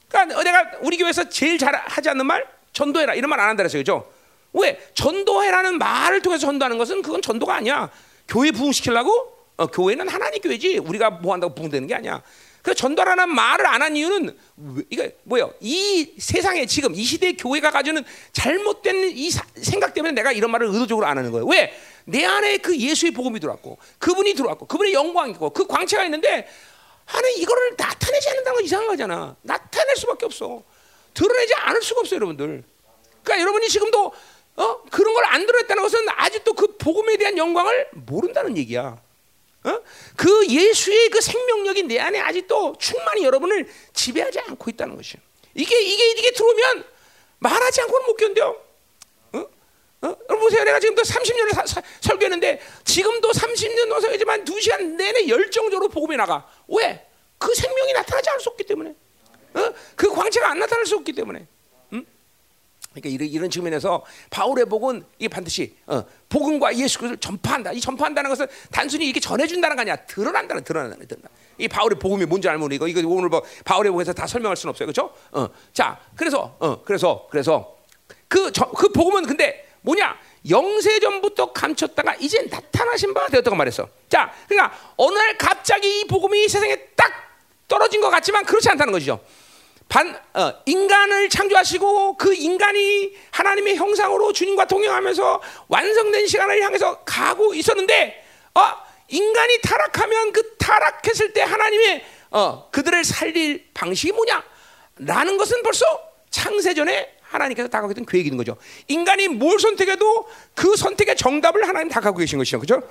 그러니까 내가 우리 교회에서 제일 잘 하지 않는 말 전도해라 이런 말 안 한다 그랬어요, 그죠? 왜 전도해라는 말을 통해서 전도하는 것은 그건 전도가 아니야. 교회 부흥시키려고 어, 교회는 하나님 교회지 우리가 뭐 한다고 부흥되는 게 아니야. 그 전도라는 말을 안 한 이유는 이게 뭐예요? 이 세상에 지금 이 시대 교회가 가지는 잘못된 이 사, 생각 때문에 내가 이런 말을 의도적으로 안 하는 거예요. 왜? 내 안에 그 예수의 복음이 들어왔고 그분이 들어왔고 그분의 영광이 있고 그 광채가 있는데 하는 이거를 나타내지 않는다는 건 이상한 거잖아. 나타낼 수밖에 없어. 드러내지 않을 수가 없어요, 여러분들. 그러니까 여러분이 지금도 어? 그런 걸 안 드러냈다는 것은 아직도 그 복음에 대한 영광을 모른다는 얘기야. 어? 그 예수의 그 생명력이 내 안에 아직도 충만히 여러분을 지배하지 않고 있다는 것이야. 이게 이게 이게 들어오면 말하지 않고는 못 견뎌. 어? 어? 보세요. 내가 지금도 30년을 사, 사, 설교했는데 지금도 30년 노설이지만 2시간 내내 열정적으로 복음이 나가. 왜? 그 생명이 나타나지 않을 수 없기 때문에. 어? 그 광채가 안 나타날 수 없기 때문에. 그러니까 이런, 이런 측면에서 바울의 복은 이 반드시 어, 복음과 예수 그리스도를 전파한다. 이 전파한다는 것은 단순히 이렇게 전해준다는 거 아니야. 드러난다는 드러난다는 드러나. 이 바울의 복음이 뭔지 알면 이거 이거 오늘 뭐 바울의 복음에서 다 설명할 수는 없어요, 그렇죠? 어, 자, 그래서 어, 그래서 그래서 그그 복음은 근데 뭐냐? 영세 전부터 감췄다가 이제 나타나신 바가 되었다고 말했어. 자, 그러니까 어느 날 갑자기 이 복음이 세상에 딱 떨어진 것 같지만 그렇지 않다는 것이죠. 반, 어, 인간을 창조하시고 그 인간이 하나님의 형상으로 주님과 동행하면서 완성된 시간을 향해서 가고 있었는데 어, 인간이 타락하면 그 타락했을 때 하나님의 어, 그들을 살릴 방식이 뭐냐? 라는 것은 벌써 창세전에 하나님께서 다 갖고 있던 계획이 있는 거죠. 인간이 뭘 선택해도 그 선택의 정답을 하나님 다 갖고 계신 것이죠. 그죠?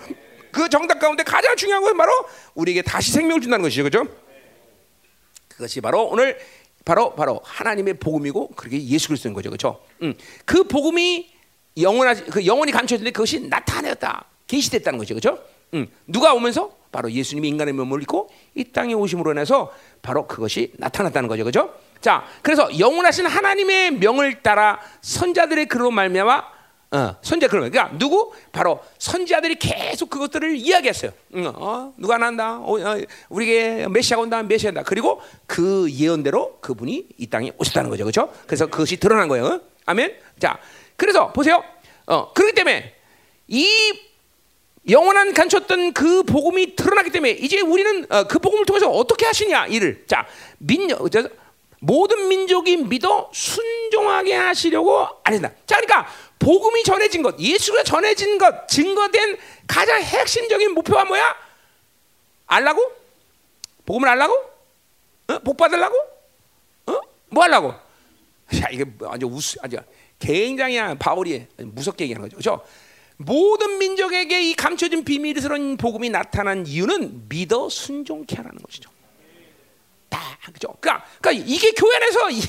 그 정답 가운데 가장 중요한 것은 바로 우리에게 다시 생명을 준다는 것이죠. 그죠? 그것이 바로 오늘 바로 바로 하나님의 복음이고 그게 예수 그리스도인 거죠, 그렇죠? 음, 그 복음이 영원하 그 영원히 감춰졌는데 그것이 나타내었다, 계시됐다는 거죠, 그렇죠? 음, 누가 오면서? 바로 예수님이 인간의 몸을 입고 이 땅에 오심으로 인해서 바로 그것이 나타났다는 거죠, 그렇죠? 자, 그래서 영원하신 하나님의 명을 따라 선자들의 글로 말미암아 어, 선자 그러면 그러니까 누구 바로 선자들이 계속 그것들을 이야기했어요. 응, 어, 누가 난다. 어, 어, 우리에게 메시아가 온다. 메시아다. 그리고 그 예언대로 그분이 이 땅에 오셨다는 거죠. 그렇죠? 그래서 그것이 드러난 거예요. 어? 아멘. 자, 그래서 보세요. 어, 그렇기 때문에 이 영원한 간쳤던 그 복음이 드러나기 때문에 이제 우리는 어, 그 복음을 통해서 어떻게 하시냐 일을 자 민족 모든 민족이 믿어 순종하게 하시려고 아니다. 자, 그러니까 복음이 전해진 것, 예수가 전해진 것, 증거된 가장 핵심적인 목표가 뭐야? 알라고? 복음을 알라고? 어? 복 받으려고? 어? 뭐 하려고? 야, 이게 아주 우스, 아주 굉장히 바울이 무섭게 얘기하는 거죠. 그렇죠? 모든 민족에게 이 감춰진 비밀스러운 복음이 나타난 이유는 믿어 순종케 하라는 것이죠. 딱 그죠? 그러니까, 그러니까 이게 교회 안에서 이,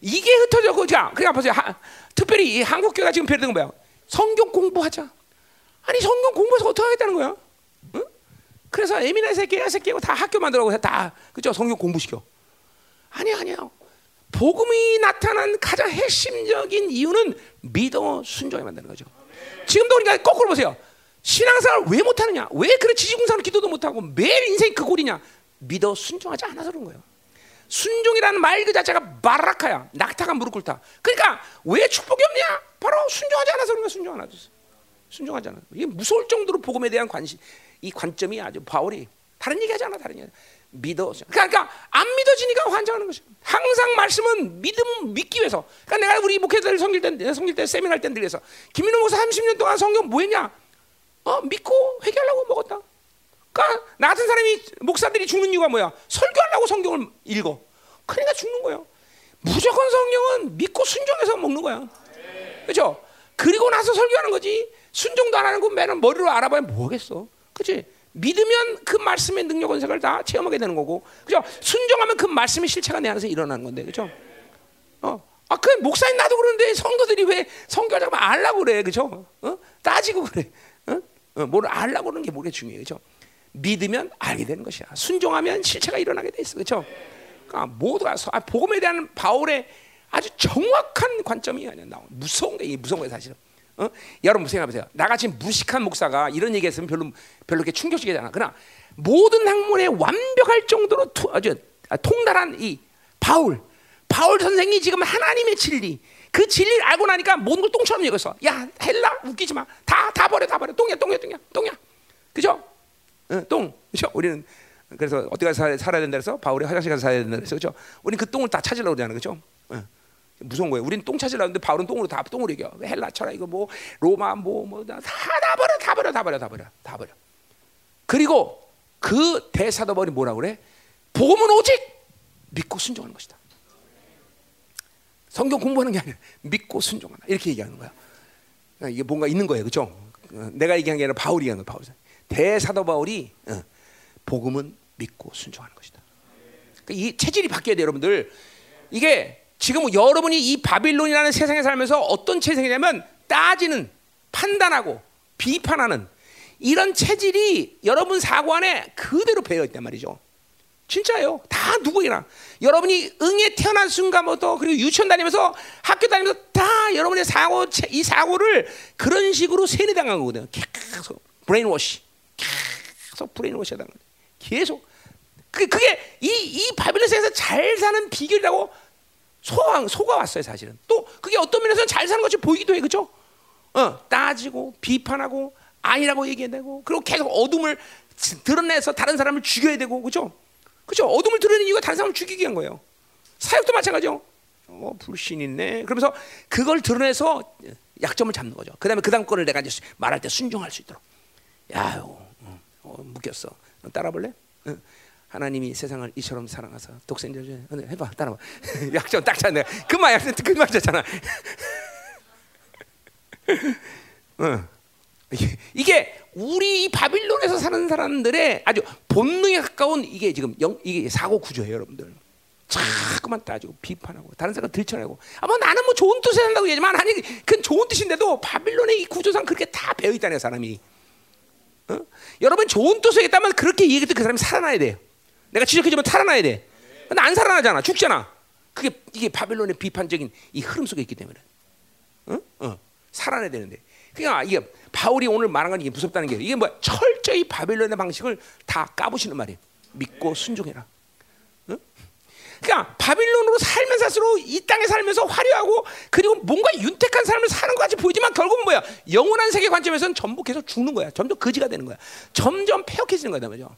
이게 흩어져고 자, 그러니까 보세요. 하, 특별히 이 한국 교회가 지금 배려된 건 뭐야? 성경 공부하자. 아니 성경 공부해서 어떻게 하겠다는 거야? 응? 그래서 에미나 새끼, 야 새끼고 다 학교 만들라고 다 그죠? 성경 공부시켜. 아니 아니요. 복음이 나타난 가장 핵심적인 이유는 믿어 순종해 만드는 거죠. 지금도 그러니까 거꾸로 보세요. 신앙생활 왜 못하느냐? 왜 그래 지지공사로 기도도 못하고 매일 인생이 그 꼴이냐? 믿어 순종하지 않아서 그런 거예요. 순종이라는 말 그 자체가 마라카야. 낙타가 무릎 꿇다. 그러니까 왜 축복이 없냐? 바로 순종하지 않아서 그런 거야. 순종 안 하죠. 순종하지 않아. 이게 무서울 정도로 복음에 대한 관심, 이 관점이 아주 바울이 다른 얘기하지 않아. 다른 얘기. 믿어. 그러니까 안 믿어지니까 환장하는 것이. 항상 말씀은 믿음 믿기 위해서. 그러니까 내가 우리 목회자들 성길 때 성길 때 세미나 때 들려서 김민호 목사 30년 동안 성경 뭐했냐? 어 믿고 회개하려고 먹었다. 그러니까 나 같은 사람이 목사들이 죽는 이유가 뭐야? 설교하려고 성경을 읽어. 그러니까 죽는 거예요. 무조건 성경은 믿고 순종해서 먹는 거야. 그렇죠? 그리고 나서 설교하는 거지. 순종도 안 하는 거 매는 머리로 알아봐야 뭐겠어. 그렇지? 믿으면 그 말씀의 능력 권세를 다 체험하게 되는 거고, 그죠? 순종하면 그 말씀의 실체가 내 안에서 일어나는 건데, 그죠? 어, 아, 그 목사님 나도 그러는데 성도들이 왜 성교하자고 알라고 그래, 그죠? 어? 따지고 그래, 어? 어, 뭘 알라고 그러는 게 뭐가 중요해, 그죠? 믿으면 알게 되는 것이야. 순종하면 실체가 일어나게 돼 있어, 그죠? 그러니까 모두가 아, 복음에 대한 바울의 아주 정확한 관점이 나와. 무서운 게, 이 무서운 거 사실은. 어? 여러분 생각해 보세요. 나같이 무식한 목사가 이런 얘기했으면 별로 별로 게 충격적이잖아. 그러나 모든 학문에 완벽할 정도로 투, 아주 통달한 이 바울, 바울 선생이 지금 하나님의 진리, 그 진리를 알고 나니까 모든 걸 똥처럼 여겼어. 야 헬라 웃기지 마. 다 다 버려 다 버려. 똥이야 똥이야 똥이야 똥이야. 그죠? 응, 똥. 그죠? 우리는 그래서 어디 가서 살아야 된다 그래서 바울이 화장실 가서 살아야 된다 그래서 그죠? 우리는 그 똥을 다 찾으려고 그러잖아. 그죠? 응. 무서운 거예요. 우리는 똥 찾으려고 하는데 바울은 똥으로 다 똥으로 이겨. 헬라 쳐라 이거 뭐 로마 뭐뭐다다 다 버려 다 버려 다 버려 다 버려 다 버려. 그리고 그 대사도벌이 뭐라 그래? 복음은 오직 믿고 순종하는 것이다. 성경 공부하는 게 아니라 믿고 순종하라 이렇게 얘기하는 거야. 그러니까 이게 뭔가 있는 거예요, 그렇죠? 내가 얘기한 게 아니라 바울이 얘기하는 거야. 바울. 대사도 바울이 어, 복음은 믿고 순종하는 것이다. 그러니까 이 체질이 바뀌어야 돼, 여러분들. 이게 지금 여러분이 이 바빌론이라는 세상에 살면서 어떤 체질이냐면 따지는, 판단하고 비판하는 이런 체질이 여러분 사고 안에 그대로 배어 있단 말이죠. 진짜요. 다 누구이나 여러분이 응애 태어난 순간부터 그리고 유치원 다니면서 학교 다니면서 다 여러분의 사고 이 사고를 그런 식으로 세뇌당한 거거든요. 계속 brainwash, 계속 brainwash 당한 계속 그 그게 이 이 바빌론 세상에서 잘 사는 비결이라고 소강 속아 왔어요 사실은. 또 그게 어떤 면에서는 잘 사는 것이 보이기도 해 그죠? 어 따지고 비판하고 아니라고 얘기해내고 그리고 계속 어둠을 드러내서 다른 사람을 죽여야 되고 그죠? 그죠? 어둠을 드러내는 이유가 다른 사람을 죽이기 위한 거예요. 사역도 마찬가지죠. 어, 불신 있네. 그러면서 그걸 드러내서 약점을 잡는 거죠. 그 다음에 그 다음 거를 내가 이제 말할 때 순종할 수 있도록. 야, 어, 어, 묶였어. 따라볼래? 응. 하나님이 세상을 이처럼 사랑하사 독생자 주 해봐 따라봐 (laughs) 약점 딱 찾네 그만 약점 그만 찾잖아 응. 이게 우리 바빌론에서 사는 사람들의 아주 본능에 가까운 이게 지금 영, 이게 사고 구조예요, 여러분들. 자꾸만 따지고 비판하고 다른 사람 들쳐내고 아마 나는 뭐 좋은 뜻에 산다고 얘기하지만 아니 그 좋은 뜻인데도 바빌론의 이 구조상 그렇게 다 배어 있다는 사람이 어? 여러분 좋은 뜻에 있다면 그렇게 얘기해도 그 사람이 살아나야 돼요 내가 지적해주면 살아나야 돼 근데 안 살아나잖아 죽잖아 그게 이게 바빌론의 비판적인 이 흐름 속에 있기 때문에 어? 어. 살아나야 되는데 그러니까 이게 바울이 오늘 말한 건 이게 무섭다는 게 이게 뭐야? 철저히 바빌론의 방식을 다 까부시는 말이에요. 믿고 순종해라. 응? 그러니까 바빌론으로 살면 살수록 이 땅에 살면서 화려하고 그리고 뭔가 윤택한 삶을 사는 것 같이 보이지만 결국은 뭐야? 영원한 세계 관점에서는 전부 계속 죽는 거야. 점점 거지가 되는 거야. 점점 폐역해지는 거다 말이죠.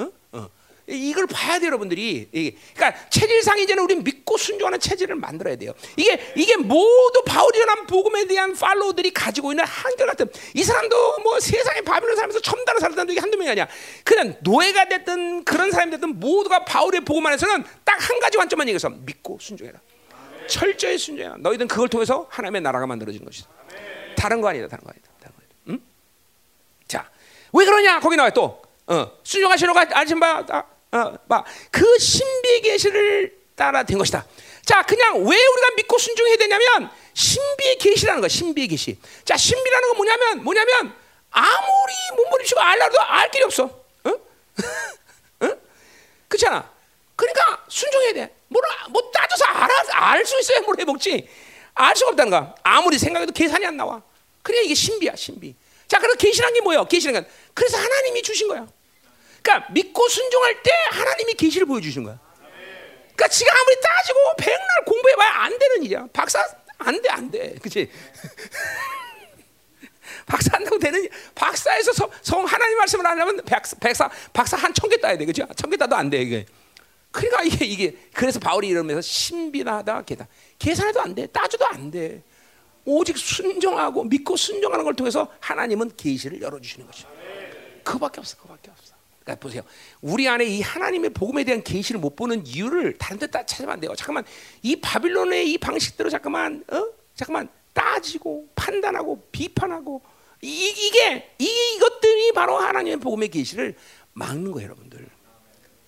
응? 어. 이걸 봐야 돼요, 여러분들이. 그러니까 체질상 이제는 우리 믿고 순종하는 체질을 만들어야 돼요. 이게 이게 모두 바울이 전한 복음에 대한 팔로우들이 가지고 있는 한결 같은 이 사람도 뭐 세상에 바빌론 살면서 첨단을 살았다는 게 한두 명이 아니야. 그냥 노예가 됐든 그런 사람이 됐든 모두가 바울의 복음 안에서는 딱 한 가지 관점만 얘기해서 믿고 순종해라. 철저히 순종해라. 너희들은 그걸 통해서 하나님의 나라가 만들어지는 것이다. 다른 거 아니다. 다른 거 아니다. 다른 거 아니다. 응? 자, 왜 그러냐? 거기 나와 또. 어, 순종하시려고 하신 바 어, 막그 신비의 계시를 따라 된 것이다. 자, 그냥 왜 우리가 믿고 순종해야 되냐면 신비의 계시라는 거야. 신비의 계시. 자, 신비라는 건 뭐냐면 뭐냐면 아무리 몸부림치고 알라도 알 길이 없어. 응? (laughs) 응? 그렇잖아. 그러니까 순종해야 돼. 뭘, 뭐 따져서 알아, 알수 있어야 뭘 해먹지. 알 수가 없다는 거야. 아무리 생각해도 계산이 안 나와. 그래 이게 신비야, 신비. 자, 그럼 계시란 게 뭐예요? 계시란 건 그래서 하나님이 주신 거야. 그러니까 믿고 순종할 때 하나님이 계시를 보여주신 거야. 그러니까 지가 아무리 따지고 백날 공부해봐야 안 되는 일이야. 박사 안 돼, 안 돼. 그치? (laughs) 박사 한다고 되는 일. 박사에서 성, 성 하나님 말씀을 안 하면 백사, 백사, 박사 한 천 개 따야 돼. 그죠? 천개 따도 안 돼, 이게. 그러니까 이게, 이게, 그래서 바울이 이러면서 신비하다, 계산. 계산해도 안 돼. 따져도 안 돼. 오직 순종하고 믿고 순종하는 걸 통해서 하나님은 계시를 열어주시는 것이죠. 그밖에 없어, 그밖에 없어. 보세요. 우리 안에 이 하나님의 복음에 대한 계시를 못 보는 이유를 다른 데 찾으면 안 돼요. 잠깐만 이 바빌론의 이 방식대로 잠깐만 어? 잠깐만 따지고 판단하고 비판하고 이, 이게 이, 이것들이 바로 하나님의 복음의 계시를 막는 거예요, 여러분들.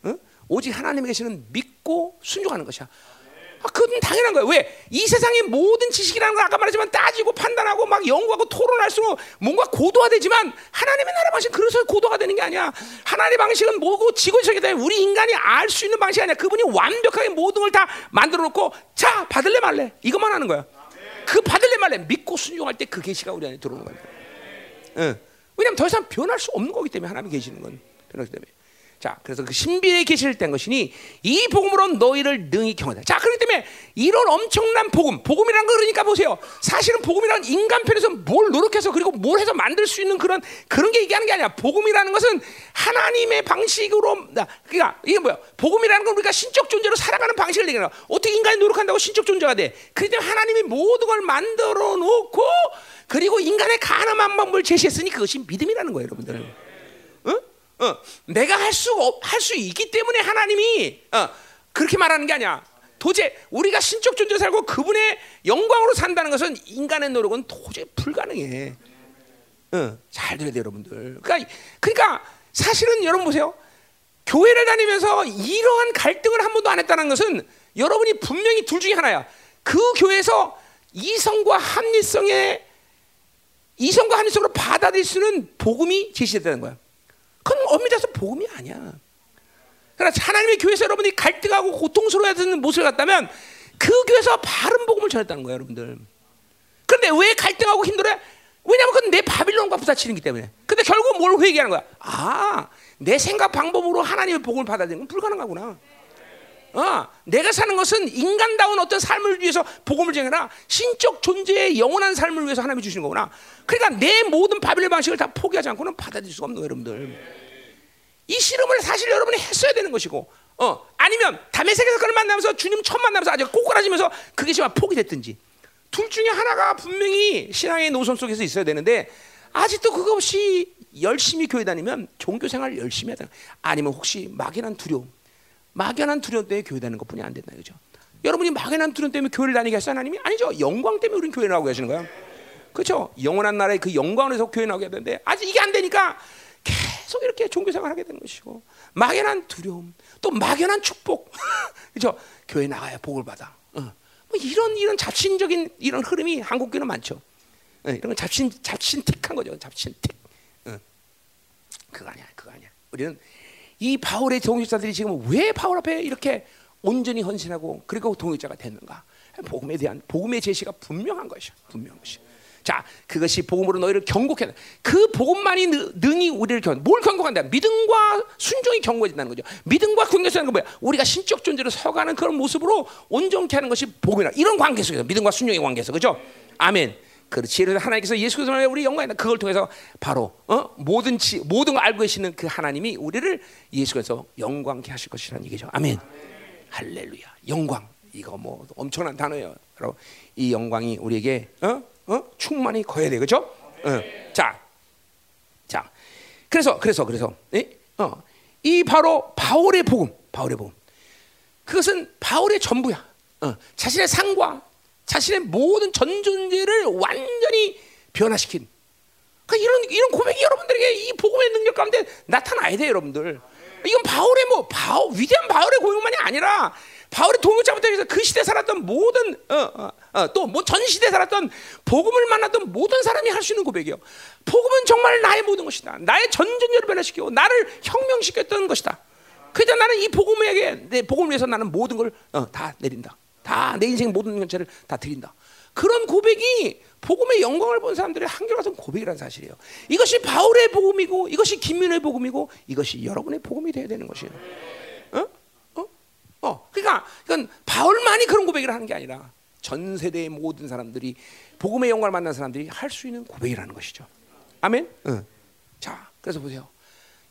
어? 오직 하나님의 계시는 믿고 순종하는 것이야. 아, 그건 당연한 거예요. 왜? 이 세상의 모든 지식이라는 걸 아까 말했지만 따지고 판단하고 막 연구하고 토론할수록 뭔가 고도화되지만 하나님의 나라 방식 그래서 고도화 되는 게 아니야. 하나님의 방식은 뭐고 지구적이 되 우리 인간이 알 수 있는 방식이 아니야. 그분이 완벽하게 모든 걸 다 만들어 놓고 자 받을래 말래 이것만 하는 거야. 그 받을래 말래 믿고 순종할 때 그 계시가 우리 안에 들어오는 거야. 응. 왜냐하면 더 이상 변할 수 없는 거기 때문에 하나님이 계시는 건 변하기 때문에. 자, 그래서 그 신비의 계시를 뗀 것이니 이 복음으로 너희를 능히 경험하다. 자, 그렇기 때문에 이런 엄청난 복음, 복음이란 거 그러니까 보세요. 사실은 복음이란 인간 편에서 뭘 노력해서 그리고 뭘 해서 만들 수 있는 그런 그런 게 얘기하는 게 아니야. 복음이라는 것은 하나님의 방식으로 그러니까 이게 뭐야? 복음이라는 건 우리가 신적 존재로 살아가는 방식을 얘기하는 거야. 어떻게 인간이 노력한다고 신적 존재가 돼? 그렇기 때문에 하나님이 모든 걸 만들어 놓고 그리고 인간의 가능한 방법을 제시했으니 그것이 믿음이라는 거예요, 여러분들. 어, 내가 할 수 할 수 있기 때문에 하나님이 어, 그렇게 말하는 게 아니야. 도저히 우리가 신적 존재 살고 그분의 영광으로 산다는 것은 인간의 노력은 도저히 불가능해. 어, 잘 들어야 돼요, 여러분들. 그러니까, 그러니까 사실은 여러분 보세요. 교회를 다니면서 이러한 갈등을 한 번도 안 했다는 것은 여러분이 분명히 둘 중에 하나야. 그 교회에서 이성과 합리성의 이성과 합리성으로 받아들일 수는 복음이 제시됐다는 거야. 그건 엄밀히 서 복음이 아니야. 그러나 하나님의 교회에서 여러분이 갈등하고 고통스러워하는 모습을 갖다면 그 교회에서 바른 복음을 전했다는 거예요, 여러분들. 그런데 왜 갈등하고 힘들어요? 왜냐하면 그건 내 바빌론과 부딪히는기 때문에. 근데 결국 뭘 회개하는 거야? 아, 내 생각 방법으로 하나님의 복음을 받아들이는 건 불가능하구나. 어, 내가 사는 것은 인간다운 어떤 삶을 위해서 복음을 정해라 신적 존재의 영원한 삶을 위해서 하나님이 주시는 거구나. 그러니까 내 모든 바빌론 방식을 다 포기하지 않고는 받아들일 수가 없는 거예요, 여러분들. 이 실험을 사실 여러분이 했어야 되는 것이고, 어, 아니면 담에색에서 그를 만나면서 주님 처음 만나면서 아주 꼬꾸라지면서 그게 지금 포기됐든지 둘 중에 하나가 분명히 신앙의 노선 속에서 있어야 되는데 아직도 그거 없이 열심히 교회 다니면 종교 생활 열심히 하다. 아니면 혹시 막연한 두려움, 막연한 두려움 때문에 교회 다니는 것뿐이 안 된다 그죠? 여러분이 막연한 두려움 때문에 교회를 다니게 하시 하나님이 아니죠. 영광 때문에 우리는 교회 나오고 계시는 거야. 그렇죠? 영원한 나라의 그 영광을 위해서 교회 나오게 되는데 아직 이게 안 되니까 계속 이렇게 종교 생활 하게 되는 것이고 막연한 두려움, 또 막연한 축복, (laughs) 그렇죠? 교회 나가야 복을 받아. 어. 뭐 이런 이런 잡신적인 이런 흐름이 한국 교회는 많죠. 어, 이런 건 잡신 잡신틱한 거죠. 잡신틱. 어. 그거 아니야, 그거 아니야. 우리는 이 바울의 동역자들이 지금 왜 바울 앞에 이렇게 온전히 헌신하고 그리고 동역자가 됐는가? 복음에 대한 복음의 제시가 분명한 것이야, 분명한 것이. 자, 그것이 복음으로 너희를 경고해. 그 복음만이 능히 우리를 경, 뭘 경고한다? 믿음과 순종이 경고해진다는 거죠. 믿음과 경고해진다는 건 뭐야? 우리가 신적 존재로 서가는 그런 모습으로 온전케 하는 것이 복음이라. 이런 관계 속에서 믿음과 순종의 관계에서 그죠? 아멘. 그렇지. 그래서 하나님께서 예수 그리스도를 우리 영광이다. 그걸 통해서 바로 어? 모든 지, 모든 걸 알고 계시는 그 하나님이 우리를 예수께서 영광케 하실 것이라는 얘기죠. 아멘. 할렐루야. 영광. 이거 뭐 엄청난 단어예요. 이 영광이 우리에게 어? 어? 충만히 거야 돼, 그렇죠? 어. 자, 자, 그래서 그래서 그래서 예? 어. 이 바로 바울의 복음, 바울의 복음. 그것은 바울의 전부야. 어. 자신의 상과 자신의 모든 전 존재를 완전히 변화시킨. 그 이런 이런 고백이 여러분들에게 이 복음의 능력 가운데 나타나야 돼, 여러분들. 이건 바울의 뭐 바울 위대한 바울의 고백만이 아니라 바울의 동역자부터 해서 그 시대 살았던 모든 어, 어, 어, 또뭐 전 시대 살았던 복음을 만났던 모든 사람이 할 수 있는 고백이요. 복음은 정말 나의 모든 것이다. 나의 전전열을 변화시키고 나를 혁명시켰던 것이다. 그래서 나는 이 복음에게 내 복음을 위해서 나는 모든 걸다 어, 내린다. 다 내 인생 모든 전체를 다 드린다. 그런 고백이 복음의 영광을 본 사람들의 한결같은 고백이라는 사실이에요. 이것이 바울의 복음이고 이것이 김민의 복음이고 이것이 여러분의 복음이 되어야 되는 것이에요. 어? 어? 어. 그러니까 이건 바울만이 그런 고백을 하는 게 아니라 전 세대의 모든 사람들이 복음의 영광을 만난 사람들이 할 수 있는 고백이라는 것이죠. 아멘. 어. 자, 그래서 보세요.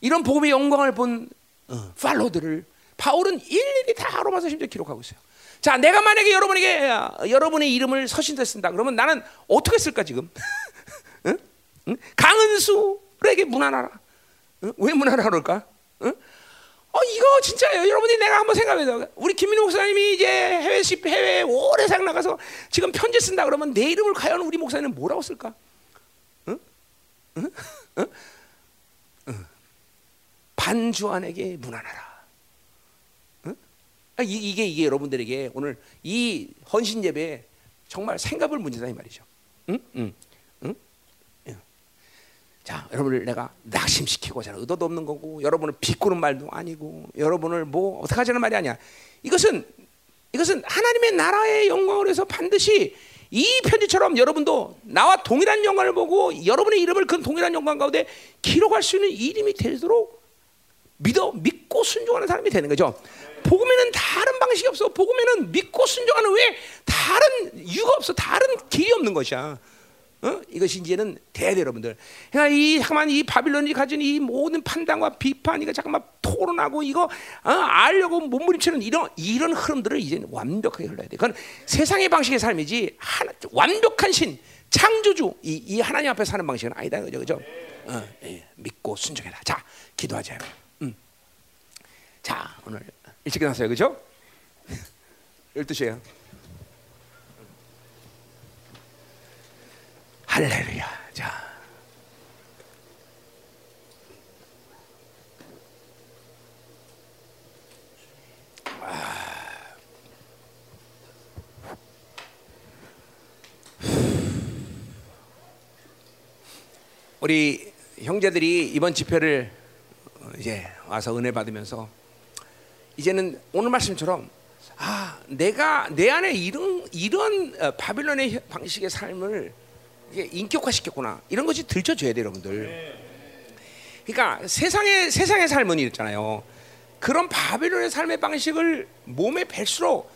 이런 복음의 영광을 본 어, 팔로들을 바울은 일일이 다 로마서 심지어 기록하고 있어요. 자, 내가 만약에 여러분에게 어, 여러분의 이름을 서신대 쓴다. 그러면 나는 어떻게 쓸까 지금? (laughs) 응? 응? 강은수에게 문안하라. 응? 왜 문안하라 그럴까? 응? 어 이거 진짜예요. 여러분이 내가 한번 생각해서 우리 김민호 목사님이 이제 해외 십 해외 오래 상 나가서 지금 편지 쓴다 그러면 내 이름을 과연 우리 목사님은 뭐라고 쓸까? 응? 응? 응? 응. 반주안에게 문안하라. 아, 이, 게 이게 여러분들에게 오늘 이 헌신 예배 정말 생각을 문제다 이 말이죠. 응? 응. 응? 자, 여러분을 내가 낙심시키고자 하는 의도도 없는 거고, 여러분을 비꼬는 말도 아니고, 여러분을 뭐 어떻게 하자는 말이 아니야. 이것은 이것은 하나님의 나라의 영광을 위해서 반드시 이 편지처럼 여러분도 나와 동일한 영광을 보고 여러분의 이름을 그 동일한 영광 가운데 기록할 수 있는 이름이 되도록 믿어 믿고 순종하는 사람이 되는 거죠. 복음에는 다른 방식이 없어. 복음에는 믿고 순종하는 왜 다른 이유가 없어. 다른 길이 없는 것이야. 어? 이것이 이제는 돼 여러분들. 그러니까 이 잠깐만 이 바빌론이 가진 이 모든 판단과 비판 이거 잠깐만 토론하고 이거 어? 알려고 몸부림치는 이런 이런 흐름들을 이제 완벽하게 흘러야 돼. 그건 세상의 방식의 삶이지 하나, 완벽한 신 창조주 이, 이 하나님 앞에 사는 방식은 아니다 그죠 그죠? 어, 예, 믿고 순종해라. 자 기도하자. 음. 자 오늘 일찍 일어났어요. 그죠? (laughs) 12시에요. 할렐루야. 자. 우리 형제들이 이번 집회를 이제 와서 은혜 받으면서 이제는 오늘 말씀처럼 아 내가 내 안에 이런 이런 어, 바빌론의 방식의 삶을 인격화시켰구나 이런 것이 들춰줘야 돼 여러분들. 그러니까 세상의 세상의 삶은 이랬잖아요. 그런 바빌론의 삶의 방식을 몸에 뵐수록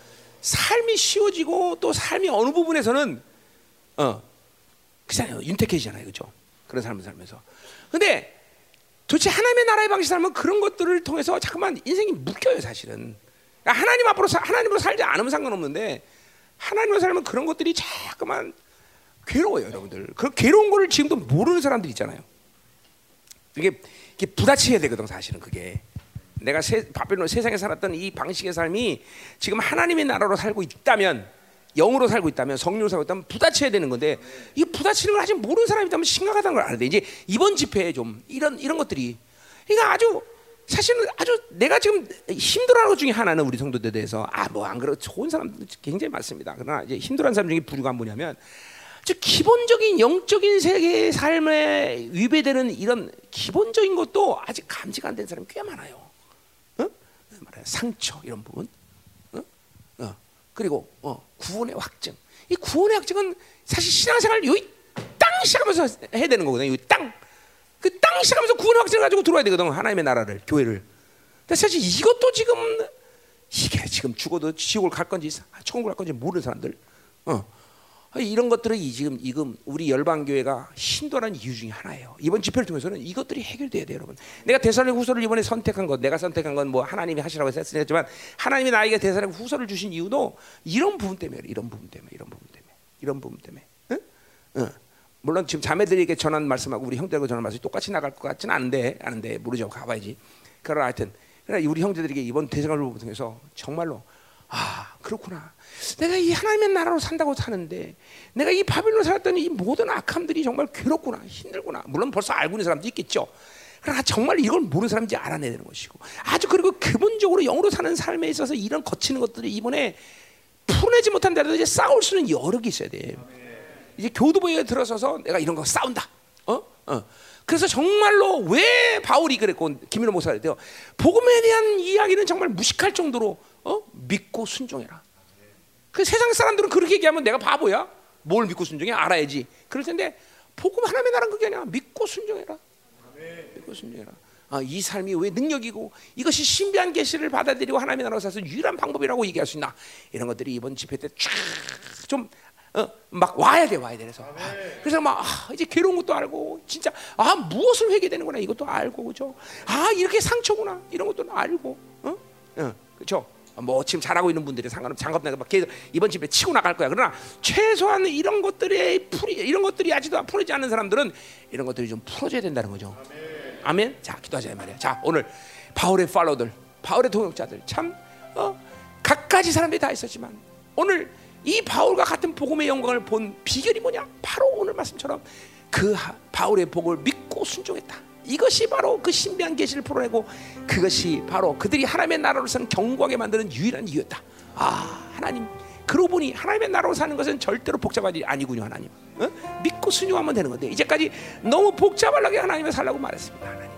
삶이 쉬워지고 또 삶이 어느 부분에서는 어 그잖아요 윤택해지잖아요, 그죠? 그런 삶을 살면서. 근데 도대체 하나님의 나라의 방식 살면 그런 것들을 통해서 잠깐만 인생이 묶여요 사실은. 그러니까 하나님 앞으로 사, 하나님으로 살지 않으면 상관없는데 하나님으로 살면 그런 것들이 자꾸만 괴로워요 여러분들. 그 괴로운 거를 지금도 모르는 사람들 있잖아요. 이게, 이게 부딪혀야 되거든 사실은 그게. 내가 세, 바벨론 세상에 살았던 이 방식의 삶이 지금 하나님의 나라로 살고 있다면 영으로 살고 있다면 성령으로 살고 있다면 부딪혀야 되는 건데 이 부딪히는 걸 아직 모르는 사람이 있다면 심각하다는 걸 아는데 이제 이번 집회에 좀 이런 이런 것들이 그러니까 아주 사실은 아주 내가 지금 힘들어하는 것 중에 하나는 우리 성도들에 대해서 아 뭐 안 그래도 좋은 사람들 굉장히 많습니다. 그러나 이제 힘들어하는 사람 중에 부류가 뭐냐면 즉 기본적인 영적인 세계의 삶에 위배되는 이런 기본적인 것도 아직 감지가 안 된 사람이 꽤 많아요. 어? 말해 상처 이런 부분. 그리고 어, 구원의 확증. 이 구원의 확증은 사실 신앙생활 여기 땅 시작하면서 해야 되는 거거든요. 땅. 그 땅 시작하면서 구원의 확증을 가지고 들어와야 되거든. 하나님의 나라를, 교회를. 근데 사실 이것도 지금 이게 지금 죽어도 지옥을 갈 건지 천국을 갈 건지 모르는 사람들. 어. 이런 것들이 지금 지금 우리 열방 교회가 신도라는 이유 중에 하나예요. 이번 집회를 통해서는 이것들이 해결돼야 돼요, 여러분. 내가 대사님 후서를 이번에 선택한 것, 내가 선택한 건 뭐 하나님이 하시라고 했으지만 하나님이 나에게 대사님 후서를 주신 이유도 이런 부분 때문에, 이런 부분 때문에, 이런 부분 때문에, 이런 부분 때문에. 응? 응. 물론 지금 자매들에게 전한 말씀하고 우리 형들에게 전한 말씀이 똑같이 나갈 것 같지는 않은데, 않은데 모르죠. 가봐야지. 그러나 하여튼 우리 형제들에게 이번 대생활을 통해서 정말로 아 그렇구나. 내가 이 하나님의 나라로 산다고 사는데 내가 이 바빌론 살았던 이 모든 악함들이 정말 괴롭구나 힘들구나 물론 벌써 알고 있는 사람도 있겠죠 그러나 정말 이걸 모르는 사람인지 알아내야 되는 것이고 아주 그리고 근본적으로 영으로 사는 삶에 있어서 이런 거치는 것들이 이번에 풀어내지 못한다도 이제 싸울 수는 개 있어야 돼. 이제 교두보에 들어서서 내가 이런 거 싸운다. 어? 어. 그래서 정말로 왜 바울이 그랬고 김민호 목사가 그랬대요. 복음에 대한 이야기는 정말 무식할 정도로 어? 믿고 순종해라. 그 세상 사람들은 그렇게 얘기하면 내가 바보야. 뭘 믿고 순종해? 알아야지. 그럴 텐데 복음 하나님의 나라는 그게 아니라 믿고 순종해라. 믿고 순종해라. 아, 이 삶이 왜 능력이고 이것이 신비한 계시를 받아들이고 하나님의 나라로 사서 유일한 방법이라고 얘기할 수 있나? 이런 것들이 이번 집회 때 쫙 좀 어, 막 와야 돼 와야 돼. 그래서 아, 그래서 막 아, 이제 괴로운 것도 알고 진짜 아 무엇을 회개되는구나. 이것도 알고 그죠? 아 이렇게 상처구나. 이런 것도 알고 어, 어 그죠? 뭐 지금 잘하고 있는 분들이 상관없 장갑 내가 막 계속 이번 집에 치고 나갈 거야. 그러나 최소한 이런 것들의 풀이 이런 것들이 아직도 풀리지 않는 사람들은 이런 것들이 좀 풀어져야 된다는 거죠. 아멘. 자 기도하자 말이야 자 오늘 바울의 팔로들 바울의 동역자들 참 어, 각가지 사람들이 다 있었지만 오늘 이 바울과 같은 복음의 영광을 본 비결이 뭐냐? 바로 오늘 말씀처럼 그 바울의 복을 믿고 순종했다. 이것이 바로 그 신비한 계시를 풀어내고 그것이 바로 그들이 하나님의 나라로 사는 경고하게 만드는 유일한 이유였다. 아 하나님 그러고 보니 하나님의 나라로 사는 것은 절대로 복잡한 일이 아니군요 하나님. 어? 믿고 순종하면 되는 건데 이제까지 너무 복잡하게 하나님을 살라고 말했습니다 하나님.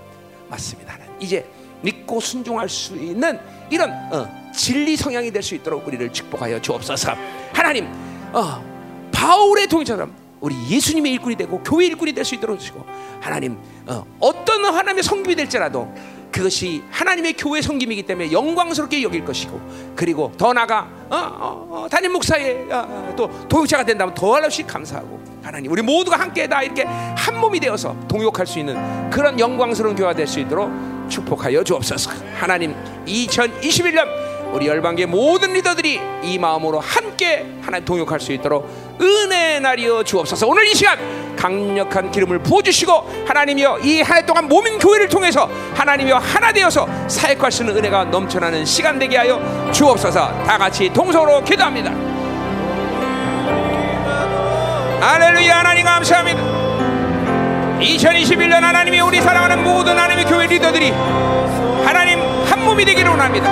맞습니다 하나님. 이제 믿고 순종할 수 있는 이런 어, 진리 성향이 될 수 있도록 우리를 축복하여 주옵소서. 하나님, 어, 바울의 동의처럼 우리 예수님의 일꾼이 되고 교회 일꾼이 될 수 있도록 주시고 하나님 어, 떤 하나님의 성김이 될지라도 그것이 하나님의 교회 성김이기 때문에 영광스럽게 여길 것이고 그리고 더 나가 어, 어, 어, 목사의 어, 또 동역자가 된다면 더할 없이 감사하고 하나님 우리 모두가 함께 다 이렇게 한 몸이 되어서 동역할 수 있는 그런 영광스러운 교회가 될 수 있도록 축복하여 주옵소서. 하나님 2021년 우리 열방계 모든 리더들이 이 마음으로 함께 하나님 동역할 수 있도록 은혜 날이여 주옵소서. 오늘 이 시간 강력한 기름을 부어 주시고 하나님이여 이 한 해 동안 몸인 교회를 통해서 하나님이여 하나 되어서 사역할 수 있는 은혜가 넘쳐나는 시간 되게 하여 주옵소서. 다 같이 동서로 기도합니다. 할렐루야 하나님 감사합니다. 2021년 하나님이 우리 사랑하는 모든 하나님의 교회 리더들이 하나님 한 몸이 되기를 원합니다.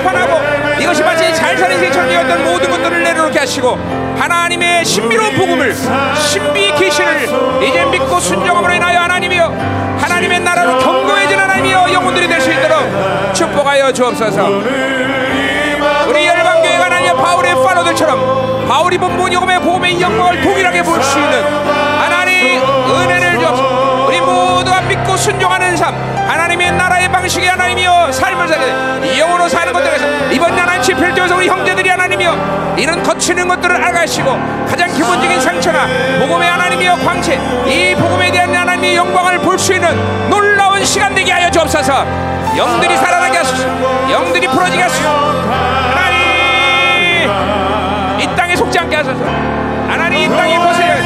비판하고 이것이 마치 잘 사는 세처럼 이었던 모든 것들을 내려놓게 하시고 하나님의 신비로운 복음을 신비 계시를 이제 믿고 순종함으로 인하여 하나님이여 하나님의 나라로 경고해진 하나님이여 영혼들이 될 수 있도록 축복하여 주옵소서. 우리 열방교회가 하나님 바울의 파로들처럼 바울이 본 모니금의 보험의 영광을 동일하게 볼 수 있는 하나님 은혜 순종하는 삶. 하나님의 나라의 방식이 하나님이여 삶을 살게. 영으로 사는 것들에서 이번 집회를 통해서 우리 형제들이 하나님이여 이런 거치는 것들을 알아가시고 가장 기본적인 상처나 복음의 하나님이여 광채. 이 복음에 대한 하나님의 영광을 볼 수 있는 놀라운 시간 되게 하여 주옵소서. 영들이 살아나게 하소서. 영들이 풀어지게 하소서. 속지 않게 하소서. 하나님 이 땅에 벗어야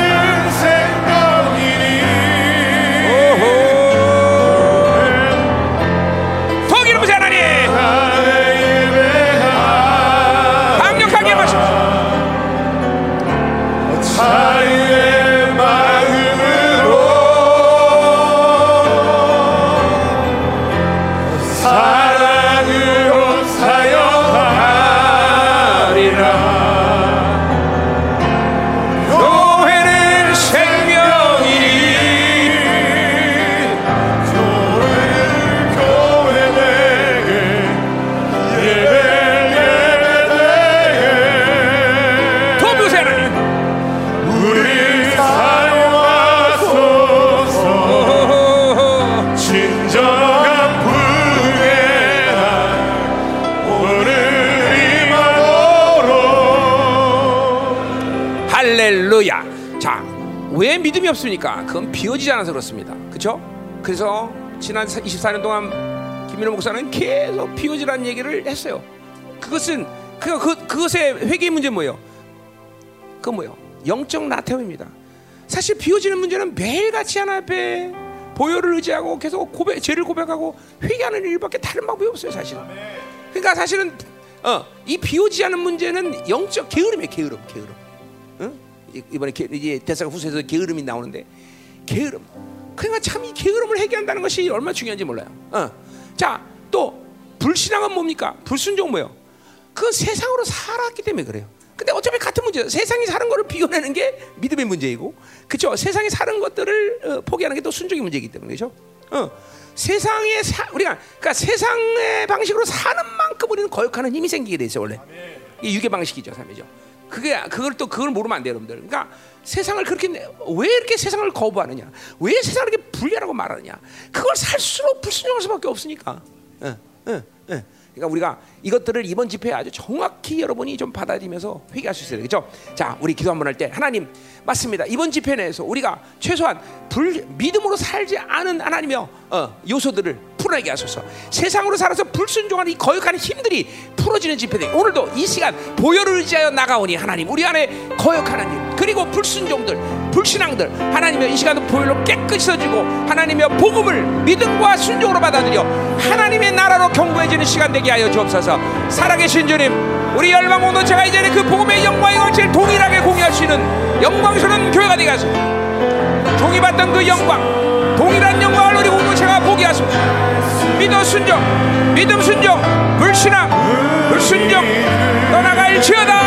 왜 믿음이 없습니까? 그건 비워지지 않아서 그렇습니다. 그렇죠? 그래서 지난 24년 동안 김민호 목사는 계속 비워지라는 얘기를 했어요. 그것은 그, 그 그것의 회개의 문제 뭐예요? 그 뭐예요? 영적 나태움입니다. 사실 비워지는 문제는 매일같이 하나 앞에 보혈을 의지하고 계속 고백, 죄를 고백하고 회개하는 일밖에 다른 방법이 없어요, 사실은. 그러니까 사실은 어, 이 비워지지 않은 문제는 영적 게으름이에요, 게으름, 게으름. 이- 이번에 게, 이제 대사가 후세에서 게으름이 나오는데 게으름. 그러니까 참 이 게으름을 해결한다는 것이 얼마나 중요한지 몰라요. 어. 자, 또 불신앙은 뭡니까? 불순종 뭐요? 그 세상으로 살았기 때문에 그래요. 근데 어차피 같은 문제예요. 세상이 사는 거를 비워내는 게 믿음의 문제이고, 그렇죠? 세상이 사는 것들을 어, 포기하는 게 또 순종의 문제이기 때문에 그렇죠? 어. 세상에 사, 우리가 그러니까 세상의 방식으로 사는 만큼 우리는 거역하는 힘이 생기게 돼 있어 원래. 이게 유괴 방식이죠, 삶이죠. 그게 그걸 또 그걸 모르면 안 돼요, 여러분들. 그러니까 세상을 그렇게 내- 왜 이렇게 세상을 거부하느냐? 왜 세상을 이렇게 불리하라고 말하느냐? 그걸 살수록 불순종할 수밖에 없으니까. 예, 예, 예. 그러니까 우리가 이것들을 이번 집회에 아주 정확히 여러분이 좀 받아들이면서 회개할 수 있어야 되겠죠. 자, 우리 기도 한번 할 때 하나님 맞습니다. 이번 집회 내에서 우리가 최소한 불, 믿음으로 살지 않은 하나님의 어, 요소들을 풀어내게 하소서. 세상으로 살아서 불순종하는 이 거역하는 힘들이 풀어지는 집회들. 오늘도 이 시간 보혈을 의지하여 나가오니 하나님 우리 안에 거역하는 힘 그리고 불순종들, 불신앙들 하나님의 이 시간도 보혈로 깨끗이 써주고 하나님의 복음을 믿음과 순종으로 받아들여 하나님의 나라로 경고해지는 시간 되게 하여 주옵소서. 살아계신 주님, 우리 열방 공동체가 이제는 그 복음의 영광의 광채를 동일하게 공유할 수 있는 영광스러운 교회가 되게 하소서. 종이 받던 그 영광, 동일한 영광을 우리 공동체가 보게 하소서. 믿어 순종, 믿음 순종, 불신앙, 불순종 떠나갈지어다.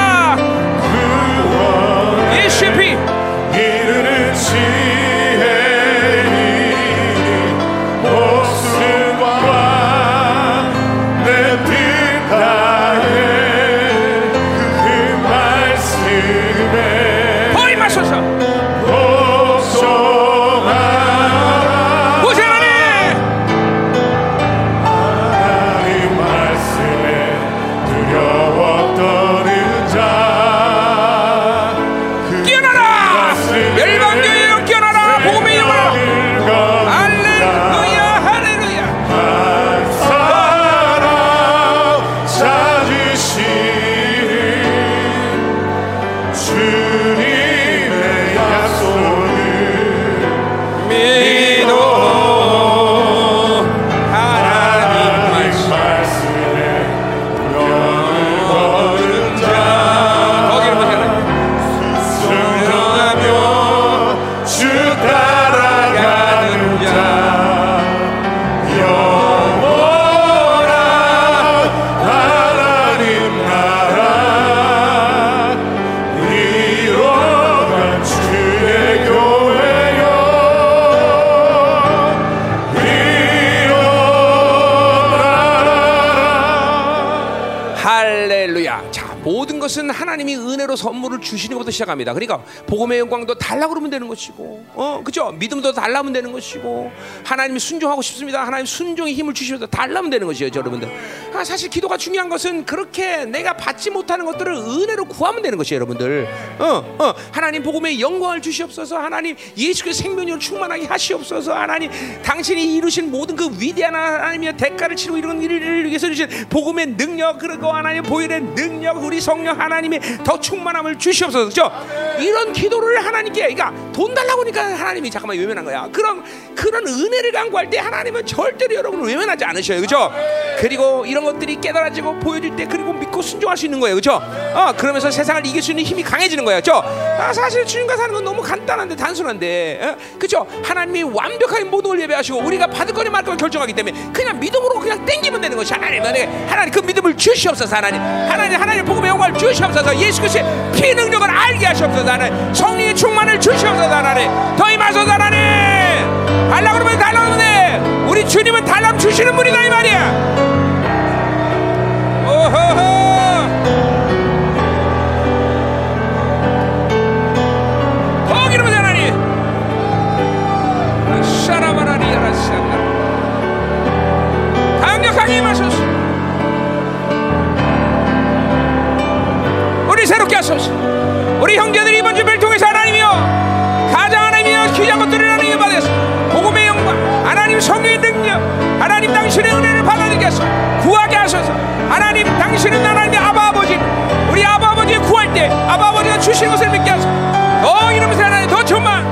은혜로 선물을 주시는 것부터 시작합니다. 그러니까 복음의 영광도 달라 그러면 되는 것이고, 어, 그죠? 믿음도 달라면 되는 것이고, 하나님이 순종하고 싶습니다. 하나님 순종의 힘을 주시면서 달라면 되는 것이에요, 여러분들. 아, 사실 기도가 중요한 것은 그렇게 내가 받지 못하는 것들을 은혜로 구하면 되는 것이에요, 여러분들. 어, 어, 하나님 복음의 영광을 주시옵소서. 하나님 예수의 생명력을 충만하게 하시옵소서. 하나님 당신이 이루신 모든 그 위대한 하나님의 대가를 치르고 이런 일을 위해서 주신 복음의 능력 그리고 하나님 보혈의 능력 우리 성령 하나님의 더 충만함을 주시옵소서. 그죠? 이런 기도를 하나님께 그러니까 돈 달라고 하니까 하나님이 잠깐만 외면한 거야. 그런 그런 은혜를 간구할 때 하나님은 절대로 여러분을 외면하지 않으셔요. 그죠? 그리고 이런 것들이 깨달아지고 보여질 때 그리고 믿고 순종할 수 있는 거예요. 그죠? 어, 그러면서 세상을 이길 수 있는 힘이 강해지는 거예요. 그죠? 아, 사실 주님과 사는 건 너무 간단한데 단순한데. 어? 그죠? 하나님이 완벽하게 모든 걸 예배하시고 우리가 받을 거니 말 거니 결정하기 때문에 그냥 믿음으로 그냥 땡기면 되는 것이 하나님. 하나님, 그 믿음을 주시옵소서 하나님. 하나님 하나님 복음의 영광을 주시옵소서 예수 그리스도의 피 능력을 알게 하시옵소서 하나님. 성령의 충만을 주시옵소서 하나님. 더 임하소서 하나님. 달라 그러면 달라 그러면 돼. 우리 주님은 달람 주시는 분이다 이 말이야. 우리 형제들이 이번 주를 통해서 하나님이여 가장 하나님이여 귀한 것들을 하나님 받아서 복음의 영광 하나님 성령의 능력 하나님 당신의 은혜를 받아들게 하소서. 구하게 하소서. 하나님 당신은 하나님의 아버지. 우리 아바 아버지를 구할 때 아버지가 주신 것을 믿게 하소서. 더 이러면서 하나님 더 충만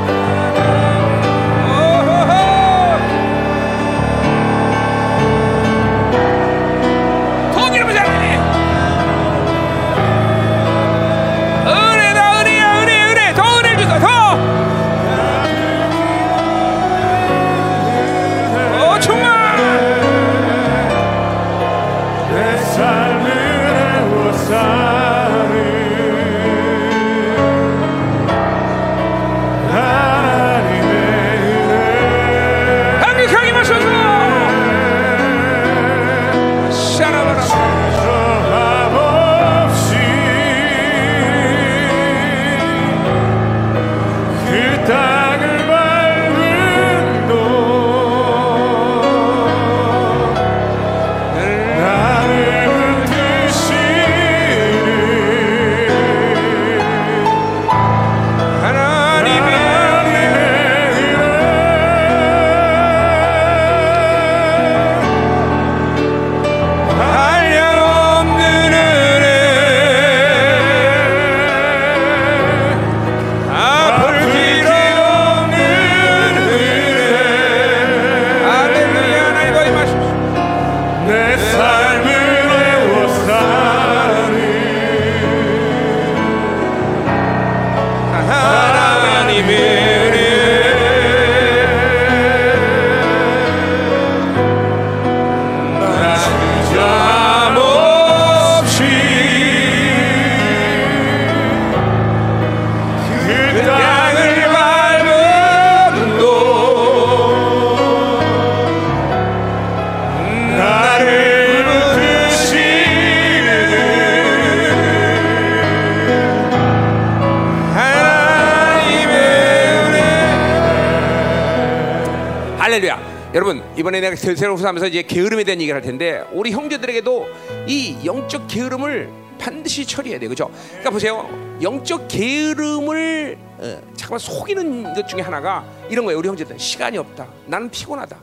이번에 내가 새로 후사하면서 이제 게으름에 대한 얘기를 할 텐데 우리 형제들에게도 이 영적 게으름을 반드시 처리해야 돼, 그죠? 그러니까 보세요, 영적 게으름을 어, 잠깐만 속이는 것 중에 하나가 이런 거예요. 우리 형제들 시간이 없다. 나는 피곤하다.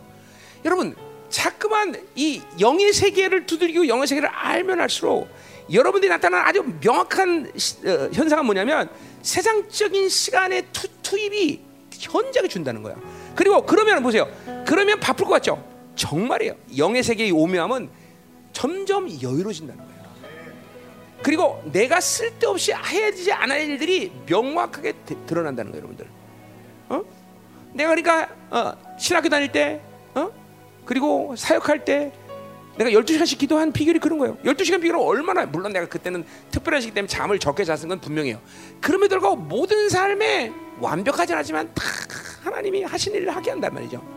여러분 자꾸만 이 영의 세계를 두들기고 영의 세계를 알면 할수록 여러분들이 나타나는 아주 명확한 시- 어, 현상은 뭐냐면 세상적인 시간의 투, 투입이 현장에 준다는 거야. 그리고 그러면 보세요. 그러면 바쁠 것 같죠? 정말이에요. 영의 세계의 오묘함은 점점 여유로워진다는 거예요. 그리고 내가 쓸데없이 해야 되지 않아야 할 일들이 명확하게 드- 드러난다는 거예요, 여러분들. 어? 내가 그러니까 어, 신학교 다닐 때, 어? 그리고 사역할 때 내가 12시간씩 기도한 비결이 그런 거예요. 12시간 비결은 얼마나 물론 내가 그때는 특별한 시기 때문에 잠을 적게 잤은 건 분명해요. 그럼에도 불구하고 모든 삶에 완벽하지 않지만 다 하나님이 하신 일을 하게 한단 말이죠.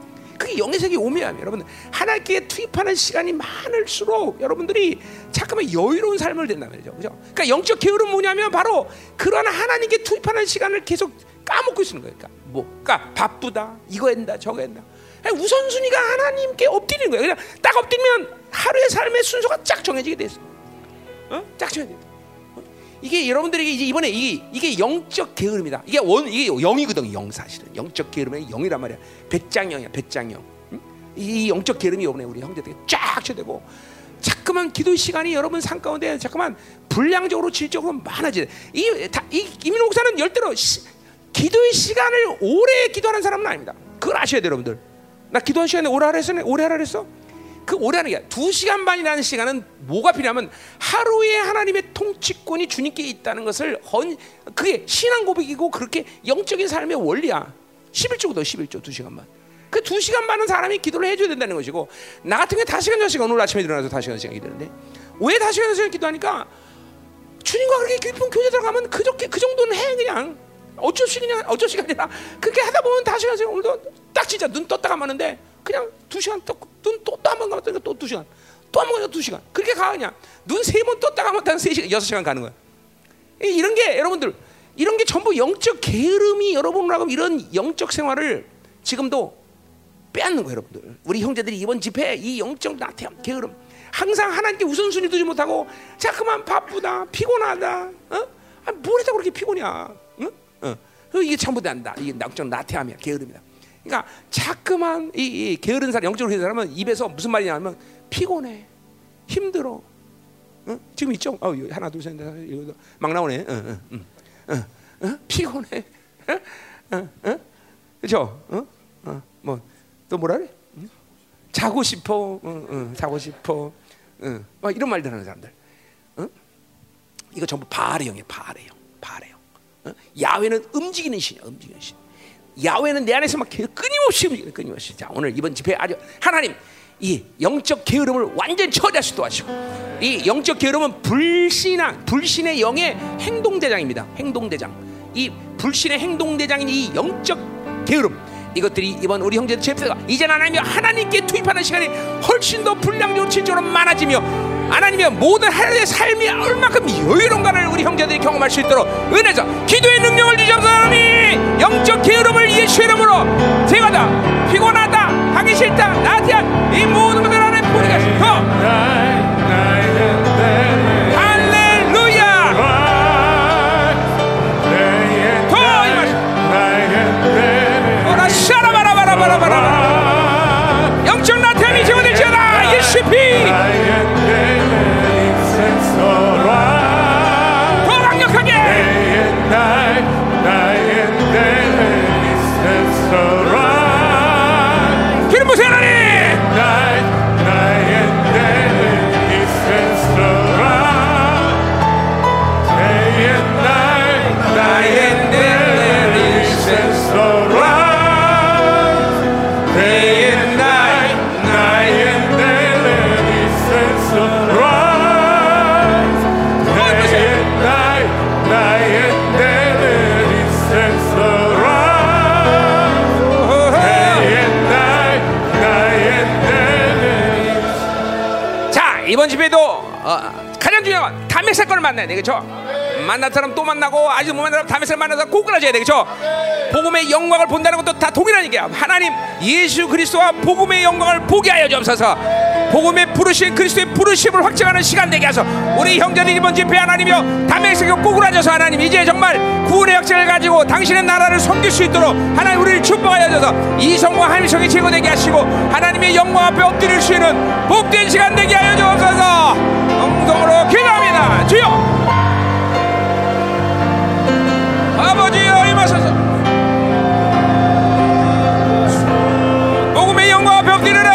그게 영의 세계 오묘함이에요. 여러분 하나님께 투입하는 시간이 많을수록 여러분들이 잠깐만 여유로운 삶을 된단 말이죠. 그죠? 그러니까 영적 게으름 뭐냐면 바로 그런 하나님께 투입하는 시간을 계속 까먹고 있는 거예요. 그러니까 뭐, 그러니까 바쁘다, 이거 한다, 저거 한다. 우선순위가 하나님께 엎드리는 거예요. 그냥 딱 엎드리면 하루의 삶의 순서가 쫙 정해지게 돼 있어. 어? 쫙 정해져. 어? 이게 여러분들에게 이제 이번에 이게, 이게 영적 게으름이다. 이게 원 이게 영이거든. 영 사실은 영적 게으름의 영이란 말이야. 배짱영이야. 배짱영. 응? 이 영적 게으름이 이번에 우리 형제들에게 쫙 쳐되고 자꾸만 기도 시간이 여러분 삶 가운데 자꾸만 불량적으로 질적으로 많아지네. 이, 다, 이 이민호 목사는 열대로 시, 기도의 시간을 오래 기도하는 사람은 아닙니다. 그걸 아셔야 돼요, 여러분들. 나 기도한 시간에 오래 하라 했어? 오래 하라 그랬어? 그 오래 하는 게 두 시간 반이라는 시간은 뭐가 필요하면 하루에 하나님의 통치권이 주님께 있다는 것을 헌 그게 신앙 고백이고 그렇게 영적인 삶의 원리야. 11조거든 11조 두 시간만. 그두 시간 반은 사람이 기도를 해줘야 된다는 것이고 나 같은 게 다섯 시간 여섯 시간 오늘 아침에 일어나서 다섯 시간 시간 기도하는데 왜 다섯 시간 여섯 시간 기도하니까 주님과 그렇게 깊은 교제 들어가면 그저께 그 정도는 해 그냥 어쩔 수 그냥 어쩔 시간이 아니라 그렇게 하다 보면 다섯 시간 시간 오늘도 딱 진짜 눈 떴다가 마는데 그냥 두 시간 또눈또또한번 감았다니까 또두 시간 또한번 가면 두 시간 그렇게 가 그냥 눈 세 번 떴다가 감았다가 세 시간 여섯 시간 가는 거야 이- 이런 게 여러분들 이런 게 전부 영적 게으름이 여러분하고 이런 영적 생활을 지금도 빼앗는 거예요, 여러분들. 우리 형제들이 이번 집회 이 영적 나태함, 게으름, 항상 하나님께 우선순위 두지 못하고 자꾸만 바쁘다, 피곤하다, 어? 아, 뭘 해서 그렇게 피곤이야? 응? 어. 그 이게 전부 다 안다. 이게 영적 나태함이야, 게으름이다. 그러니까 자꾸만 이, 이 게으른 사람, 영적으로 게으른 사람은 입에서 무슨 말이냐면 피곤해, 힘들어. 어? 지금 있죠? 어, 하나, 둘, 셋, 넷, 여섯, 막 나오네. 어, 어, 음. 어, 어? 피곤해. 어? 어? 어? 그죠? 어? 어? 뭐, 또 뭐라 그래? 응? 자고 싶어. 응, 응, 자고 싶어. 응. 막 이런 말들 하는 사람들. 응? 이거 전부 바알의 영이에요. 바알의 영. 바알의 영. 어? 야훼는 움직이는 신이야. 움직이는 신. 야훼는 내 안에서 막 끊임없이 움직이는 끊임없이. 자, 오늘 이번 집회 아주 하나님 이 영적 게으름을 완전 처리할 수도 하시고 이 영적 게으름은 불신한 불신의 영의 행동대장입니다. 행동대장. 이 불신의 행동대장인 이 영적 게으름 이것들이 이번 우리 형제들 제프가 이제 하나님이 하나님께 투입하는 시간이 훨씬 더 분량적으로 질적으로 많아지며 하나님의 모든 하나님의 삶이 얼마큼 여유로운가를 우리 형제들이 경험할 수 있도록 은혜서 기도의 능력을 주셔서 하나님이 영적 게으름을 예수의 이름으로 제거다 피곤하다 하기 싫다 나한테 이 모든 것들 안에 보내가 더할 이번 집에도 어, 가장 중요한 건 담의 사건을 만나야 돼 그렇죠? 만난 사람 또 만나고 아직 못 만난 사람 다음에 사람 만나서 꼬꾸라져야 되겠죠. 복음의 영광을 본다는 것도 다 동일한 얘기야. 하나님 예수 그리스도와 복음의 영광을 보게 하여 주옵소서. 복음의 부르심 그리스도의 부르심을 확증하는 시간 되게 하소. 우리 형제들 이번 집회 하나님이여 담에 새겨 꼬꾸라져서 하나님 이제 정말 구원의 확증을 가지고 당신의 나라를 섬길 수 있도록 하나님 우리를 축복하여 줘서 이성과 하나님성이 제거되게 하시고 하나님의 영광 앞에 엎드릴 수 있는 복된 시간 되게 하여 주옵소서. 엉덩으로 기도합니다. 주여. 아버지여 임하소서 복음의 영광 앞에 엎드리라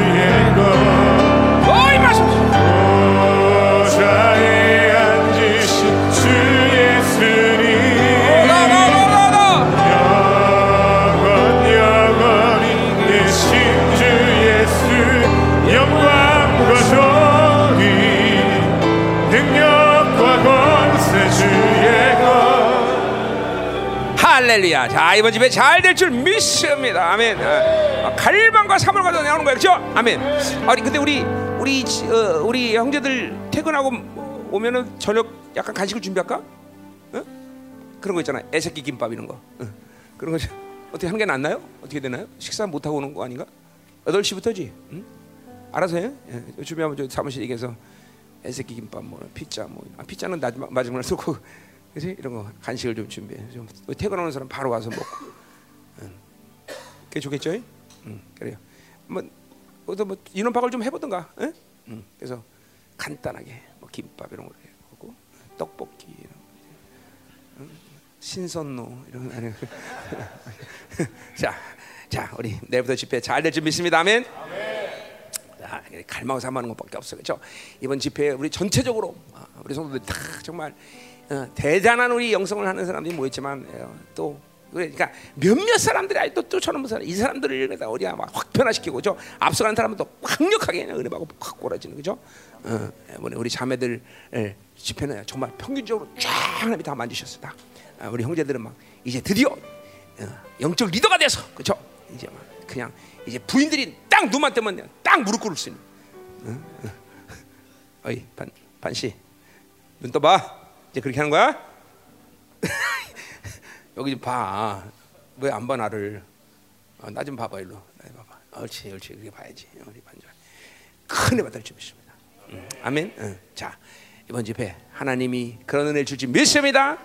할렐루야. 자 이번 집에 잘 될 줄 믿습니다. 아멘. 어, 갈망과 사물 가져 나오는 거예요 그렇죠? 아멘. 아니 근데 우리 우리 지- 어, 우리 형제들 퇴근하고 오면은 저녁 약간 간식을 준비할까? 어? 그런 거 있잖아 애새끼 김밥 이런 거. 어, 그런 거 어떻게 한개 낫나요? 어떻게 되나요? 식사 못 하고 오는 거 아닌가? 8시부터지. 응? 알아서 해. 예, 준비하면 저 사무실 얘기해서 애새끼 김밥 뭐 피자 뭐. 아, 피자는 마지막 마지막에 쏘고 그지 이런 거 간식을 좀 준비해 좀 퇴근하는 사람 바로 와서 먹고 응. 그게 좋겠죠? 응, 그래요 뭐 어떤 뭐 인원 파악을 좀 해보든가 응? 응. 그래서 간단하게 뭐 김밥 이런 거 하고 떡볶이 이런 거 응? 신선노 이런 거 아니야 (laughs) 자, 자 우리 내일부터 집회 잘될줄 믿습니다 아멘 아, 갈망을 삼하는 것밖에 없어 그렇죠? 이번 집회에 우리 전체적으로 아, 우리 성도들 다 정말 어, 대단한 우리 영성을 하는 사람들이 모였지만 어, 또 그러니까 몇몇 사람들이 아직도 쫓아오는 사람 이 사람들을 다 우리가 막확 변화시키고 그죠? 앞서가는 사람은 또 강력하게 은혜 받고 확 꼬라지는 그죠? 어, 우리 자매들 예, 집회는 정말 평균적으로 쫙 하나님이 다 만지셨어 다. 아, 우리 형제들은 막 이제 드디어 어, 영적 리더가 돼서 그죠? 이제 막 그냥 이제 부인들이 딱 눈만 뜨면 딱 무릎 꿇을 수 있는. 어? 어. 어이 반 반씨 눈 떠봐. 이제 그렇게 하는 거야? (laughs) 여기 좀 봐. 왜 안 봐 나를? 어, 나좀 봐봐 일로. 나좀 봐봐. 옳지, 옳지. 그렇게 봐야지. 우리 반절. 큰애 받을 줄 믿습니다. 음, 아멘. 응. 자 이번 집회 하나님이 그런 은혜를 줄지 믿습니다.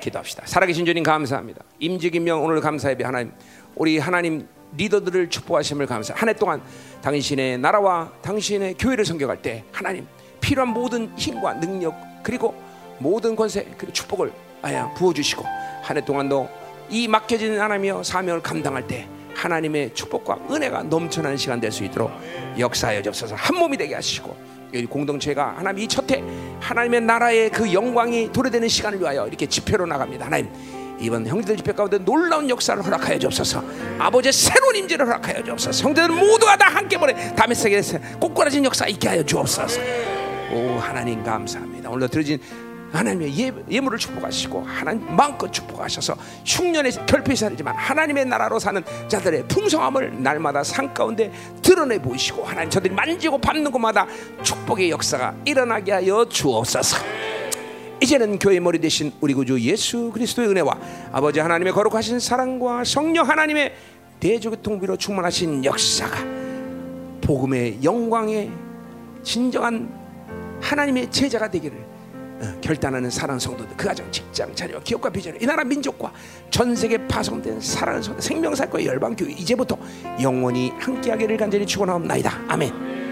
기도합시다. 살아계신 주님 감사합니다. 임직임명 오늘 감사 예배 하나님 우리 하나님 리더들을 축복하심을 감사. 한 해 동안 당신의 나라와 당신의 교회를 섬겨갈 때 하나님 필요한 모든 힘과 능력 그리고 모든 권세 그리고 축복을 아야 부어주시고 한 해 동안도 이 맡겨진 하나님이여 사명을 감당할 때 하나님의 축복과 은혜가 넘쳐나는 시간 될 수 있도록 역사하여 주옵소서 한 몸이 되게 하시고 이 공동체가 하나님 이 첫해 하나님의 나라의 그 영광이 도래되는 시간을 위하여 이렇게 집회로 나갑니다. 하나님 이번 형제들 집회 가운데 놀라운 역사를 허락하여 주옵소서. 아버지의 새로운 임재를 허락하여 주옵소서. 형제들 모두가 다 함께 보내 다메 세계에서 꼬꾸라진 역사 있게 하여 주옵소서. 오 하나님 감사합니다. 오늘 들어진 하나님의 예, 예물을 축복하시고 하나님 마음껏 축복하셔서 흉년의 결핍살이지만 하나님의 나라로 사는 자들의 풍성함을 날마다 산 가운데 드러내 보이시고 하나님 저들이 만지고 밟는 곳마다 축복의 역사가 일어나게 하여 주옵소서. 이제는 교회 머리 대신 우리 구주 예수 그리스도의 은혜와 아버지 하나님의 거룩하신 사랑과 성령 하나님의 대조교통비로 충만하신 역사가 복음의 영광의 진정한 하나님의 제자가 되기를 어, 결단하는 사랑하는 성도들 그 가정 직장 자녀 기업과 비전을 이 나라 민족과 전 세계 파송된 사랑하는 성도 생명사과 열방교회 이제부터 영원히 함께하기를 간절히 축원하옵나이다. 아멘